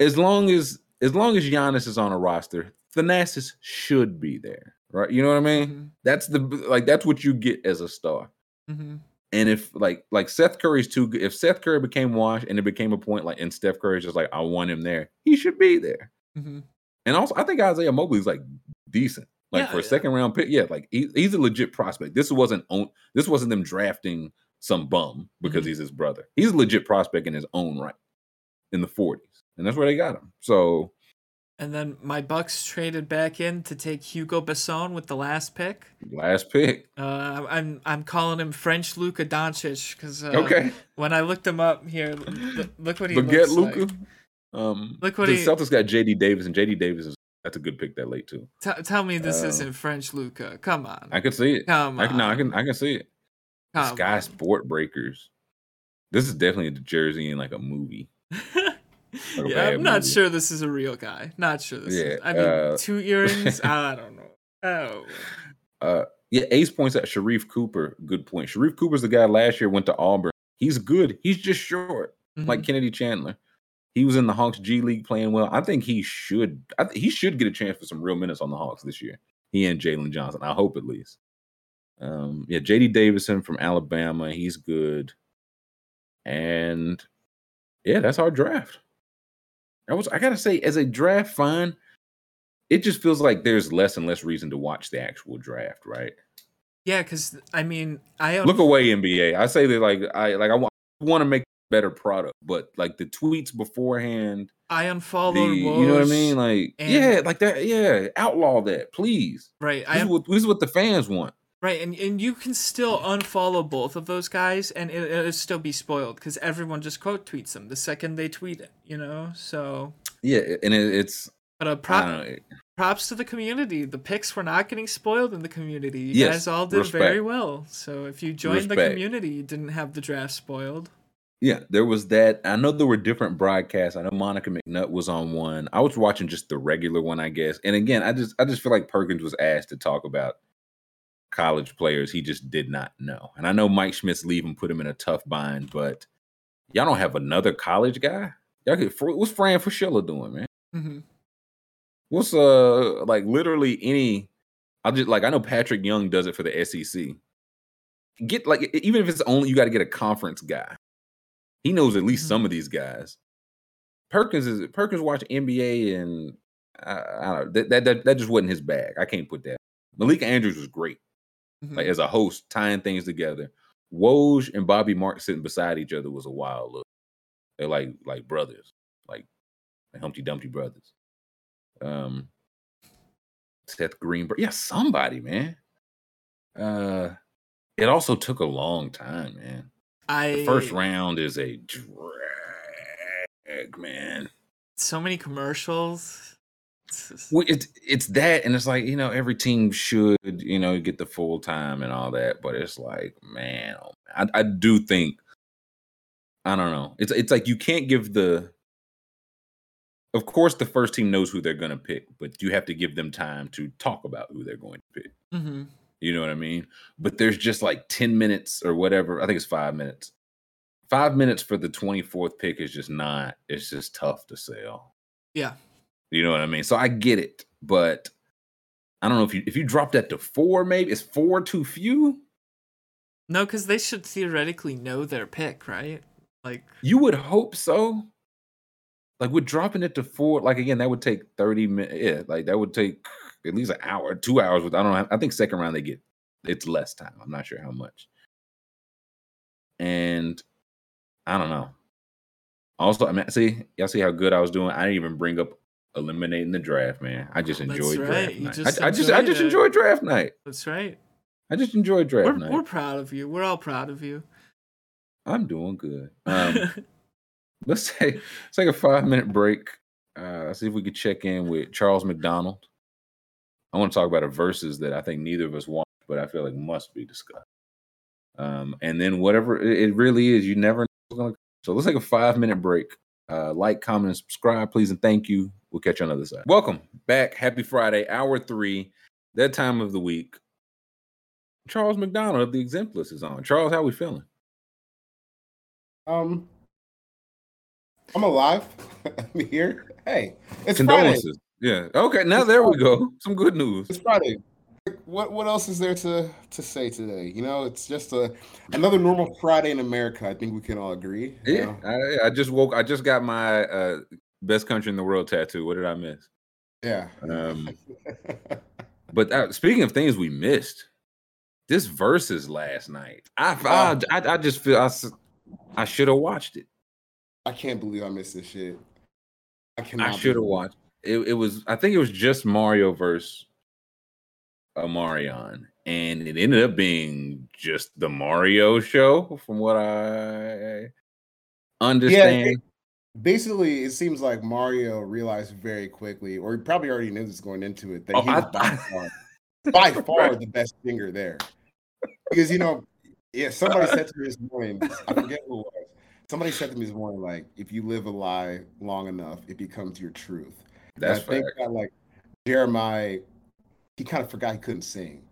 as long as as long as Giannis is on a roster, Thanasis should be there, right? You know what I mean? Mhm. That's the like that's what you get as a star. Mhm. And if like like Seth Curry's too good, if Seth Curry became washed and it became a point like and Steph Curry's just like I want him there, he should be there. Mhm. And also, I think Isaiah Mobley's like decent. Like Yeah, for a yeah. second round pick, yeah, like he, he's a legit prospect. This wasn't on. This wasn't them drafting some bum because Mhm. he's his brother. He's a legit prospect in his own right in the 40s, and that's where they got him. So And then my Bucks traded back in to take Hugo Besson with the last pick. last pick, Uh, I'm I'm calling him French Luka Doncic because uh, okay, when I looked him up here, look what he forget looks like. Um, Look what the he- Celtics got J.D. Davison, and J.D. Davison is that's a good pick that late too. T- tell me this Uh, isn't French Luka. Come on. I can see it. Come I can, no, I can, I can see it. Come Sky on. Sport Breakers. This is definitely the jersey in like a movie. a yeah, I'm not movie. sure this is a real guy. Not sure this is. Yeah, I mean, uh, two earrings. I don't know. Oh, Uh, yeah, Ace points out Sharife Cooper. Good point. Sharife Cooper's the guy last year went to Auburn. He's good. He's just short, like Mhm. Kennedy Chandler. He was in the Hawks G League playing well. I think he should. I th- he should get a chance for some real minutes on the Hawks this year. He and Jalen Johnson. I hope at least. Um, yeah, JD Davison from Alabama. He's good. And yeah, that's our draft. I was. I gotta say, as a draft fan, it just feels like there's less and less reason to watch the actual draft, right? yeah. Because I mean, I Look away, NBA. I say that like I like I want to make better product, but like the tweets beforehand, I the unfollowed. you know what I mean? Like yeah, like that. Yeah, outlaw that, please. Right. This I is, what, this is what the fans want. Right, and, and you can still unfollow both of those guys, and it, it'll still be spoiled because everyone just quote tweets them the second they tweet it, you know. So, Yeah, and it, it's but uh, I prop, props to the community. The picks were not getting spoiled in the community. You Yes, guys all did respect. very well. So if you joined the community, you didn't have the draft spoiled. Yeah, there was that. I know there were different broadcasts. I know Monica McNutt was on one. I was watching just the regular one, I guess. And again, I just I just feel like Perkins was asked to talk about college players he just did not know. And I know Mike Schmitz leave and put him in a tough bind, but y'all don't have another college guy. Y'all could, what's Fran Fraschilla doing, man? hmm What's uh like literally any? I'll just like I know Patrick Young does it for the SEC. Get like even if it's only you got to get a conference guy. He knows at least some of these guys. Perkins is Perkins watch NBA and I, I don't know that, that that that just wasn't his bag. I can't put that. Malika Andrews was great, hmm like as a host, tying things together. Woj and Bobby Mark sitting beside each other was a wild look. They're like like brothers, like, like Humpty Dumpty brothers. Um, Seth Greenberg. Yeah, somebody, man. Uh, it also took a long time, man. I The first round is a drag, man. so many commercials. It's just- Well, it's it's that, and it's like you know every team should you know get the full time and all that, but it's like man, oh, I I do think I don't know. It's it's like you can't give the. Of course, the first team knows who they're going to pick, but you have to give them time to talk about who they're going to pick. Mhm. You know what I mean? But there's just like 10 minutes or whatever. I think it's five minutes. Five minutes for the 24th pick is just not, it's just tough to sell. Yeah. You know what I mean? So I get it, but I don't know if you if you drop that to four, maybe is four too few? No, because they should theoretically know their pick, right? Like, You would hope so. Like we're dropping it to four. Like again, that would take 30 minutes. Yeah, like that would take at least an hour, two hours with I don't know. I think second round they get it's less time. I'm not sure how much. And I don't know. Also, I mean, see, y'all see how good I was doing. I didn't even bring up eliminating the draft, man. I just enjoyed right, draft night. just I, I just, I just it. enjoyed draft night. that's right. I just enjoyed draft We're, night. we're proud of you. We're all proud of you. I'm doing good. Um, let's take let's take a five minute break. Uh, see if we could check in with Charles McDonald. I want to talk about a Verzuz that I think neither of us watched, but I feel like must be discussed. Um, and then whatever it, it really is, you never know what's gonna. So let's take a five minute break. Uh, like, comment, and subscribe, please, and thank you. We'll catch you on the other side. Welcome back. Happy Friday, hour three, that time of the week. Charles McDonald of the Exemplist is on. Charles, how we feeling? Um, I'm alive. I'm here. Hey, it's. Condolences. Yeah. Okay. Now It's there we go. Some good news. It's Friday. What what else is there to to say today? You know, it's just a another normal Friday in America. I think we can all agree. Yeah. I, I just woke. I just got my uh, best country in the world tattoo. What did I miss? Yeah. Um, but uh, speaking of things we missed, this versus last night. I I, I, I just feel I should have watched it. I can't believe I missed this shit. I cannot. I should have watched. It, it was. I think it was just Mario versus Marion, and it ended up being just the Mario show, from what I understand. Basically, it seems like Mario realized very quickly, or he probably already knew this going into it, that Oh, he was I- by far, by far Right. the best singer there. Because you know, yeah, somebody said to me this morning, I forget who it was. Somebody said to me this morning, like, if you live a lie long enough, it becomes your truth. And That's I think that like Jeremiah, he kind of forgot he couldn't sing,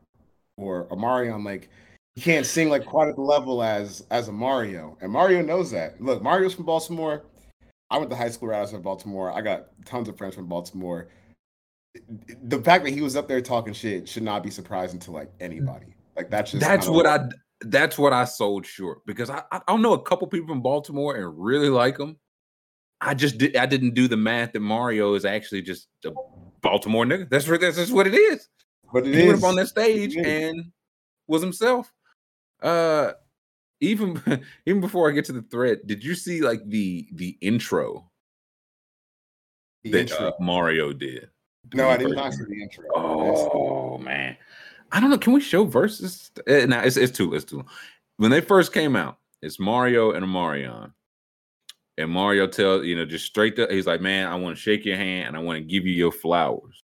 or Omarion, like he can't sing like quite at the level as as a Mario, and Mario knows that. Look, Mario's from Baltimore. I went to high school right outside of Baltimore. I got tons of friends from Baltimore. The fact that he was up there talking shit should not be surprising to like anybody. Like that's just That's what I. That's what I sold short because I I don't know a couple people from Baltimore and really like them. I just did. I didn't do the math that Mario is actually just a Baltimore nigga. That's what that's just what it is. But it he went up on that stage and was himself. Uh, even even before I get to the thread, did you see like the the intro the that intro. uh, Mario did? no, I did not see the intro. Oh man, I don't know. Can we show Verzuz? Uh, nah, it's it's too it's too. When they first came out, it's Mario and Marion, and Mario tells you know just straight up, he's like, man, I want to shake your hand and I want to give you your flowers.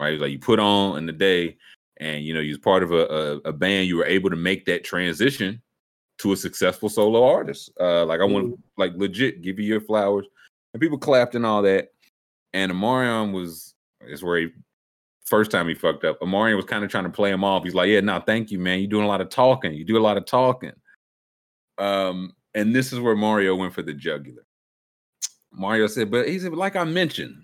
Right? He's like, you put on in the day, and you know, you was part of a, a a band. You were able to make that transition to a successful solo artist. Uh, like I want to like legit give you your flowers, and people clapped and all that. And Omarion was is where he first time he fucked up. Omarion was kind of trying to play him off. He's like, "Yeah, no, thank you, man. You're doing a lot of talking. You do a lot of talking." Um, and this is where Mario went for the jugular. Mario said, "But he said, like I mentioned,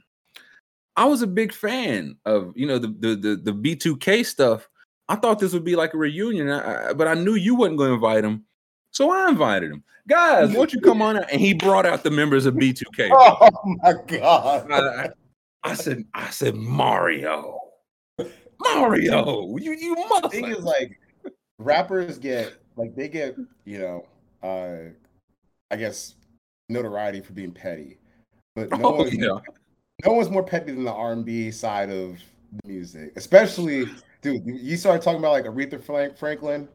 I was a big fan of you know the the the, the B2K stuff. I thought this would be like a reunion, I, I- but I knew you wasn't going to invite him, so I invited him. Guys, why don't you come on out? And he brought out the members of B2K. Oh my god. I, I- said, I said, Mario, Mario, you you The thing is like rappers get like they get you know uh i guess notoriety for being petty but no Oh, one yeah. no one's more petty than the R and B side of the music, especially dude. You started talking about like Aretha Franklin,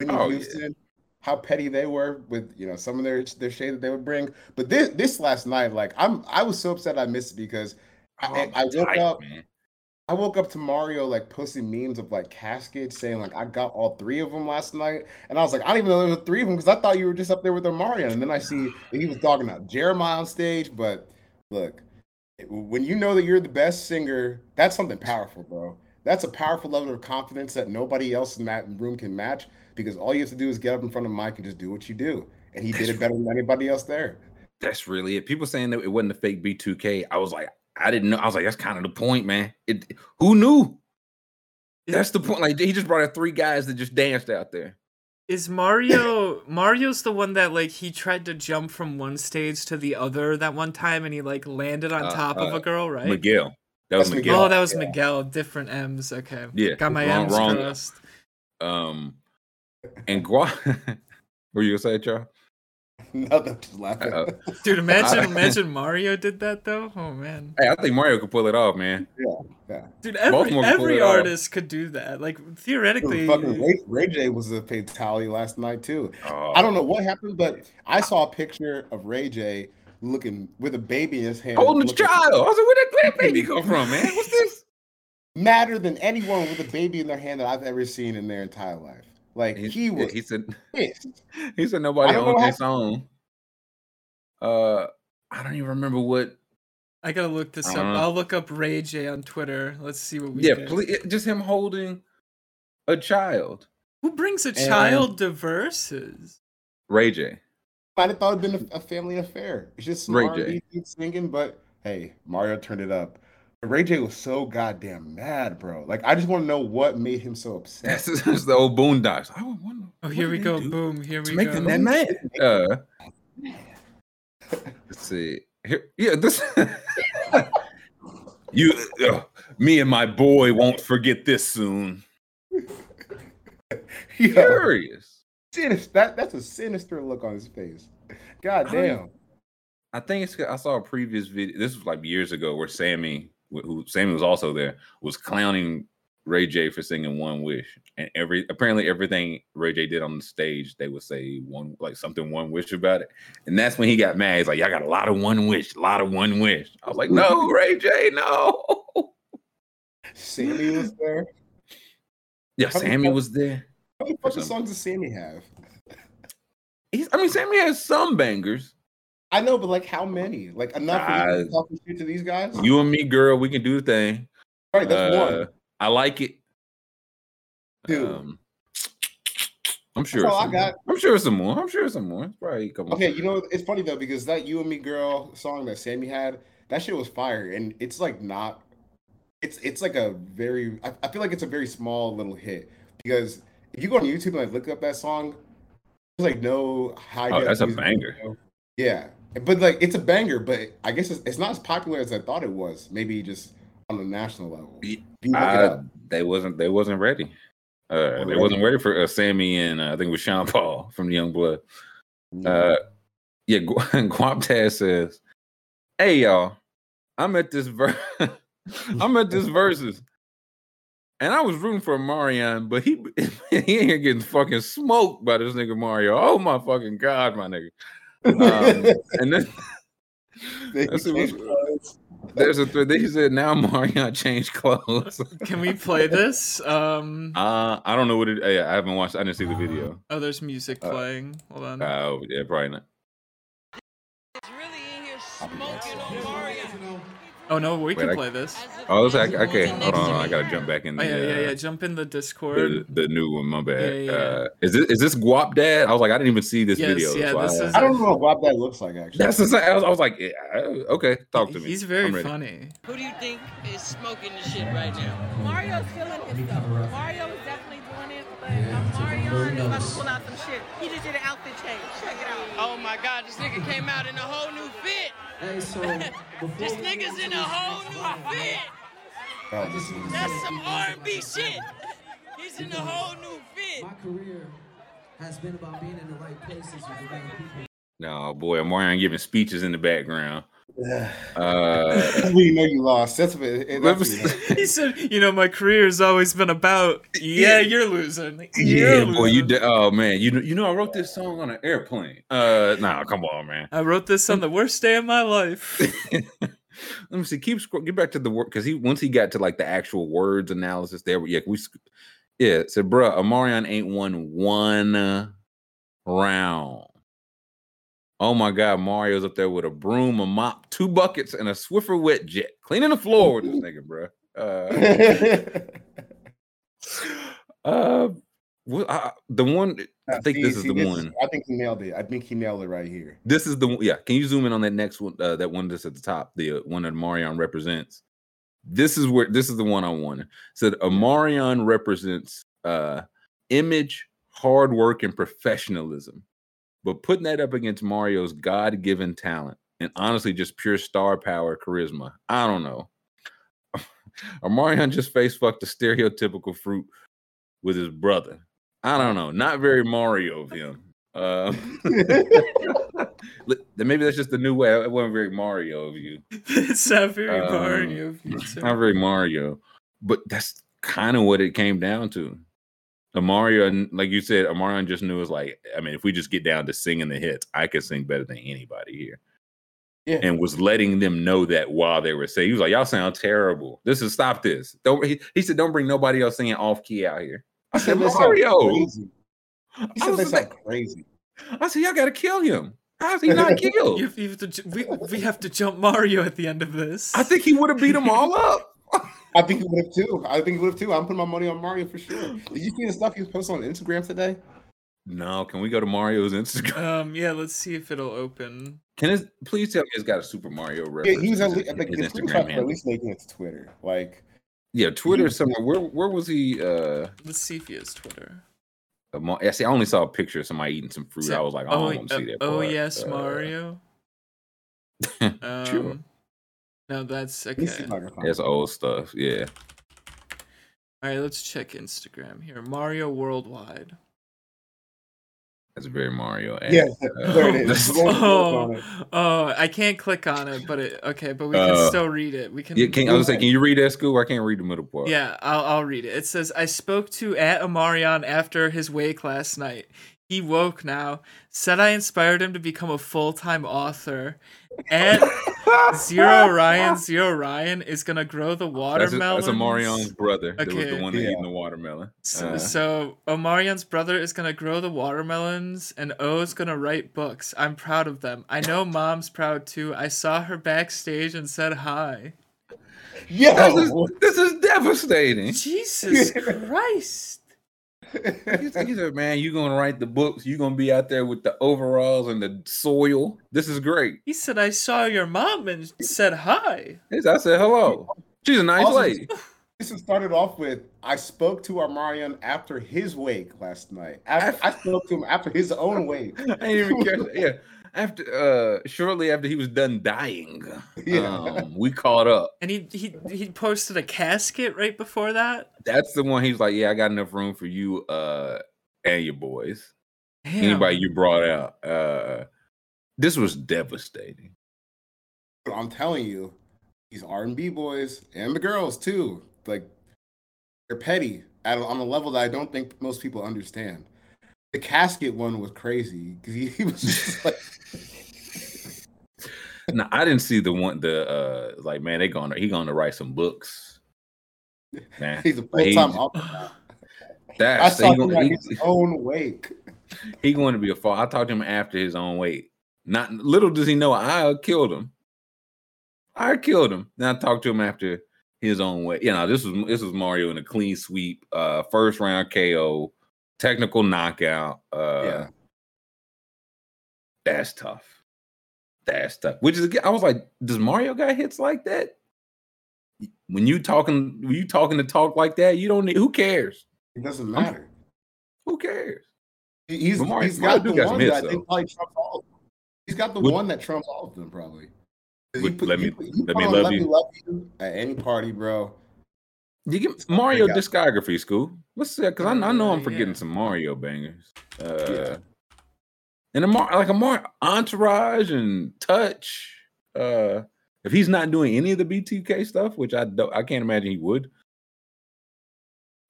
Whitney Oh, yeah. Houston, how petty they were with you know some of their their shade that they would bring. But this this last night, like I'm I was so upset I missed it because I, Oh, I woke tight, up man. I woke up to Mario like posting memes of like caskets saying like I got all three of them last night, and I was like I didn't even know there were three of them because I thought you were just up there with Mario, and then I see he was talking about Jeremiah on stage. But look, when you know that you're the best singer, that's something powerful, bro. That's a powerful level of confidence that nobody else in that room can match because all you have to do is get up in front of Mike and just do what you do, and he did it better than anybody else there. That's really it. People saying that it wasn't a fake B2K. I was like, I didn't know. I was like, that's kind of the point, man. It who knew? That's the point. Like he just brought out three guys that just danced out there. Is Mario Mario's the one that like he tried to jump from one stage to the other that one time and he like landed on Uh, top of uh, a girl, right? Miguel. That was Miguel. Miguel. Oh, that was Yeah. Miguel. Different M's. Okay. Yeah, Got my wrong- M's wrong. crossed. Um, and Gua. What were you gonna say, Charles? Nothing, just laughing. Uh, Dude, imagine imagine Mario did that though. Oh man. Hey, I think Mario could pull it off, man. Yeah. Dude, every Baltimore could pull every it off. artist could do that. Like theoretically fucking Ray, Ray J was a fatality last night too. Oh, I don't know what happened, but I saw a picture of Ray J looking with a baby in his hand, holding his child. I was like, where that, where that baby come from, man? What's this? madder than anyone with a baby in their hand that I've ever seen in their entire life. Like He, he was He said. pissed. He said nobody I don't owns what his song. Uh, I don't even remember what. I gotta look this up. Uh-huh. I'll look up Ray J on Twitter. Let's see what we Yeah, please, just him holding a child. Who brings a And- child to Verzuz? Ray J. Might have thought it'd been a, a family affair. It's just some Ray R&B J. singing, but hey, Mario turned it up. But Ray J was so goddamn mad, bro. Like I just want to know what made him so upset. That's, that's the old Boondocks. I wonder. Oh, here we go. do Boom. Here To we make go. them that mad. Uh, let's see. Here, yeah, this. you, uh, me and my boy won't forget this soon. Yo, Curious. sinister. That that's a sinister look on his face. God I damn. I think it's. I saw a previous video. This was like years ago, where Sammie, wh- who Sammie was also there, was clowning Ray J for singing "One Wish," and every apparently everything Ray J did on the stage, they would say one like something "One Wish" about it, and that's when he got mad. He's like, "Y'all got a lot of one wish, a lot of one wish." I was like, "No, Ray J, no." Sammie was there. Yeah, How Sammie fuck- was there. How many fucking songs does Sammie have? He's, I mean, Sammie has some bangers. I know, but like how many? Like enough for you to Uh, talking shit to these guys? You and me, girl, we can do the thing. right, that's Uh, one. I like it. Dude. Um, I'm sure. That's all I some more. got. I'm sure some more. I'm sure some more. It's probably a couple. Okay, you know it's funny though because that "You and Me Girl" song that Sammie had, that shit was fire, and it's like not, it's it's like a very, I, I feel like it's a very small little hit because if you go on YouTube and like look up that song, there's like no high. Oh, that's a banger. video. Yeah, but like it's a banger, but I guess it's, it's not as popular as I thought it was. Maybe just on the national level. Ye- If you look it I, up. they wasn't. They wasn't ready. Uh, they wasn't ready for uh, Sammie and uh, I think it was Sean Paul from the Young Blood. Mm. Uh, yeah, Gu- Guaptaz says, "Hey y'all, I'm at this ver- I'm at this Verzuz, and I was rooting for Marion, but he he ain't getting fucking smoked by this nigga Mario. Oh my fucking god, my nigga. Um, and then that's what changed was- clothes. there's a thread. He said now Marion changed clothes. Can we play this? Um Uh, I don't know what it. Hey, I haven't watched. I didn't see the video. oh there's music uh, playing. Hold on. Oh, yeah, probably not. really in here smoking on Mario. Oh no, we Wait, can I- play this. Oh, it's like okay. Hold on, I gotta jump back in. Oh yeah, yeah, uh, yeah. Jump in the The, Discord. the new one. My bad. Yeah, yeah, yeah. Uh, is this is this Guap Dad? I was like, I didn't even see this Yes, video. yeah, so this I, is- I don't know what that looks like actually. That's the same. I was, I was like, yeah, uh, okay, talk to me. He's very funny. Who do you think is smoking the shit right now? Mario's feeling himself. Mario is definitely doing it, but uh, Mario is about to pull out some shit. He just did an outfit change. Check it out. Oh my god, this nigga came out in a whole new fit. Hey, so before This nigga's in a whole new song, fit. Oh, I just That's some a few words R&B shit. He's in a whole new fit. My career has been about being in the right places with the right people. No, boy, Marion giving speeches in the background. Uh, That's when you know you lost. That's what it, it- that's me He said, "You know, my career has always been about Yeah. yeah, you're losing. yeah, You're boy, you losing." did. Oh man, you know, you know, I wrote this song on an airplane. Uh, nah, come on, man. I wrote this on the worst day of my life. Let me see. Keep scroll. Get back to the work because he once he got to like the actual words analysis there. Yeah, we. Yeah, said, bruh, Omarion ain't won one round. Oh my God, Mario's up there with a broom, a mop, two buckets, and a Swiffer wet jet, cleaning the floor with this nigga, bruh. Uh, uh, well, I, the one. I think See- this is see, the one. I think he nailed it. I think he nailed it right here. This is the one. Yeah, can you zoom in on that next one? Uh, that one that's at the top, the uh, one that Marion represents. This is where this is the one I wanted. Said Omarion represents uh, image, hard work, and professionalism. But putting that up against Mario's God-given talent and honestly just pure star power, charisma, I don't know. Omarion just face fucked the stereotypical fruit with his brother. I don't know. Not very Mario of him. Uh, maybe that's just the new way. It wasn't very Mario of you. it's not very Um, Mario of you too. Not very Mario, but that's kind of what it came down to. Amario, uh, like you said, Omarion just knew it was like, I mean, if we just get down to singing the hits, I could sing better than anybody here. Yeah. And was letting them know that while they were saying, he was like, Y'all sound terrible. This is stop this. Don't he, he said, Don't bring nobody else singing off key out here. I He said, they sound Mario. crazy. He I said was they sound like, crazy. I said, Y'all gotta kill him. How's he not killed? You you have to, we, we have to jump Mario at the end of this. I think he would have beat them all up. I think he would have too. I think he would have too. I'm putting my money on Mario for sure. Did you see the stuff he was posting on Instagram today? No, can we go to Mario's Instagram? Um, yeah, let's see if it'll open. Can it please tell me it's got a Super Mario Yeah, reference? he was at in least, I think his Instagram screenshot for at least making it to Twitter. Like, Yeah, Twitter somewhere. Where where was he? Uh, Let's see if he has Twitter. a Mar- I see. I only saw a picture of somebody eating some fruit. Is I was like, oh, I don't want to uh, see that. oh part. yes, Uh, Mario. Um, Sure. No, that's let me see okay. if I can find That's old stuff. Yeah. All right, let's check Instagram here. Mario Worldwide. That's very Mario. ad. Yeah, Uh, there it is. Go- go Oh, oh, I can't click on it, but it okay, but we can Uh, still read it. We can. Yeah, can, I was like, can you read that school? I can't read the middle part. Yeah, I'll I'll read it. It says I spoke to at Omarion after his wake last night. He woke now. Said I inspired him to become a full time author. And Zero Ryan, Zero Ryan is gonna grow the That's, a, watermelon. that's a Marion's brother. That was Okay. the one that Yeah. eating the watermelon. So, Uh, so Omarion's brother is gonna grow the watermelons, and O's gonna write books. I'm proud of them. I know Mom's proud too. I saw her backstage and said hi. Yo, this, is, this is devastating. Jesus Christ! He said, he said, man, you're gonna write the books. You're gonna be out there with the overalls and the soil. This is great. He said I saw your mom and said hi. He said, I said hello. She's a nice Also- lady. this is started off with I spoke to Omarion after his wake last night. After, I spoke to him after his own wake. I didn't even catch that. Yeah. After uh shortly after he was done dying, Yeah. um, we caught up. And he he he posted a casket right before that. That's the one he's like, Yeah, I got enough room for you uh and your boys. Damn. Anybody you brought out. Uh this was devastating. But I'm telling you, these R&B boys and the girls too, like they're petty at on a level that I don't think most people understand. The casket one was crazy because he, he was just like, No, I didn't see the one the uh like man, they gonna he gonna write some books. Man, he's a Like, full time author. now. I That's saw him he, his own wake. he going to be a fall. I talked to him after his own weight. Not little does he know I killed him. I killed him. Then I talked to him after his own way. You know, this was this was Mario in a clean sweep, uh, first round KO, technical knockout. Uh, Yeah. that's tough. That's tough. Which is, I was like, does Mario got hits like that? When you talking, when you talking to talk like that, you don't need. Who cares? It doesn't matter. Who cares? He- He's, Mario- he's got the one hits, that I think though. probably trumps all of them. He's got the Would- one that trumps all of them, probably. Would- let me- put- let put me love let you. love you at any party, bro. You get Mario discography, school. Let's see, because I, I know I'm Uh, forgetting yeah. some Mario bangers. Uh, Yeah. And a Mar- like a Mar Entourage and Touch. Uh, if he's not doing any of the B2K stuff, which I don't, I can't imagine he would.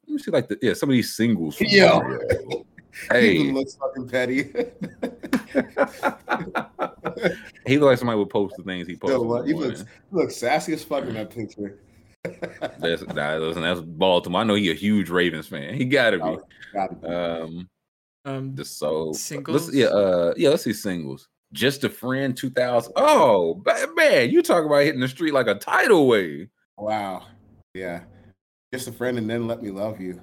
Let me see, like the yeah, some of these singles. Yo. Mario. He looks fucking petty. he looks like somebody would post the things he posted. Yo? He looks he looks sassy as fuck in that picture. That's, nah, listen, that's Baltimore. I know he a huge Ravens fan. He gotta be. Gotta be. Um, Um, the so Singles? Let's, yeah, uh, yeah. Let's see singles. Just a friend, two thousand. Oh, man, you talk about hitting the street like a tidal wave. wow. Yeah. Just a friend and then let me love you.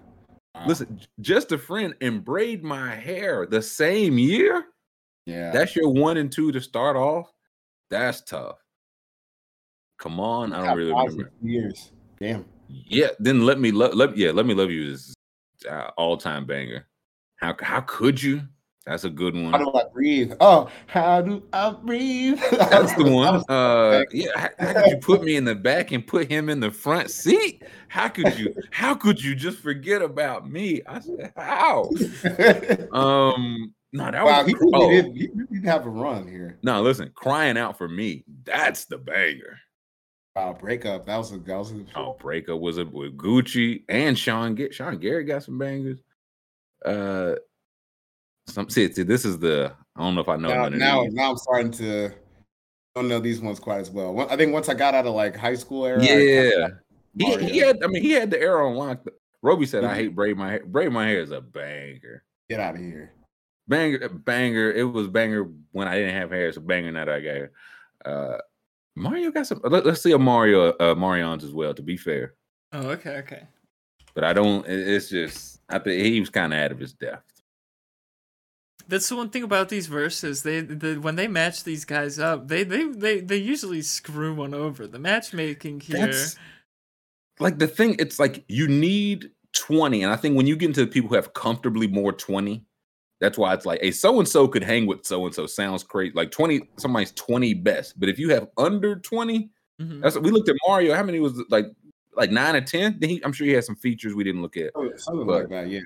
Wow. Listen, just a friend and braid my hair the same year. Yeah. That's your one and two to start off. That's tough. Come on, I don't Top really five remember. years. Damn. Yeah, then let me love. Let, yeah, let me love you is uh, all time banger. How how could you? That's a good one. How do I breathe? Oh, how do I breathe? That's the one. Uh, yeah. How, how could you put me in the back and put him in the front seat? How could you? How could you just forget about me? I said, how? Um, no, that wow, was he really, oh, did, he really did have a run here. no. Listen, crying out for me. That's the banger. Wow, breakup. That was a that was a, Oh, breakup was it with Gucci and Sean. Get Sean Gary got some bangers. Uh, some see, see, this is the. I don't know if I know now, now, now I'm starting to don't know these ones quite as well. I think once I got out of like high school era, Yeah, he, he had. I mean, he had the arrow on lock. Roby said, "I Mhm. hate braid my hair. Braid my hair is a banger, get out of here. banger, banger. It was banger when I didn't have hair. It's a banger now that I got hair. Uh, Mario got some. Let, us see a Mario, uh, Marion's as well. To be fair, oh, okay, okay. but I don't. it- It's just I think he was kind of out of his depth. That's the one thing about these verses. They the when they match these guys up, they they they, they usually screw one over. The matchmaking here. That's like the thing. It's like you need twenty, and I think when you get into the people who have comfortably more twenty, that's why it's like, hey, so and so could hang with so and so. Sounds great. Like twenty, somebody's twenty best, but if you have under twenty, Mhm. that's we looked at Mario. How many was like like nine or ten? Then he, I'm sure he had some features we didn't look at. Oh, Something But- like that, yeah.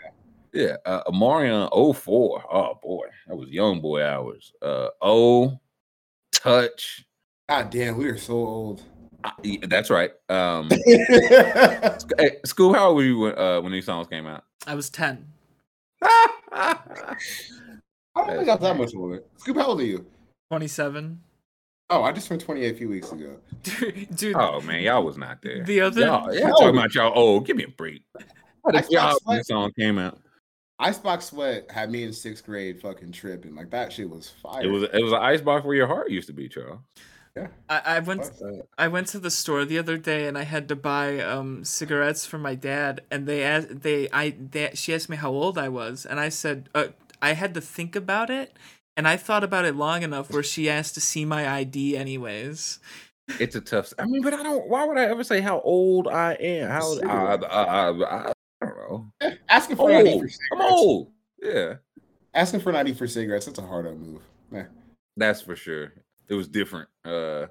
Yeah, uh, a Mario 04. Oh boy, that was young boy hours. Uh, O, touch. God damn, we are so old. Uh, yeah, that's right. Um, hey, school. How old were you when, uh, when these songs came out? I was ten. I don't think I'm that much older. Scoop, how old are you? Twenty-seven. Oh, I just turned 28 a few weeks ago. Dude, dude oh man, y'all was not there. the other Y'all, y'all talking about y'all. Oh, give me a break. How did y'all stopped this song came out? Icebox Sweat had me in sixth grade fucking tripping. Like that shit was fire. It was it was an icebox where your heart used to be, Charles. yeah. I, I went fuck. I went to the store the other day and I had to buy um cigarettes for my dad and they asked they I they, she asked me how old I was and I said uh, I had to think about it and I thought about it long enough where she asked to see my ID anyways. It's a tough. I mean, but I don't. Why would I ever say how old I am? How old, I, I, I, I, I don't know. Asking for an ID Old. for I'm old. Yeah, Asking for an ID for cigarettes, that's a hard up move. Yeah. that's for sure. It was different. Uh,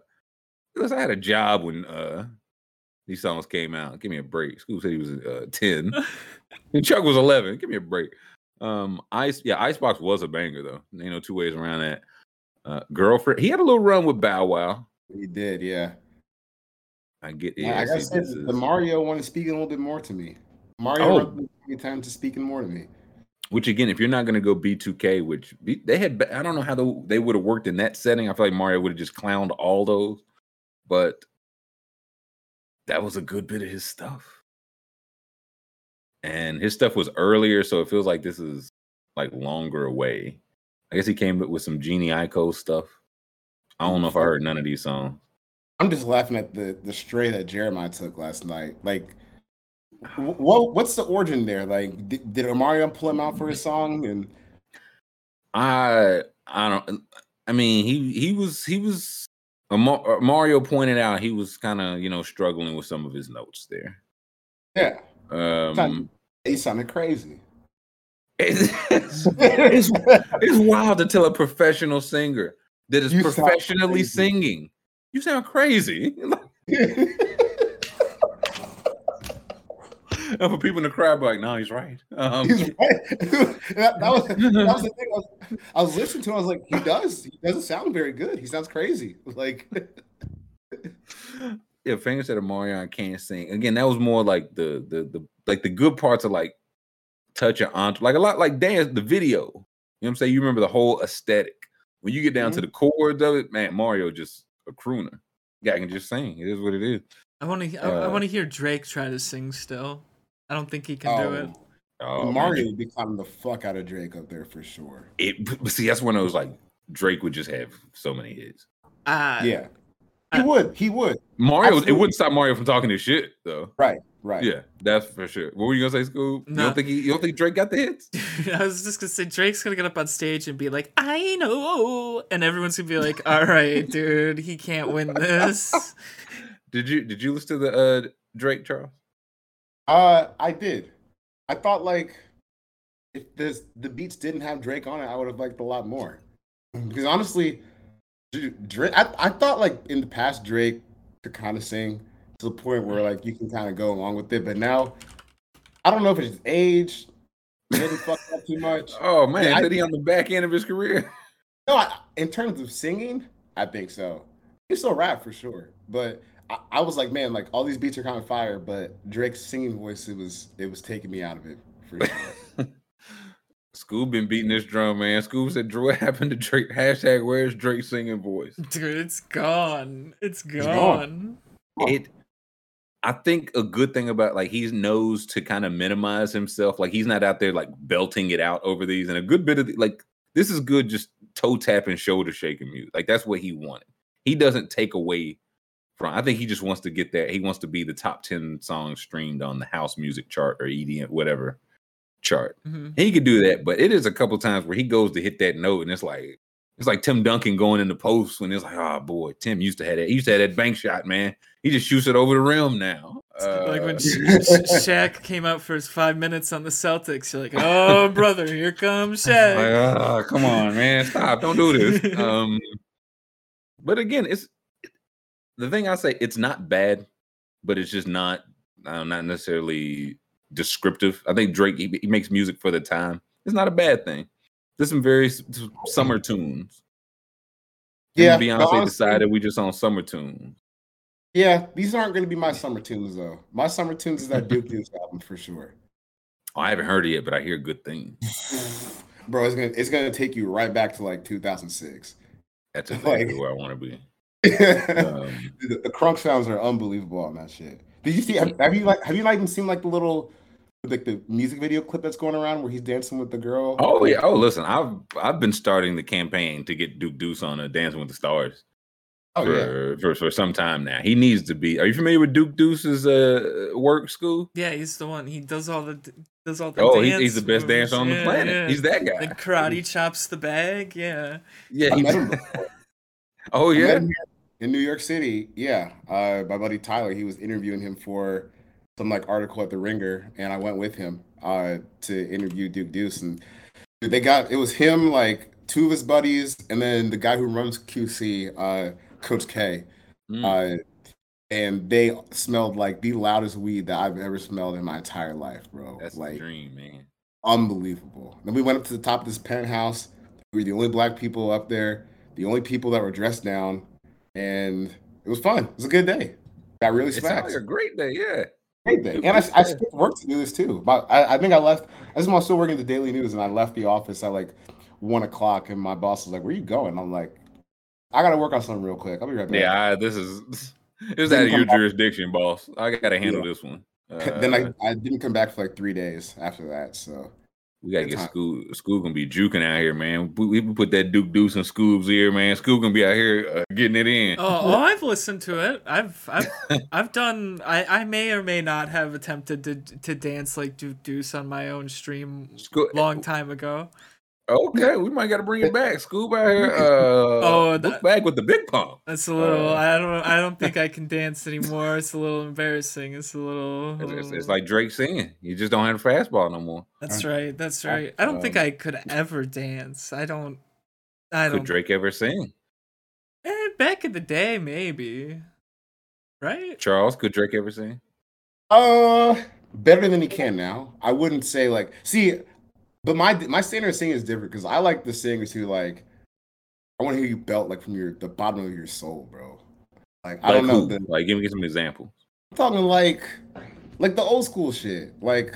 because I had a job when uh these songs came out. Give me a break. School said he was uh ten. and Chuck was eleven. Give me a break. Um, ice. Yeah, Icebox was a banger though. Ain't no two ways around that. Uh, girlfriend. He had a little run with Bow Wow. He did, yeah. I get. Yeah, Yeah, I gotta say, the Mario one is speaking a little bit more to me. Mario Oh. times to speaking more to me. Which again, if you're not going to go B2K, which B, they had, I don't know how the, they would have worked in that setting. I feel like Mario would have just clowned all those, but that was a good bit of his stuff. And his stuff was earlier, so it feels like this is like longer away. I guess he came up with some Genie Ico stuff. I don't know if I heard none of these songs. I'm just laughing at the the stray that Jeremiah took last night. Like, ah. what what's the origin there? Like, did, did Mario pull him out for his song? And I I don't. I mean, he he was he was. Mario pointed out he was kind of you know struggling with some of his notes there. yeah, Um, he sounded crazy. it's, it's, it's wild to tell a professional singer that is You professionally singing. You sound crazy. and for people in the crowd, like, no, he's right. Um, He's right. that, that was that was the thing. I was, I was listening to. him, I was like, he does. He doesn't sound very good. He sounds crazy. Like, yeah, Finger said Omarion can't sing. Again, that was more like the the the like the good parts of like touch and entre, like a lot like dance, the video. You know what I'm saying? You remember the whole aesthetic. When you get down to the chords of it, man, Mario just a crooner. Guy can just sing. It is what it is. I want to. I, I Uh, want to hear Drake try to sing still. I don't think he can do it. Oh, Mario would be climbing the fuck out of Drake up there for sure. It but see, that's when it was like Drake would just have so many hits. Uh, Yeah, he would. He would. Mario, it wouldn't stop Mario from talking his shit though. Right. Right. Yeah, that's for sure. What were you gonna say, Scoob? You don't think he, you don't think Drake got the hits? I was just gonna say Drake's gonna get up on stage and be like, "I know," and everyone's gonna be like, "All right, dude, he can't win this." Did you did you listen to the uh Drake Charles? Uh, I did. I thought like if this the beats didn't have Drake on it, I would have liked a lot more. Because honestly, Dr- Drake, I, I thought like in the past Drake could kind of sing to the point where like you can kind of go along with it, but now I don't know if it's his age. Maybe fucked up too much. Oh man, Yeah, did he on the back end of his career? No, I, in terms of singing, I think so. He still rap for sure, but I, I was like, man, like all these beats are kind of fire, but Drake's singing voice, it was it was taking me out of it for sure. Scoob been beating this drum, man. Scoob said, "Drew, what happened to Drake?" Hashtag Where's Drake singing voice? Dude, it's gone. It's gone. gone. It. I think a good thing about like he knows to kind of minimize himself. Like he's not out there like belting it out over these. And a good bit of the, like this is good, just toe tapping, shoulder shaking music. Like that's what he wanted. He doesn't take away from. I think he just wants to get that. He wants to be the top ten songs streamed on the house music chart or EDM, whatever chart. Mhm. He could do that, but it is a couple times where he goes to hit that note, and it's like it's like Tim Duncan going in the post when it's like, oh boy, Tim used to have that. He used to have that bank shot, man. He just shoots it over the rim now. like when Uh, Sha- Sha- Shaq came out for his five minutes on the Celtics, you're like, "Oh, brother, here comes Shaq." like, oh, come on, man, stop! Don't do this. Um, but again, it's the thing I say. It's not bad, but it's just not uh, not necessarily descriptive. I think Drake he, he makes music for the time. It's not a bad thing. There's some very summer tunes. Yeah, and Beyonce honestly- decided we just on summer tunes. Yeah, these aren't going to be my summer tunes though. My summer tunes is that Duke album for sure. Oh, I haven't heard it yet, but I hear good things. Bro, it's gonna it's gonna take you right back to like 2006. That's exactly Like- where I want to be. the, Um, the crunk sounds are unbelievable on that shit. Did you see? Have, have you like have you even seen like the little like the music video clip that's going around where he's dancing with the girl? oh yeah. Oh, listen, I've I've been starting the campaign to get Duke Deuce on a Dancing with the Stars. Oh, yeah. for, for for some time now. He needs to be. Are you familiar with Duke Deuce's uh work school? Yeah, he's the one. He does all the does all the. Oh, he's, dance he's the best dancer on the Yeah, planet. yeah. He's that guy. The karate chops the bag. Yeah. yeah. He, met him before. oh yeah. in New York City. Yeah, uh, my buddy Tyler, he was interviewing him for some like article at the Ringer, and I went with him uh, to interview Duke Deuce, and they got it was him like two of his buddies, and then the guy who runs QC, uh, Coach K, Mm. uh, and they smelled like the loudest weed that I've ever smelled in my entire life, bro. That's like dream, man. unbelievable. Then we went up to the top of this penthouse. We were the only black people up there, the only people that were dressed down, and it was fun. It was a good day. Got really It sounds smacked. like a great day. Yeah. Great day. And I, I skipped work to do this too. But I, I think I left. I just was still working at the Daily News, and I left the office at like one o'clock, and my boss was like, "Where you going?" I'm like, "I gotta work on something real quick. I'll be right back." Yeah. I, this is this is out of your back. jurisdiction, boss. I gotta handle Yeah. this one. then Uh, I, I didn't come back for like three days after that. So we gotta good get time. school. School gonna be juking out here, man. We, we put that Duke Deuce in Scoob's ear, man. School gonna be out here uh, getting it in. Oh, oh, I've listened to it. I've I've I've done. I I may or may not have attempted to to dance like Duke Deuce on my own stream School, long time ago. Okay, we might got to bring it back. Scoob out here. Uh, Oh, look that- back with the big pump. That's a little. Uh, I don't. I don't think I can dance anymore. It's a little embarrassing. It's a little. It's, it's, it's like Drake singing. You just don't have a fastball no more. That's right. That's right. I don't think Um, I could ever dance. I don't. I don't. Could Drake ever sing? Eh, back in the day, maybe. Right? Charles, could Drake ever sing? Uh, better than he can now. I wouldn't say like see, but my my standard of singing is different because I like the singers who like I want to hear you belt like from your the bottom of your soul, bro. Like I don't know. The, Like give me some examples. I'm talking like like the old school shit. Like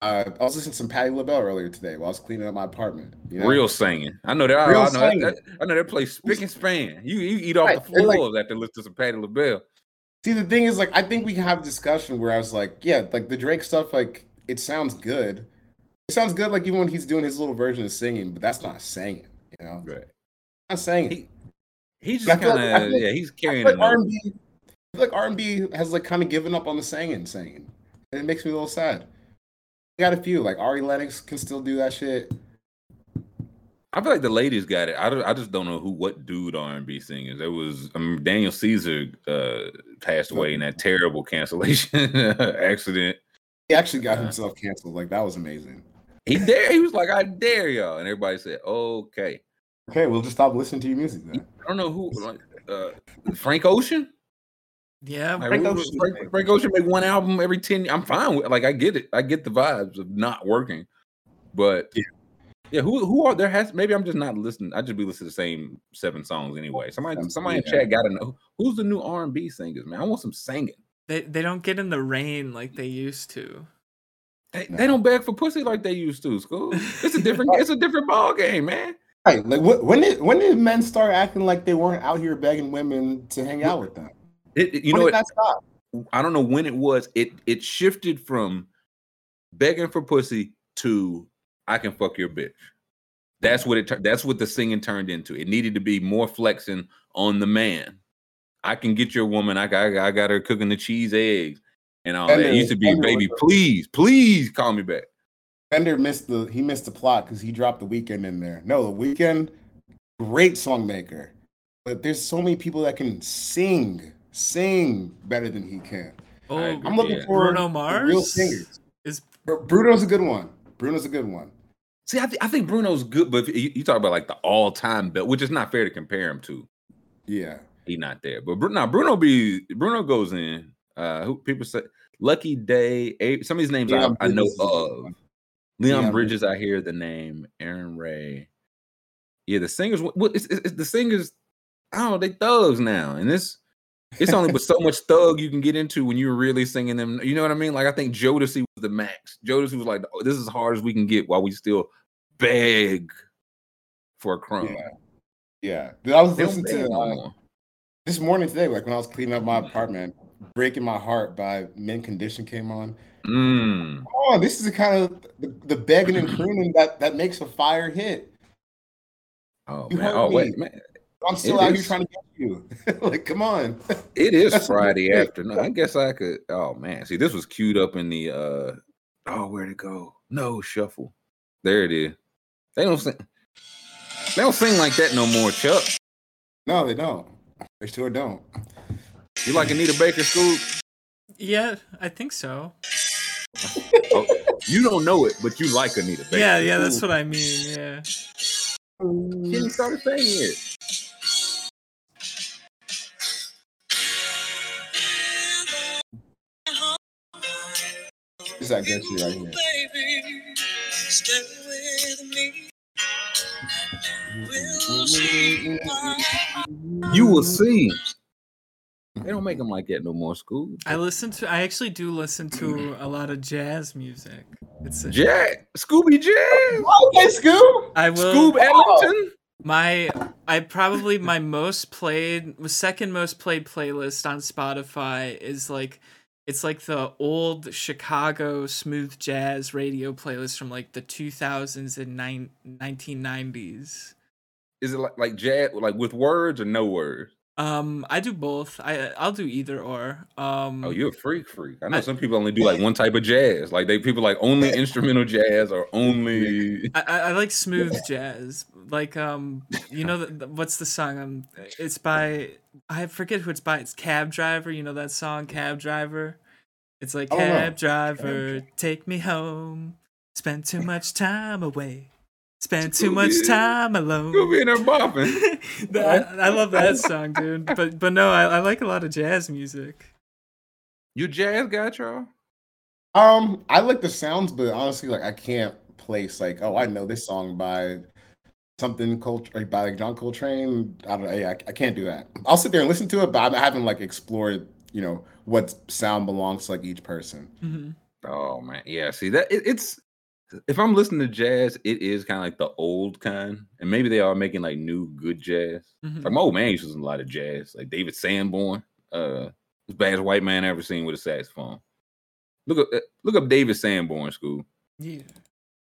uh, I was listening to some Patti LaBelle earlier today while I was cleaning up my apartment. You know? Real singing. I know that. Real I know that, singing. that- I know that play spick and span. You you eat off Right, the and, like- floors after listening to some Patti LaBelle. See, the thing is, like, I think we can have a discussion where I was like, yeah, like the Drake stuff, like, it sounds good. It sounds good, like, even when he's doing his little version of singing, but that's not singing, you know? Right. Not singing. He- He But I just feel kind like- I of feel- yeah. He's carrying it. like R&B, I feel like R&B has, like, kind of given up on the singing, singing. And it makes me a little sad. I got a few, like, Ari Lennox can still do that shit. I feel like the ladies got it. I, don't, I just don't know who what dude R and B singers. There was I mean, Daniel Caesar uh, passed away in that terrible cancellation accident. He actually got Uh. himself canceled. Like, that was amazing. He dare he was like, I dare y'all, and everybody said, okay. Okay, we'll just stop listening to your music then. I don't know who like uh, Frank Ocean. Yeah, Like, Frank who- Ocean. Frank, Frank Ocean make one album every ten. I'm fine with like I get it. I get the vibes of not working, but Yeah. yeah, who who are there? Has maybe I'm just not listening. I just be listening to the same seven songs anyway. Somebody somebody in chat got to know who's the new R and B singers, man. I want some singing. they they don't get in the rain like they used to. They, No. they don't beg for pussy like they used to. School. It's a different. it's a different ball game, man. Right, like when did when did men start acting like they weren't out here begging women to hang out with them? It, it- you when know that stop? I don't know when it was. It it shifted from begging for pussy to I can fuck your bitch. That's what it. That's what the singing turned into. It needed to be more flexing on the man. I can get your woman. I got. I got her cooking the cheese eggs and all And that. It used to be, and baby, please, please call me back. Fender missed the he missed the plot because he dropped the Weeknd in there. No, the Weeknd, great song maker, but there's so many people that can sing, sing better than he can. Oh. I'm looking Yeah. for Bruno the Mars real singers. is Bruno's a good one. Bruno's a good one. See, I, th- I think Bruno's good, but you, you talk about like the all-time belt, which is not fair to compare him to. Yeah, he not there. But Bruno, Bruno be Bruno goes in. Uh, who people say Lucky Daye. A, some of these names I, I know Bridges is a good of. Leon Leon Bridges, I hear the name. Aaron Ray. Yeah, the singers. It's, it's, it's the singers? I don't know. They thugs now, and this. It's only but so much thug you can get into when you're really singing them. You know what I mean? Like I think Jodeci was the max. Jodeci was like, oh, "This is as hard as we can get," while we still beg for a crumb. yeah, yeah. I was They listening to uh, this morning today, like when I was cleaning up my apartment, "Breaking My Heart" by Mint Condition came on. Mm. Oh, this is the kind of the, the begging and crooning that that makes a fire hit. Oh You man! Oh me. wait, man! I'm still It out here trying to get you. like, come on. It is That's a good Friday afternoon. I guess I could. Oh man, see, this was queued up in the. uh Oh, where'd it go? No shuffle. There it is. They don't sing. They don't sing like that no more, Chuck. No, they don't. They sure don't. You like Anita Baker School? yeah, I think so. Oh, you don't know it, but you like Anita Baker. Yeah, yeah, that's what I mean. Yeah. She didn't start saying it. This that good shit right here. You will see. They don't make them like that no more. School. I listen to. I actually do listen to a lot of jazz music. It's a, Jack, Scooby Jazz, Okay, Scoob. I will. Scoob Ellington. My I probably my most played second most played playlist on Spotify is like it's like the old Chicago smooth jazz radio playlist from like the 2000s and nine, 1990s. Is it like like jazz, like with words or no words? Um I do both. I I'll do either or. Um Oh, you're a freak, freak. I know I- some people only do like one type of jazz. Like they people like only instrumental jazz or only. I, I like smooth jazz. Like um, you know the, the- what's the song? Um, it's by I forget who it's by. It's Cab Driver. You know that song, Cab Driver. It's like know. Cab Driver, take me home. Spend too much time away. Spend too much time alone. You'll be in there bopping. I, I love that song, dude. But but no, I, I like a lot of jazz music. You jazz guy, Charles? Um, I like the sounds, but honestly, like I can't place like, oh, I know this song by something culture by like John Coltrane. I don't know. I, I can't do that. I'll sit there and listen to it, but I haven't like explored, you know, what sound belongs to like each person. Mhm. Oh man, yeah. See that it, it's if I'm listening to jazz, it is kind of like the old kind, and maybe they are making like new good jazz. Mhm. Like my old man used to listen to a lot of jazz, like David Sanborn, uh, the baddest white man I ever seen with a saxophone. Look up, uh, look up David Sanborn, school. Yeah.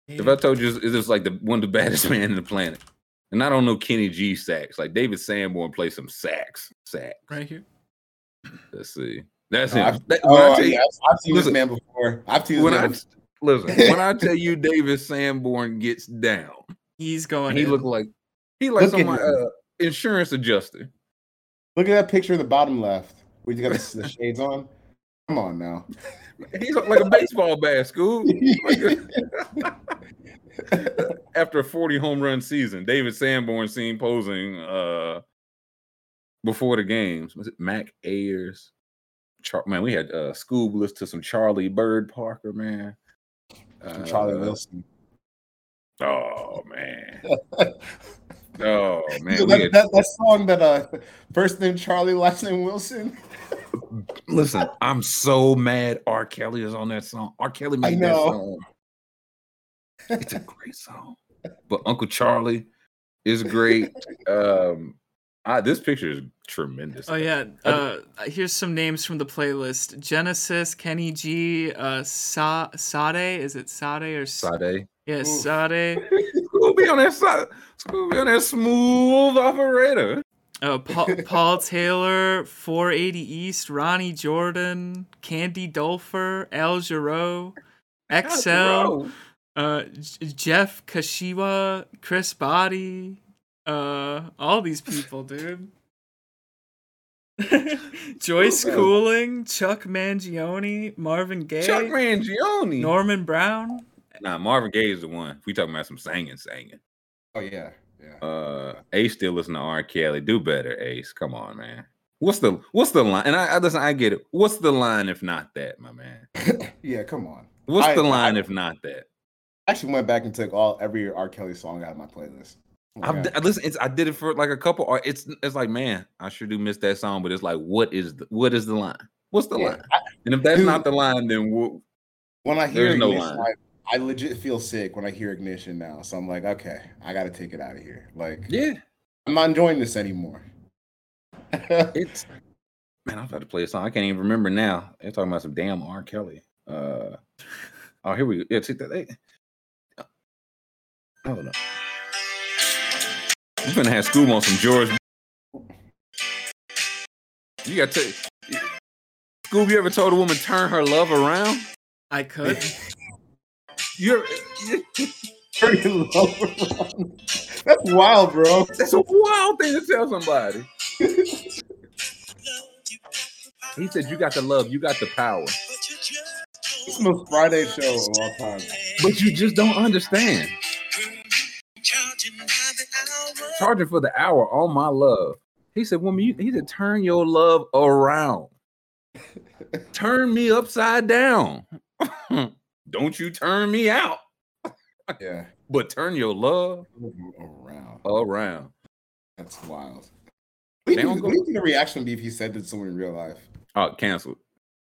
If I told you is this like the one of the baddest man in the planet, and I don't know Kenny G sax, like David Sanborn plays some sax, sax. right here. Let's see, that's Oh, him. I've, That- when I oh, yeah, I've, I've seen listen, this man before. I've seen this when man I before. Listen, when I tell you David Sanborn gets down, He's going. he in. look like he like Look some uh, insurance adjuster. Look at that picture in the bottom left. We got the, the shades on. Come on now. He's like a baseball bat, school. After a 40 home run season, David Sanborn seen posing uh before the games. Was it Mac Ayres? Char- man, we had uh school bliss to some Charlie Bird Parker, man. Charlie Uh, Wilson. Oh man. Oh man. We that, had- that, that song that uh first name Charlie, last name Wilson. Listen, I'm so mad R. Kelly is on that song. R. Kelly made that song. It's a great song. But Uncle Charlie is great. Um I, this picture is tremendous. Oh yeah. Uh, here's some names from the playlist: Genesis, Kenny G, uh, Sa- Sade. Is it Sade or Sa- Sade. yeah Oof. Sade? School be on that side. School on that smooth operator. Uh, Paul, Paul Taylor, 480 East, Ronny Jordan, Candy Dulfer, Al Jarreau, XL, uh, J- Jeff Kashiwa, Chris Botti, uh, all these people, dude. Joyce Who? Cooling, Chuck Mangione, Marvin Gaye, Chuck Mangione. Norman Brown. nah, Marvin Gaye is the one. We talking about some singing, singing. Oh yeah, yeah. Uh, Ace still listen to R. Kelly. Do better, Ace. Come on, man. What's the what's the line? And I, I listen. I get it. What's the line if not that, my man? yeah, come on. What's I- the line I- if not that? I actually went back and took all every R. Kelly song out of my playlist. Oh my I've, listen, it's, I did it for like a couple. Or it's it's like, man, I sure do miss that song. But it's like, what is the what is the line? What's the Yeah, line? And if that's dude. not the line, then what? when I hear There's no line. I, I legit feel sick when I hear ignition now. So I'm like, okay, I got to take it out of here. Like, Yeah, I'm not enjoying this anymore. it's man. I'm about to play a song. I can't even remember now. They're talking about some damn R. Kelly. Uh, oh, here we go. Yeah, take that. Hey. Hold on. I'm gonna have school on some George. You got to. Scoob, you ever told a woman turn her love around? I could. You're Turning love around. That's wild, bro. that's a wild thing to tell somebody. He said you got the love, you got the power, This is the most Friday show of all time. but you just don't understand. Charging for the hour on my love. He said, woman, you, he said, turn your love around. turn me upside down. don't you turn me out, Yeah, but turn your love around. around. That's wild. What do you They think- don't go- what do you think the reaction would be if he said that to someone in real life? Oh, canceled.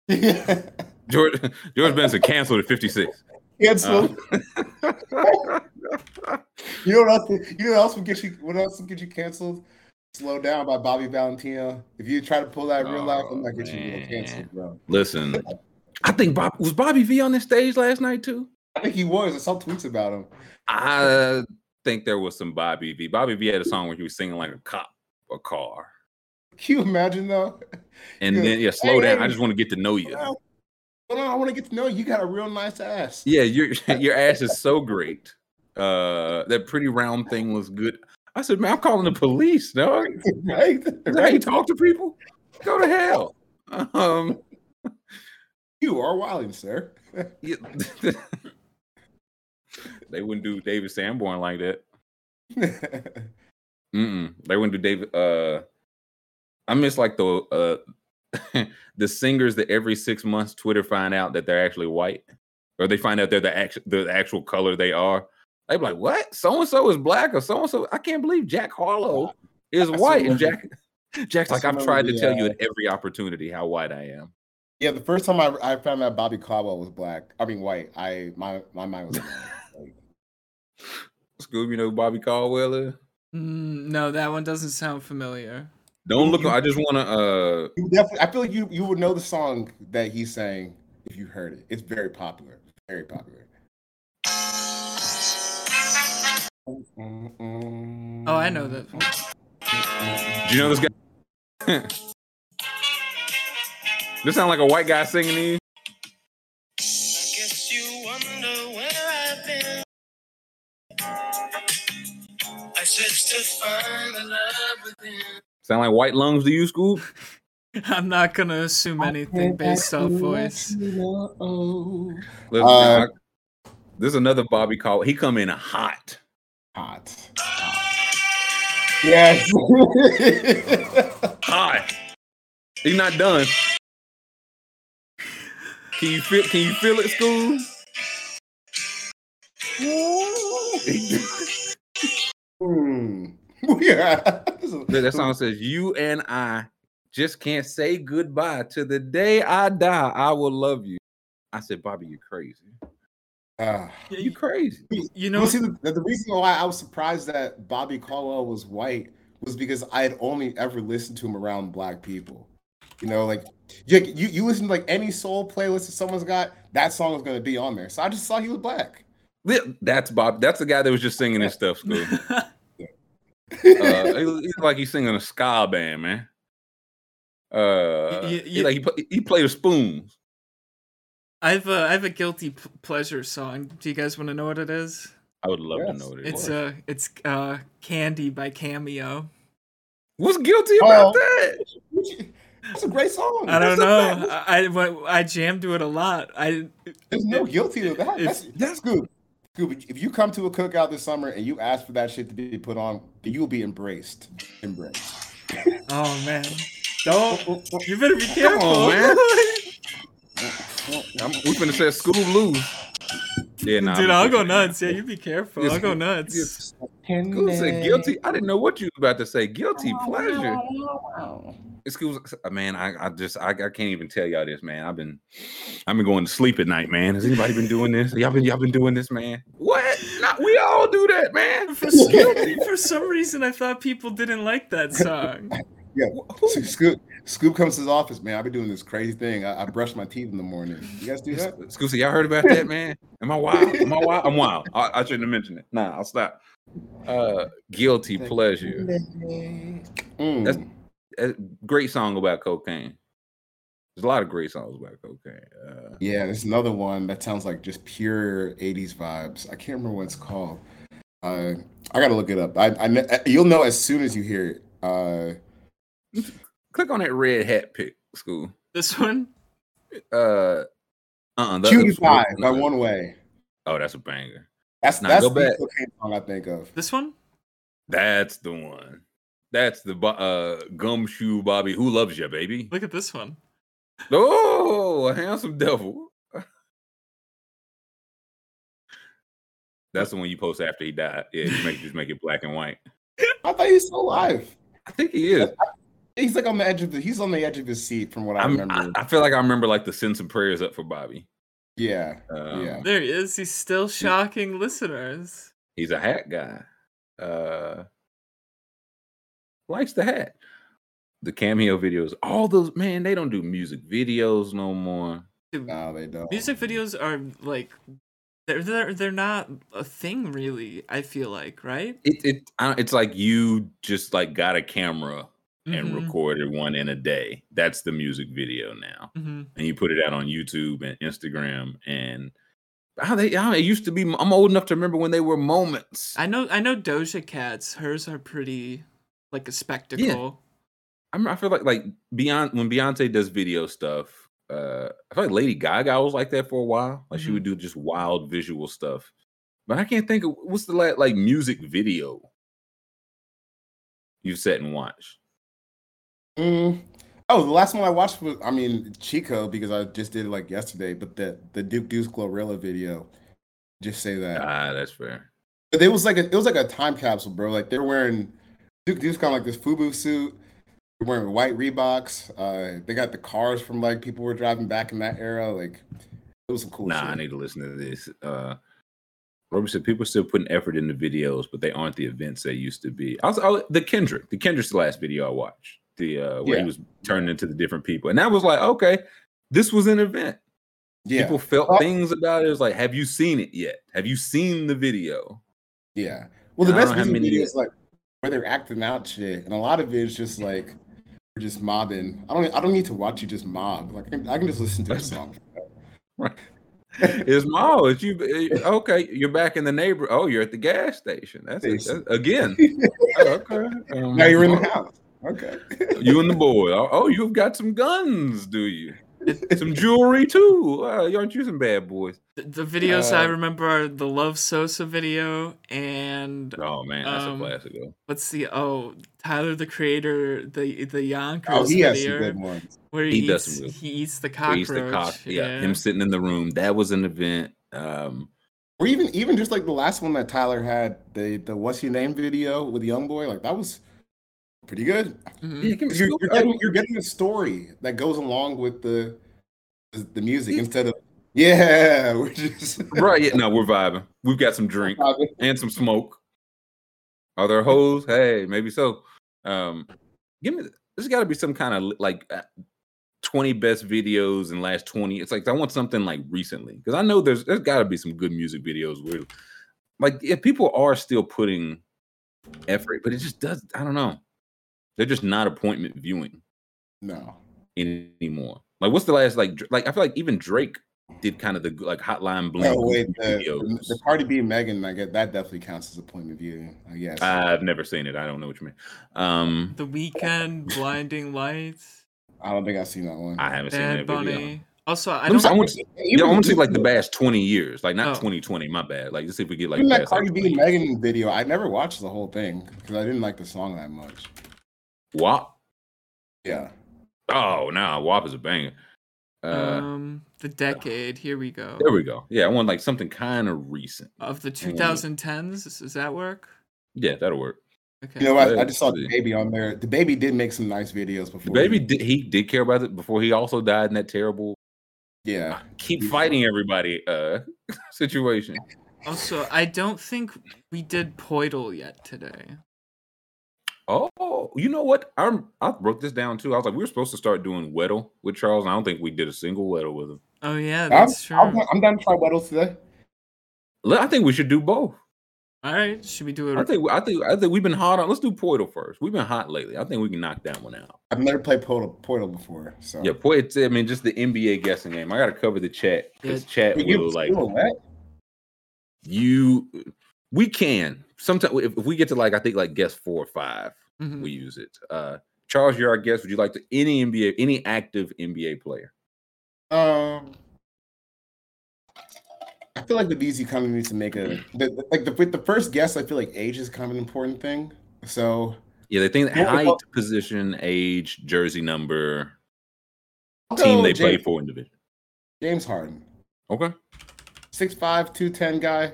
yeah, George George Benson canceled at 56. So Uh, you know what else? You know what else would get you? What else would get you canceled? Slow down by Bobby Valentino. If you try to pull that in real life, I'm not getting you Oh, canceled, bro. listen, I think Bob was Bobby V on this stage last night too. I think he was. I saw tweets about him. I think there was some Bobby V. Bobby V had a song where he was singing like a cop or car. Can you imagine though? And Yeah. then yeah, slow Hey, down. hey. I just want to get to know you. Well, Hold on, I want to get to know you. You got a real nice ass. Yeah, your your ass is so great. Uh that pretty round thing was good. I said, man, I'm calling the police, dog. right? How you talk to people? Go to hell. Um You are wilding, sir. yeah. they wouldn't do David Sanborn like that. Mm-mm. They wouldn't do David. Uh, I miss like the uh, the singers that every six months Twitter find out that they're actually white, or they find out they're the actual the actual color they are. They be like, "What? So and so is black or so and so?" I can't believe Jack Harlow is white, and Jack Jack's like, "I've tried to tell you at every opportunity how white I am." Yeah, the first time I, I found out Bobby Caldwell was black, I mean white, I my my mind was blown. Like, Scoob, you know who Bobby Caldwell is? Mm, no, that one doesn't sound familiar. Don't look. You- I just want to. uh you definitely, I feel like you you would know the song that he sang if you heard it. It's very popular, very popular. Oh, I know that. Do you know this guy? this sound like a white guy singing these. I guess you wonder where I've been. I searched to find the love within. Sound like white lungs to you, Scoob? I'm not gonna assume anything based off voice. Listen, Uh, I- this is another Bobby Caldwell. He come in hot. Hot. Yes. Hot. He's not done. Can you feel? Can you feel it, Scoob? Hmm. yeah. That that song says, "You and I just can't say goodbye to the day I die. I will love you." I said, "Bobby, you're crazy. Ah. You crazy." You No, know, see, the, the reason why I was surprised that Bobby Caldwell was white was because I had only ever listened to him around black people. You know, like you, you, you listen to like any soul playlist that someone's got, that song is going to be on there. So I just saw he was black. That's Bob. That's the guy that was just singing his stuff, Scoob. Uh, he's like he's singing a ska band, man. Uh, Y- y- he like he, pl- he played the spoons. I've a, I have a guilty p- pleasure song. Do you guys want to know what it is? I would love to know what it It's was. uh, it's uh, Candy by Cameo. What's guilty about Oh. that? It's a great song. I don't That's know. I, I I jammed to it a lot. I There's no guilty to that. That's, that's good. Scoop, if you come to a cookout this summer and you ask for that shit to be put on, you will be embraced. Embraced. oh man, don't you better be careful, on, man. I'm, we finna say school lose. Yeah, nah, Dude, I'm I'll go nuts. Yeah, you be careful. Yes, I'll go nuts. Scoob said guilty. I didn't know what you was about to say. Guilty pleasure. Excuse uh, man, I, I just I, I can't even tell y'all this, man. I've been I've been going to sleep at night, man. Has anybody been doing this? Y'all been y'all been doing this, man? What? Not we all do that, man. For some, for some reason, I thought people didn't like that song. Yeah. So Scoop, Scoop comes to his office, man. I've been doing this crazy thing. I, I brush my teeth in the morning. You guys do that? Scoop, y'all heard about that, man? Am I wild? Am I wild? I'm wild. I, I shouldn't have mentioned it. Nah, I'll stop. Uh, guilty pleasure. Mm. That's a great song about cocaine. There's a lot of great songs about cocaine. Uh, yeah, there's another one that sounds like just pure 80s vibes. I can't remember what it's called. Uh, I gotta look it up. I, I you'll know as soon as you hear it. Uh, click on that red hat pick school. This one, Uh, uh-uh, Cutie Pie by One Way. Oh, that's a banger. That's Nah, that's go the back. cocaine song I think of. this one. That's the one. That's the bo- uh gumshoe Bobby. Who loves you, baby? Look at this one. Oh, a handsome devil. That's the one you post after he died. Yeah, you make just make it black and white. I thought he was still alive. I think he is. He's like on the edge of the. He's on the edge of his seat, from what I I'm, remember. I, I feel like I remember like the send some prayers up for Bobby. yeah, Um, yeah. There he is. He's still shocking listeners. He's a hat guy. Uh, likes the hat. The cameo videos, all those man, they don't do music videos no more. No, they don't. music videos are like they're they're they're not a thing really. I feel like right. It it it's like you just like got a camera and Mhm, recorded one in a day. That's the music video now, mhm. and you put it out on YouTube and Instagram and. How they? How it used to be. I'm old enough to remember when they were moments. I know I know Doja Cat's. Hers are pretty like a spectacle. I'm, I feel like like Beyonce when Beyonce does video stuff. Uh, I feel like Lady Gaga was like that for a while. Like she would do just wild visual stuff. But I can't think of what's the la- like music video you've sat and watched. Mm. Oh, the last one I watched was, I mean, Chico because I just did it like yesterday. But the the Duke Deuce Glorilla video, just say that. Ah, that's fair. But it was like a it was like a time capsule, bro. Like they're wearing Duke Deuce's kind of like this FUBU suit. They're wearing white Reeboks. Uh, they got the cars from like people were driving back in that era. Like it was some cool Nah, shit. I need to listen to this. Uh, Robert said people are still putting effort into videos, but they aren't the events they used to be. I was I, the Kendrick, the Kendrick's the last video I watched. The uh, where Yeah. he was turning into the different people, and that was like, okay, this was an event. yeah, People felt Well- things about it. It was like, have you seen it yet? Have you seen the video? yeah. Well, the best music many- videos like where they're acting out shit, and a lot of it is just like we're just mobbing. I don't I don't need to watch you just mob. Like I can, I can just listen to That's- song. It's Mo. It's you. eh, Okay, you're back in the neighbor. Oh, you're at the gas station. That's, it. That's- again. Oh, okay. Um, now you're in the house. Okay. You and the boy. Oh, oh, you've got some guns, do you? Some jewelry too. Uh, you aren't you some bad boys? The, the videos I Uh, remember are the Love Sosa video and Oh man, that's Um, a classic. Though. what's the oh Tyler the Creator the the Yonkers Oh, he has some good ones. where He he, does eats some good- he eats the Where cockroach. he's the cock. Yeah, yeah. him sitting in the room. That was an event. Um, Or even even just like the last one that Tyler had, the the what's your name video with Young Boy, like that was pretty good. Mhm. yeah, give me You're, you're getting you're getting a story that goes along with the the, the music instead of yeah, we're just right. Yeah, no, we're vibing. We've got some drink and some smoke. Are there hoes? Hey, maybe so. Um, give me. There's got to be some kind of like uh, 20 best videos in last 20. It's like I want something like recently because I know there's there's got to be some good music videos where like if people are still putting effort, but it just does. I don't know. They're just not appointment viewing no. anymore. Like what's the last like like I feel like even Drake did kind of the like Hotline Bling No, wait, goofy the, videos. the Cardi B and Megan, I guess that definitely counts as a point of view. I guess. I've never seen it. I don't know what you mean. Um, The Weeknd, Blinding Lights, I don't think I've seen that one. I haven't seen Bad that video. Also, I don't. I want to, yeah, I Even- want to see like the past 20 years, like not Oh. 2020. My bad. Like, let's see if we get like Even that past, like, Cardi B Megan video, I never watched the whole thing because I didn't like the song that much. WAP. Yeah. Oh, no, WAP is a banger. Uh, um, the decade. Here we go. there we go. Yeah, I want like something kind of recent. Of the 2010s, does that work? Yeah, that'll work. Okay. You know, I, I just saw the baby on there. The baby did make some nice videos before. The baby he- did, he did care about it before he also died in that terrible Yeah. keep fighting everybody uh situation. Also, I don't think we did Poeltl yet today. Oh, you know what? I'm I wrote this down too. I was like, we were supposed to start doing Weddle with Charles. And I don't think we did a single Weddle with him. Oh yeah, I'm, that's true. I'm, I'm down to try Weddles today. I think we should do both. All right, should we do it? I it? think I think I think we've been hot on. Let's do Poeltl first. We've been hot lately. I think we can knock that one out. I've never played Portal, Portal before. So Yeah, Poeltl. it's- I mean, just the NBA guessing game. I got to cover the chat because chat You will like silhouette? you. We can sometimes if, if we get to like I think like guess four or five, Mhm. we use it. Uh Charles, you're our guest. Would you like to any NBA any active NBA player? Um, I feel like the BZ kind of needs to make a the, like the with the first guess. I feel like age is kind of an important thing. So Yeah, they think Yeah, height, well- position, age, jersey number, team go they play for in division. James Harden, Okay. Six five, two ten guy.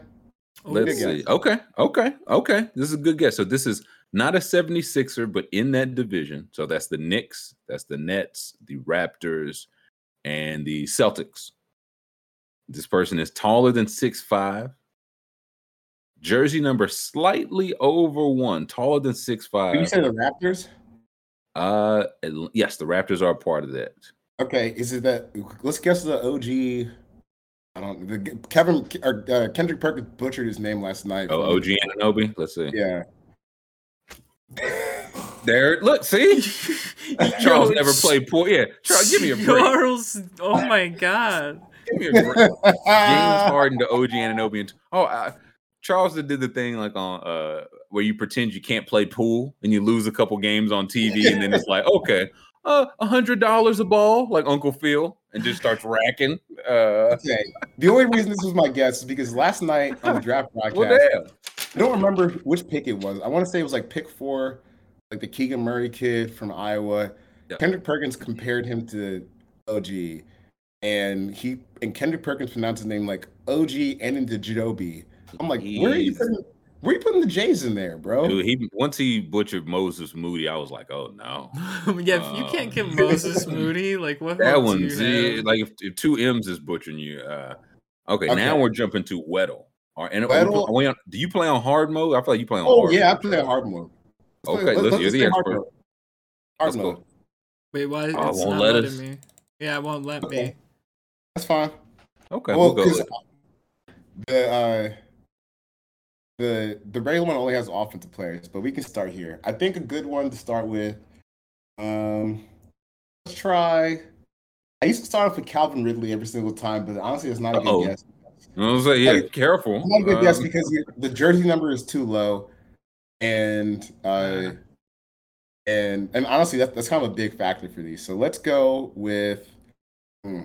Let's see. guess. Okay. Okay. Okay. This is a good guess. So this is not a 76er, but in that division. So that's the Knicks, that's the Nets, the Raptors, and the Celtics. This person is taller than six five. Jersey number slightly over one, taller than six Did five. you say the Raptors? Uh, yes, the Raptors are a part of that. Okay, is it that? Let's guess the OG. I don't. The Kevin or uh, Kendrick Perkins butchered his name last night. Oh, OG Anunoby. Let's see. Yeah. There. Look. See, Charles Yo, never played poor. Yeah, Charles, give me a break. Charles, oh my god. Give me a break. James Harden to OG Anunoby. And oh, uh, Charles did the thing like on uh where you pretend you can't play pool and you lose a couple games on TV, and then it's like, okay, uh, a hundred dollars a ball, like Uncle Phil, and just starts racking. Uh, Okay. The only reason this was my guess is because last night on the draft broadcast, well. I don't remember which pick it was. I want to say it was like pick four, like the Keegan Murray kid from Iowa. Yep. Kendrick Perkins compared him to OG, and he and Kendrick Perkins pronounced his name like OG and into Jidobi. I'm like, where are you putting, Where you putting the J's in there, bro? Dude, he once he butchered Moses Moody, I was like, oh no. yeah, if you can't get Um, Moses Moody, like what? That hope do one's you like if, if two M's is butchering you. Uh, okay, Okay. now we're jumping to Weddle. Or, and are we are we on, do you play on hard mode? I feel like you play on hard. Oh hard. yeah, I mode. play hard mode. Let's Okay, play- listen, you're the play hard mode. Hard mode. Wait, why? Oh, it's it won't not let letting us? me. Yeah, it won't let me. That's fine. Okay, well, we'll go. 'cause with- the uh, the the regular one only has offensive players, but we can start here. I think a good one to start with. Um, let's try. I used to start off with Calvin Ridley every single time, but honestly, it's not a good Uh-oh. guess. You know what I'm saying? Yeah, Like, careful. It's not a good guess Um, because the jersey number is too low, and uh, and and honestly, that, that's kind of a big factor for these. So let's go with hmm,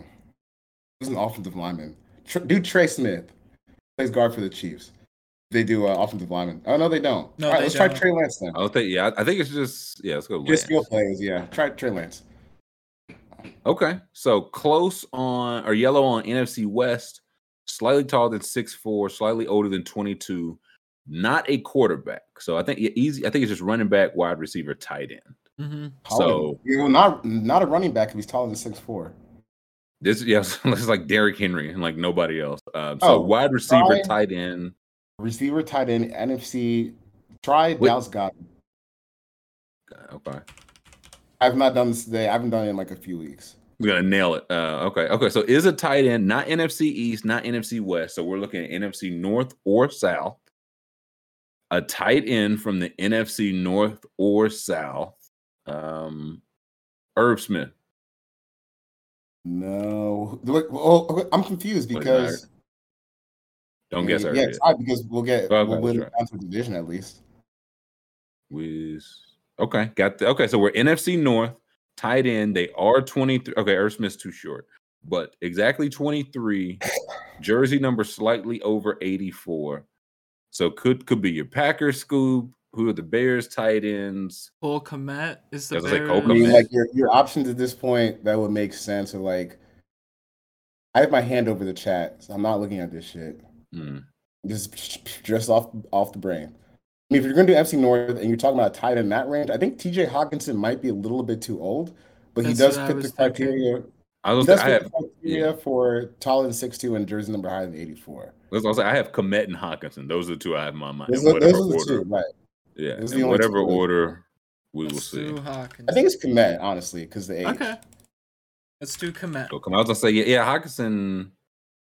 who's an offensive lineman? Tr- do Trey Smith plays guard for the Chiefs? They do uh, offensive lineman. Oh no, they don't. No, All right, let's try don't. Trey Lance then. I don't think. Yeah, I I think it's just. Yeah, let's go. Just skill players, yeah. Try Trey Lance. Okay, so close on or yellow on NFC West, slightly taller than six four, slightly older than 22, not a quarterback. So I think yeah, easy. I think it's just running back, wide receiver, tight end. hmm So you know, not not a running back if he's taller than six four. this, yeah, this is like Derrick Henry and like nobody else. Um, so Oh, wide receiver, try- tight end. Receiver, tight end, NFC. Try Wait. Dallas Goedert. Okay, I've not done this today. I haven't done it in like a few weeks. we're gonna nail it. Uh, okay, okay. So is a tight end, not NFC East, not NFC West. So we're looking at NFC North or South. A tight end from the NFC North or South. Um, Irv Smith. No, oh, I'm confused because Don't guess yeah, yeah, yet. try because we'll get Okay, we'll win that's down to the division at least. Wiz. Okay, got the okay. So we're NFC North, tight end. They are 23. Okay, Irv Smith's too short, but exactly 23. Jersey number slightly over 84. So could could be your Packers, Scoob. Who are the Bears tight ends? Cole Kmet is the I was Cole I mean, like your your options at this point that would make sense are like I have my hand over the chat, so I'm not looking at this shit. Hmm. Just just off off the brain. I mean, if you're gonna do FC North and you're talking about a tight end in that range, I think TJ Hockenson might be a little bit too old, but he does fit the was thinking. criteria. I He was does I have the criteria for taller than six two and jersey number higher than 84. let's also I have Kmet and Hockenson. Those are the two I have in my mind. Those, in are- those are the order. two, right? Yeah, Those in whatever two. order we will Let's see. do I think it's Kmet, honestly, because the age. okay. Let's do Kmet. So come out and say yeah, yeah, Hockenson.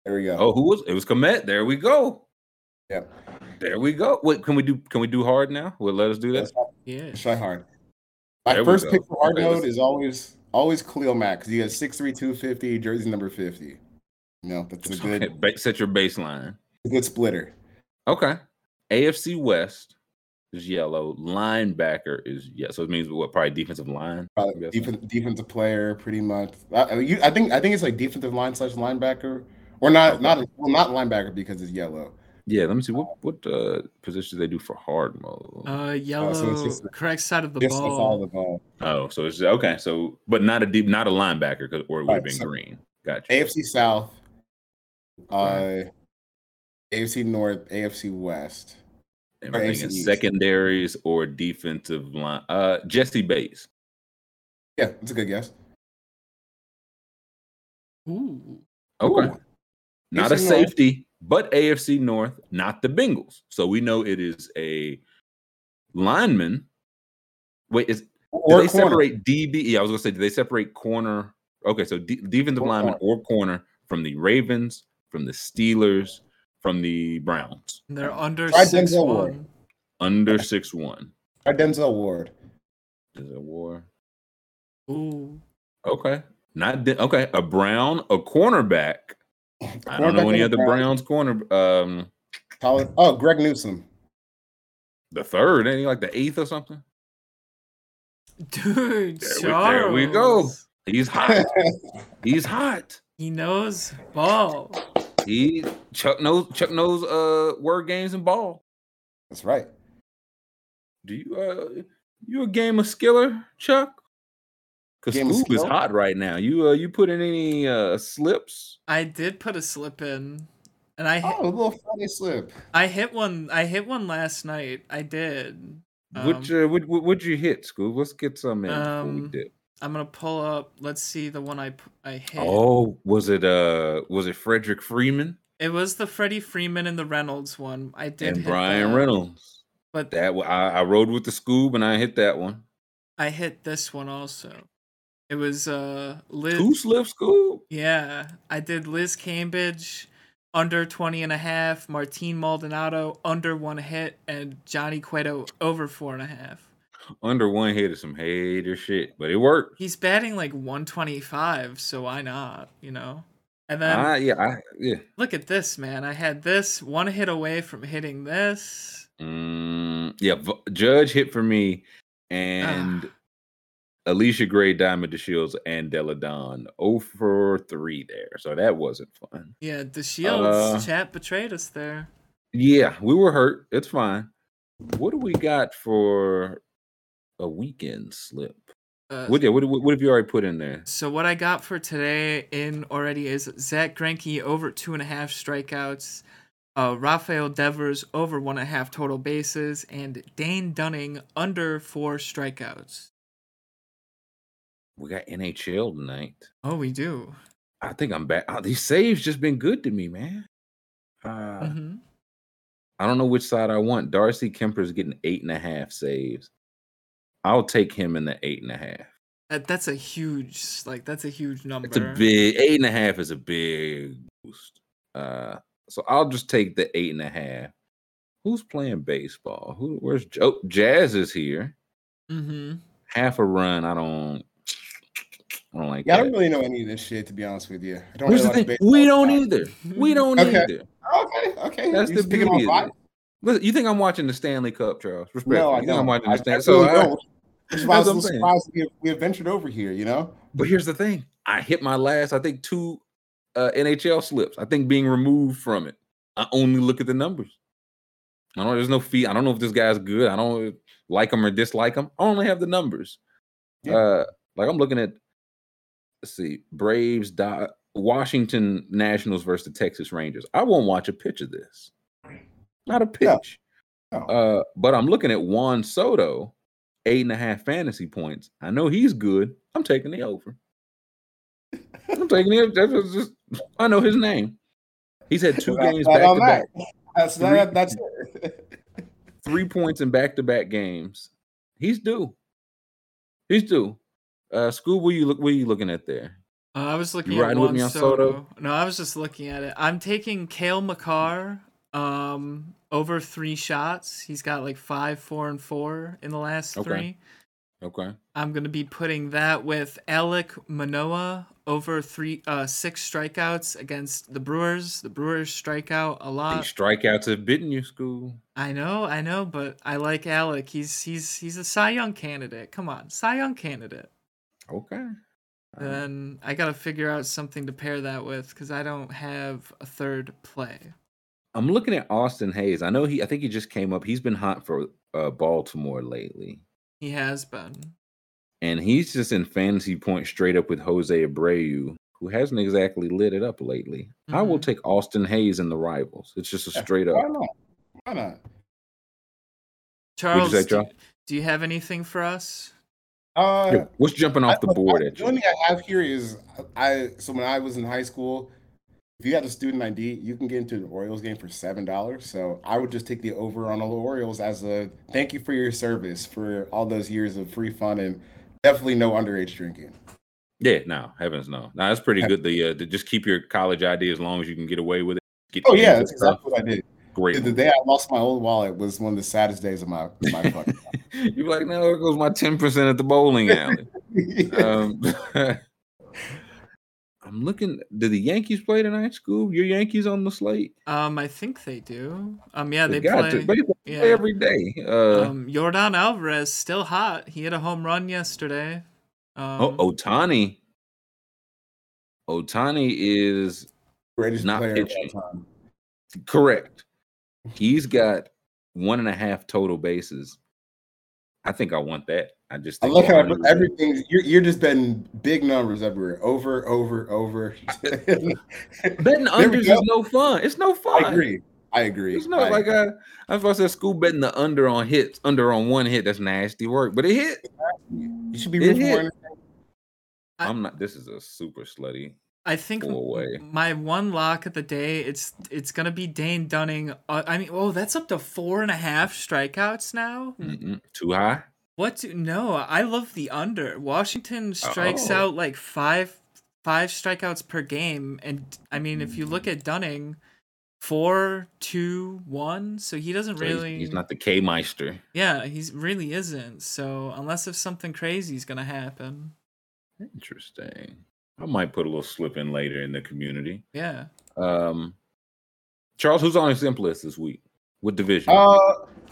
There we go. Oh, who was it? Was Kmet? There we go. Yeah. There we go. Wait, can we do? Can we do hard now? Will let us do that? Yeah. try hard. My There first pick for hard Okay, mode is always always Khalil Mack because he has 6'3", 250, jersey number 50. No, know, that's a good Okay, set your baseline. a good splitter. Okay. AFC West is yellow. Linebacker is yeah. So it means what? Probably defensive line. Probably guessing. defen- defensive player, pretty much. I, I you, I think I think it's like defensive line slash linebacker, or not Okay. not well not linebacker because it's yellow. Yeah. Let me see what what uh, positions they do for hard mode. Uh, yellow, so it's just- correct side of the Just the side of ball. the ball. oh, so it's okay. So but not a deep, not a linebacker, 'cause- or it would have Right, been so- green. Gotcha. AFC South, uh, AFC North, AFC West. Everything in AFC East. secondaries or defensive line. Uh, Jessie Bates. Yeah, that's a good guess. Ooh. Okay. Ooh. Not a safety, but AFC North, not the Bengals. So we know it is a lineman. Wait, is do they corner. separate DB? Yeah, I was gonna say, do they separate corner? Okay, so D- defensive Or lineman or corner from the Ravens, from the Steelers, from the Browns, They're under Try six Denzel Ward. one. under six one. Or Denzel Ward. Is it war? Ooh. Okay, not de- okay. A Brown, a cornerback. I don't Cornerback know any on the other Browns. Browns corner. Um, Colin- Oh, Greg Newsome. the third, ain't he like the eighth or something? Dude, There we- there we go. He's hot. He's hot. He knows ball. He Chuck knows Chuck knows uh word games and ball. That's right. Do you uh you a game of skiller, Chuck? Cause Game of Scoob is hot right now. You uh you put in any uh slips? I did put a slip in. and I hit, Oh, a little Friday slip. I hit one. I hit one last night. I did. Which Um, uh, what, what would you hit, Scoob? Let's get some in before we Um. I'm gonna pull up. Let's see the one I I hit. Oh, was it uh was it Frederick Freeman It was the Freddie Freeman and the Reynolds one. I did and hit Bryan that, Reynolds? but That I, I rode with the Scoob and I hit that one. I hit this one also. It was uh Liz. Two slip Scoob. Yeah, I did Liz Cambage under 20 and a half, Martin Maldonado under one hit, and Johnny Cueto over four and a half. Under one hit is some hater shit, but it worked. He's batting like 125, so why not? You know. And then I, yeah, I, yeah. look at this, man. I had this one hit away from hitting this. Mm, yeah, V- Judge hit for me, and Allisha Gray, Diamond DeShields, and Deladon. 0 for 3 there. So that wasn't fun. Yeah, the Shields Uh, chat betrayed us there. Yeah, we were hurt. It's fine. What do we got for a weekend slip? Uh, What, yeah, what, what, what have you already put in there? So what I got for today in already is Zack Greinke over two and a half strikeouts, uh, Rafael Devers over one and a half total bases, and Dane Dunning under four strikeouts. We got NHL tonight. Oh, we do. I think I'm back. Oh, these saves just been good to me, man. Uh, hmm I don't know which side I want. Darcy Kuemper's getting eight and a half saves. I'll take him in the eight and a half. That, that's a huge, like that's a huge number. It's a big eight and a half is a big boost. Uh, so I'll just take the eight and a half. Who's playing baseball? Who? Where's Joe? Jazz is here. Mm-hmm. Half a run. I don't. I don't like Yeah, I don't really know any of this shit to be honest with you. I don't Here's the really watch thing. We don't either. We don't Okay. either. Okay, okay. That's You the just picking beauty. Of it. Listen, you think I'm watching the Stanley Cup, Charles? Respect. No, I you think I'm watching I, the I Stanley. So really I, don't. Which is why I That's was a I'm little surprised we have, we have ventured over here. You know, But here's the thing: I hit my last, I think, two uh, NHL slips. I think being removed from it. I only look at the numbers. I don't. There's no fee. I don't know if this guy's good. I don't like him or dislike him. I only have the numbers. Yeah. Uh, like I'm looking at. Let's see, Braves, Di- Washington Nationals versus the Texas Rangers. I won't watch a pitch of this. Not a pitch. No. Uh, but I'm looking at Juan Soto, eight and a half fantasy points. I know he's good. I'm taking the over. I'm taking the That's just, just- I know his name. He's had two games back to back. That's Three- that, that's it. three points in back to back games. He's due. He's due. Uh, school, what you look? What are you looking at there? Uh, I was looking You at Juan me on Soto. Soto? No, I was just looking at it. I'm taking Cale Makar um, over three shots. He's got like five, four, and four in the last Okay. three. Okay. I'm gonna be putting that with Alek Manoah over three, uh, six strikeouts against the Brewers. The Brewers strike out a lot. These strikeouts have bitten you, school. I know, I know, but I like Alek. He's he's he's a Cy Young candidate. Come on, Cy Young candidate. Okay. All right. Then I gotta figure out something to pair that with because I don't have a third play. I'm looking at Austin Hays. I know he. I think he just came up. He's been hot for uh, Baltimore lately, He has been. and he's just in fantasy points straight up with Jose Abreu, who hasn't exactly lit it up lately. I will Mhm. take Austin Hays in the rivals. It's just a straight up. Why up. not? Why not? Charles, say, do, Charles? do you have anything for us? Uh, what's jumping off the board I- at The only thing I have here is I. So when I was in high school, if you had a student ID, you can get into an Orioles game for seven dollars. So I would just take the over on all the Orioles as a thank you for your service for all those years of free fun and definitely no underage drinking. Yeah, no, heavens no. No, that's pretty good. The uh, to just keep your college ID as long as you can get away with it. Get Oh yeah, that's stuff. exactly what I did. Great. The, the day I lost my old wallet was one of the saddest days of my my fucking You're like, no, there goes my ten percent at the bowling alley. um, I'm looking. Do the Yankees play tonight, Scoob? Your Yankees on the slate? Um, I think they do. Um, yeah, they, got play. to. They play yeah. every day. Uh, Um, Yordan Alvarez still hot. He hit a home run yesterday. Um, oh, Ohtani. Ohtani is Greatest not player of pitching. all time. correct. He's got one and a half total bases. I think I want that. I just I look how everything you're, you're just betting big numbers everywhere, over, over, over. betting unders is no fun. It's no fun. I agree. I agree. It's not I like agree. I. I was to school betting the under on hits, under on one hit. That's nasty work, but it hit. you should be it rooting for I- I'm not. This is a super slutty. I think my one lock of the day it's it's gonna be Dane Dunning. Uh, I mean, oh, that's up to four and a half strikeouts now. Mm-mm. Too high. What? Do, no, I love the under. Washington strikes Oh. out like five five strikeouts per game, and I mean, if you look at Dunning, four, two, one, so he doesn't So he's- really. He's, not the K Meister. Yeah, he's really isn't. So unless if something crazy is gonna happen, Interesting. I might put a little slip in later in the community. yeah. Um, Charles, who's on his simplest this week? What division? Uh,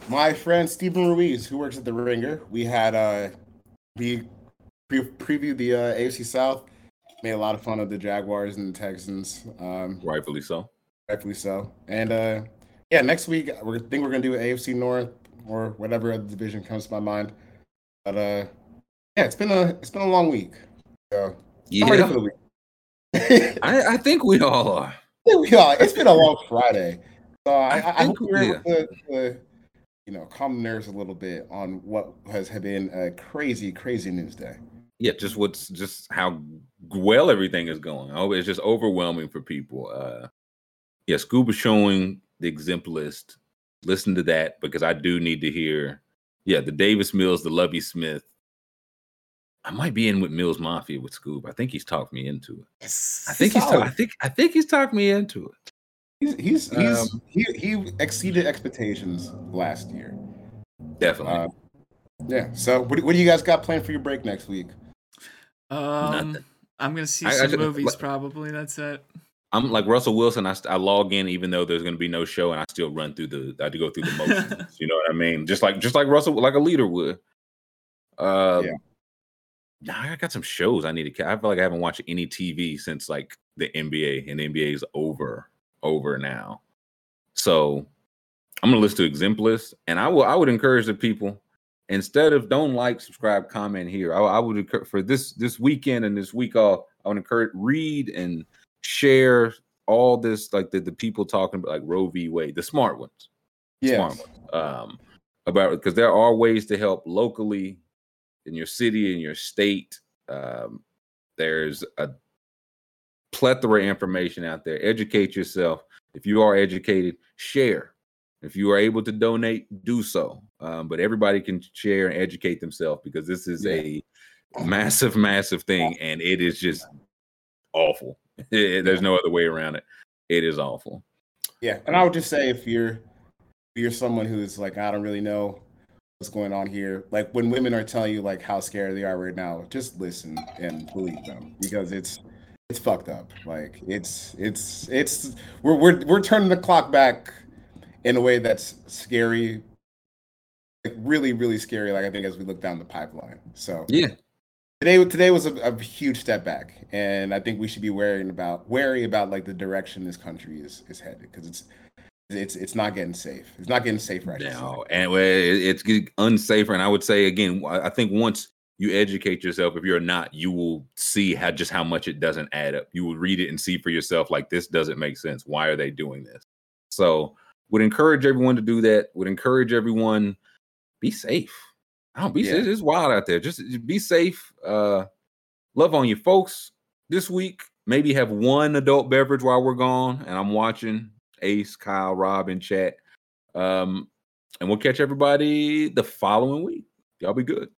my friend Stephen Ruiz, who works at the Ringer, we had uh, we pre- previewed the uh, AFC South. Made a lot of fun of the Jaguars and the Texans, um, Rightfully so. rightfully so. And uh, yeah, next week we think we're gonna do AFC North or whatever other division comes to my mind. But uh, yeah, it's been a it's been a long week. So I'm ready for Yeah, the week. I, I think we all are. yeah, it's been a long Friday. So I, I, I we're able to, to, you know, calm the nerves a little bit on what has been a crazy, crazy news day. Yeah, just what's just how well everything is going. Oh, it's just overwhelming for people. Uh, yeah, Scuba showing the exempt list. Listen to that because I do need to hear. Yeah, the Davis Mills, the Lovie Smith. I might be in with Mills Mafia with Scoob. I think he's talked me into it. I think he's. solid. I think. I think he's talked me into it. He's he's, he's Um, he, he exceeded expectations last year. Definitely. Uh, yeah. So what, do- what do you guys got planned for your break next week? Um, Nothing. I'm gonna see I- I some movies like- probably. That's it. I'm like Russell Wilson. I, I log in even though there's going to be no show, and I still run through the. I have to go through the motions. you know what I mean? Just like just like Russell, like a leader would. Uh, Yeah. Nah, I got some shows I need to. I feel like I haven't watched any TV since like the NBA, and the NBA is over, over now. So I'm gonna listen to Exemplist, and I will. I would encourage the people instead of don't like, subscribe, comment here. I, I would encourage for this this weekend and this week off. I would encourage read and share all this like the, the people talking about like Roe v. Wade, the smart ones, Yeah. smart ones, um, about because there are ways to help locally in your city in your state. Um, there's a plethora of information out there. Educate yourself. If you are educated, share. If you are able to donate, do so. Um, but everybody can share and educate themselves because this is a massive, massive thing, and it is just awful. There's no other way around it. It is awful. Yeah. And I would just say if you're if you're someone who's like, I don't really know what's going on here, like when women are telling you like how scared they are right now, just listen and believe them because it's it's fucked up. Like it's it's it's we're we're we're turning the clock back in a way that's scary. Like really, really scary, like I think as we look down the pipeline. So Yeah, today today was a, a huge step back and i think we should be wary about wary about like the direction this country is is headed because it's it's it's not getting safe it's not getting safer I should say. No, and it's unsafer. And I would say again, I I think once you educate yourself, if you're not, you will see how just how much it doesn't add up. You will read it and see for yourself, like this doesn't make sense. Why are they doing this? So, would encourage everyone to do that. Would encourage everyone be safe. I don't be Yeah. it's wild out there. Just be safe. Uh, love on your folks this week. Maybe have one adult beverage while we're gone, and I'm watching Ace, Kyle, Rob, in chat. Um, and we'll catch everybody the following week. Y'all be good.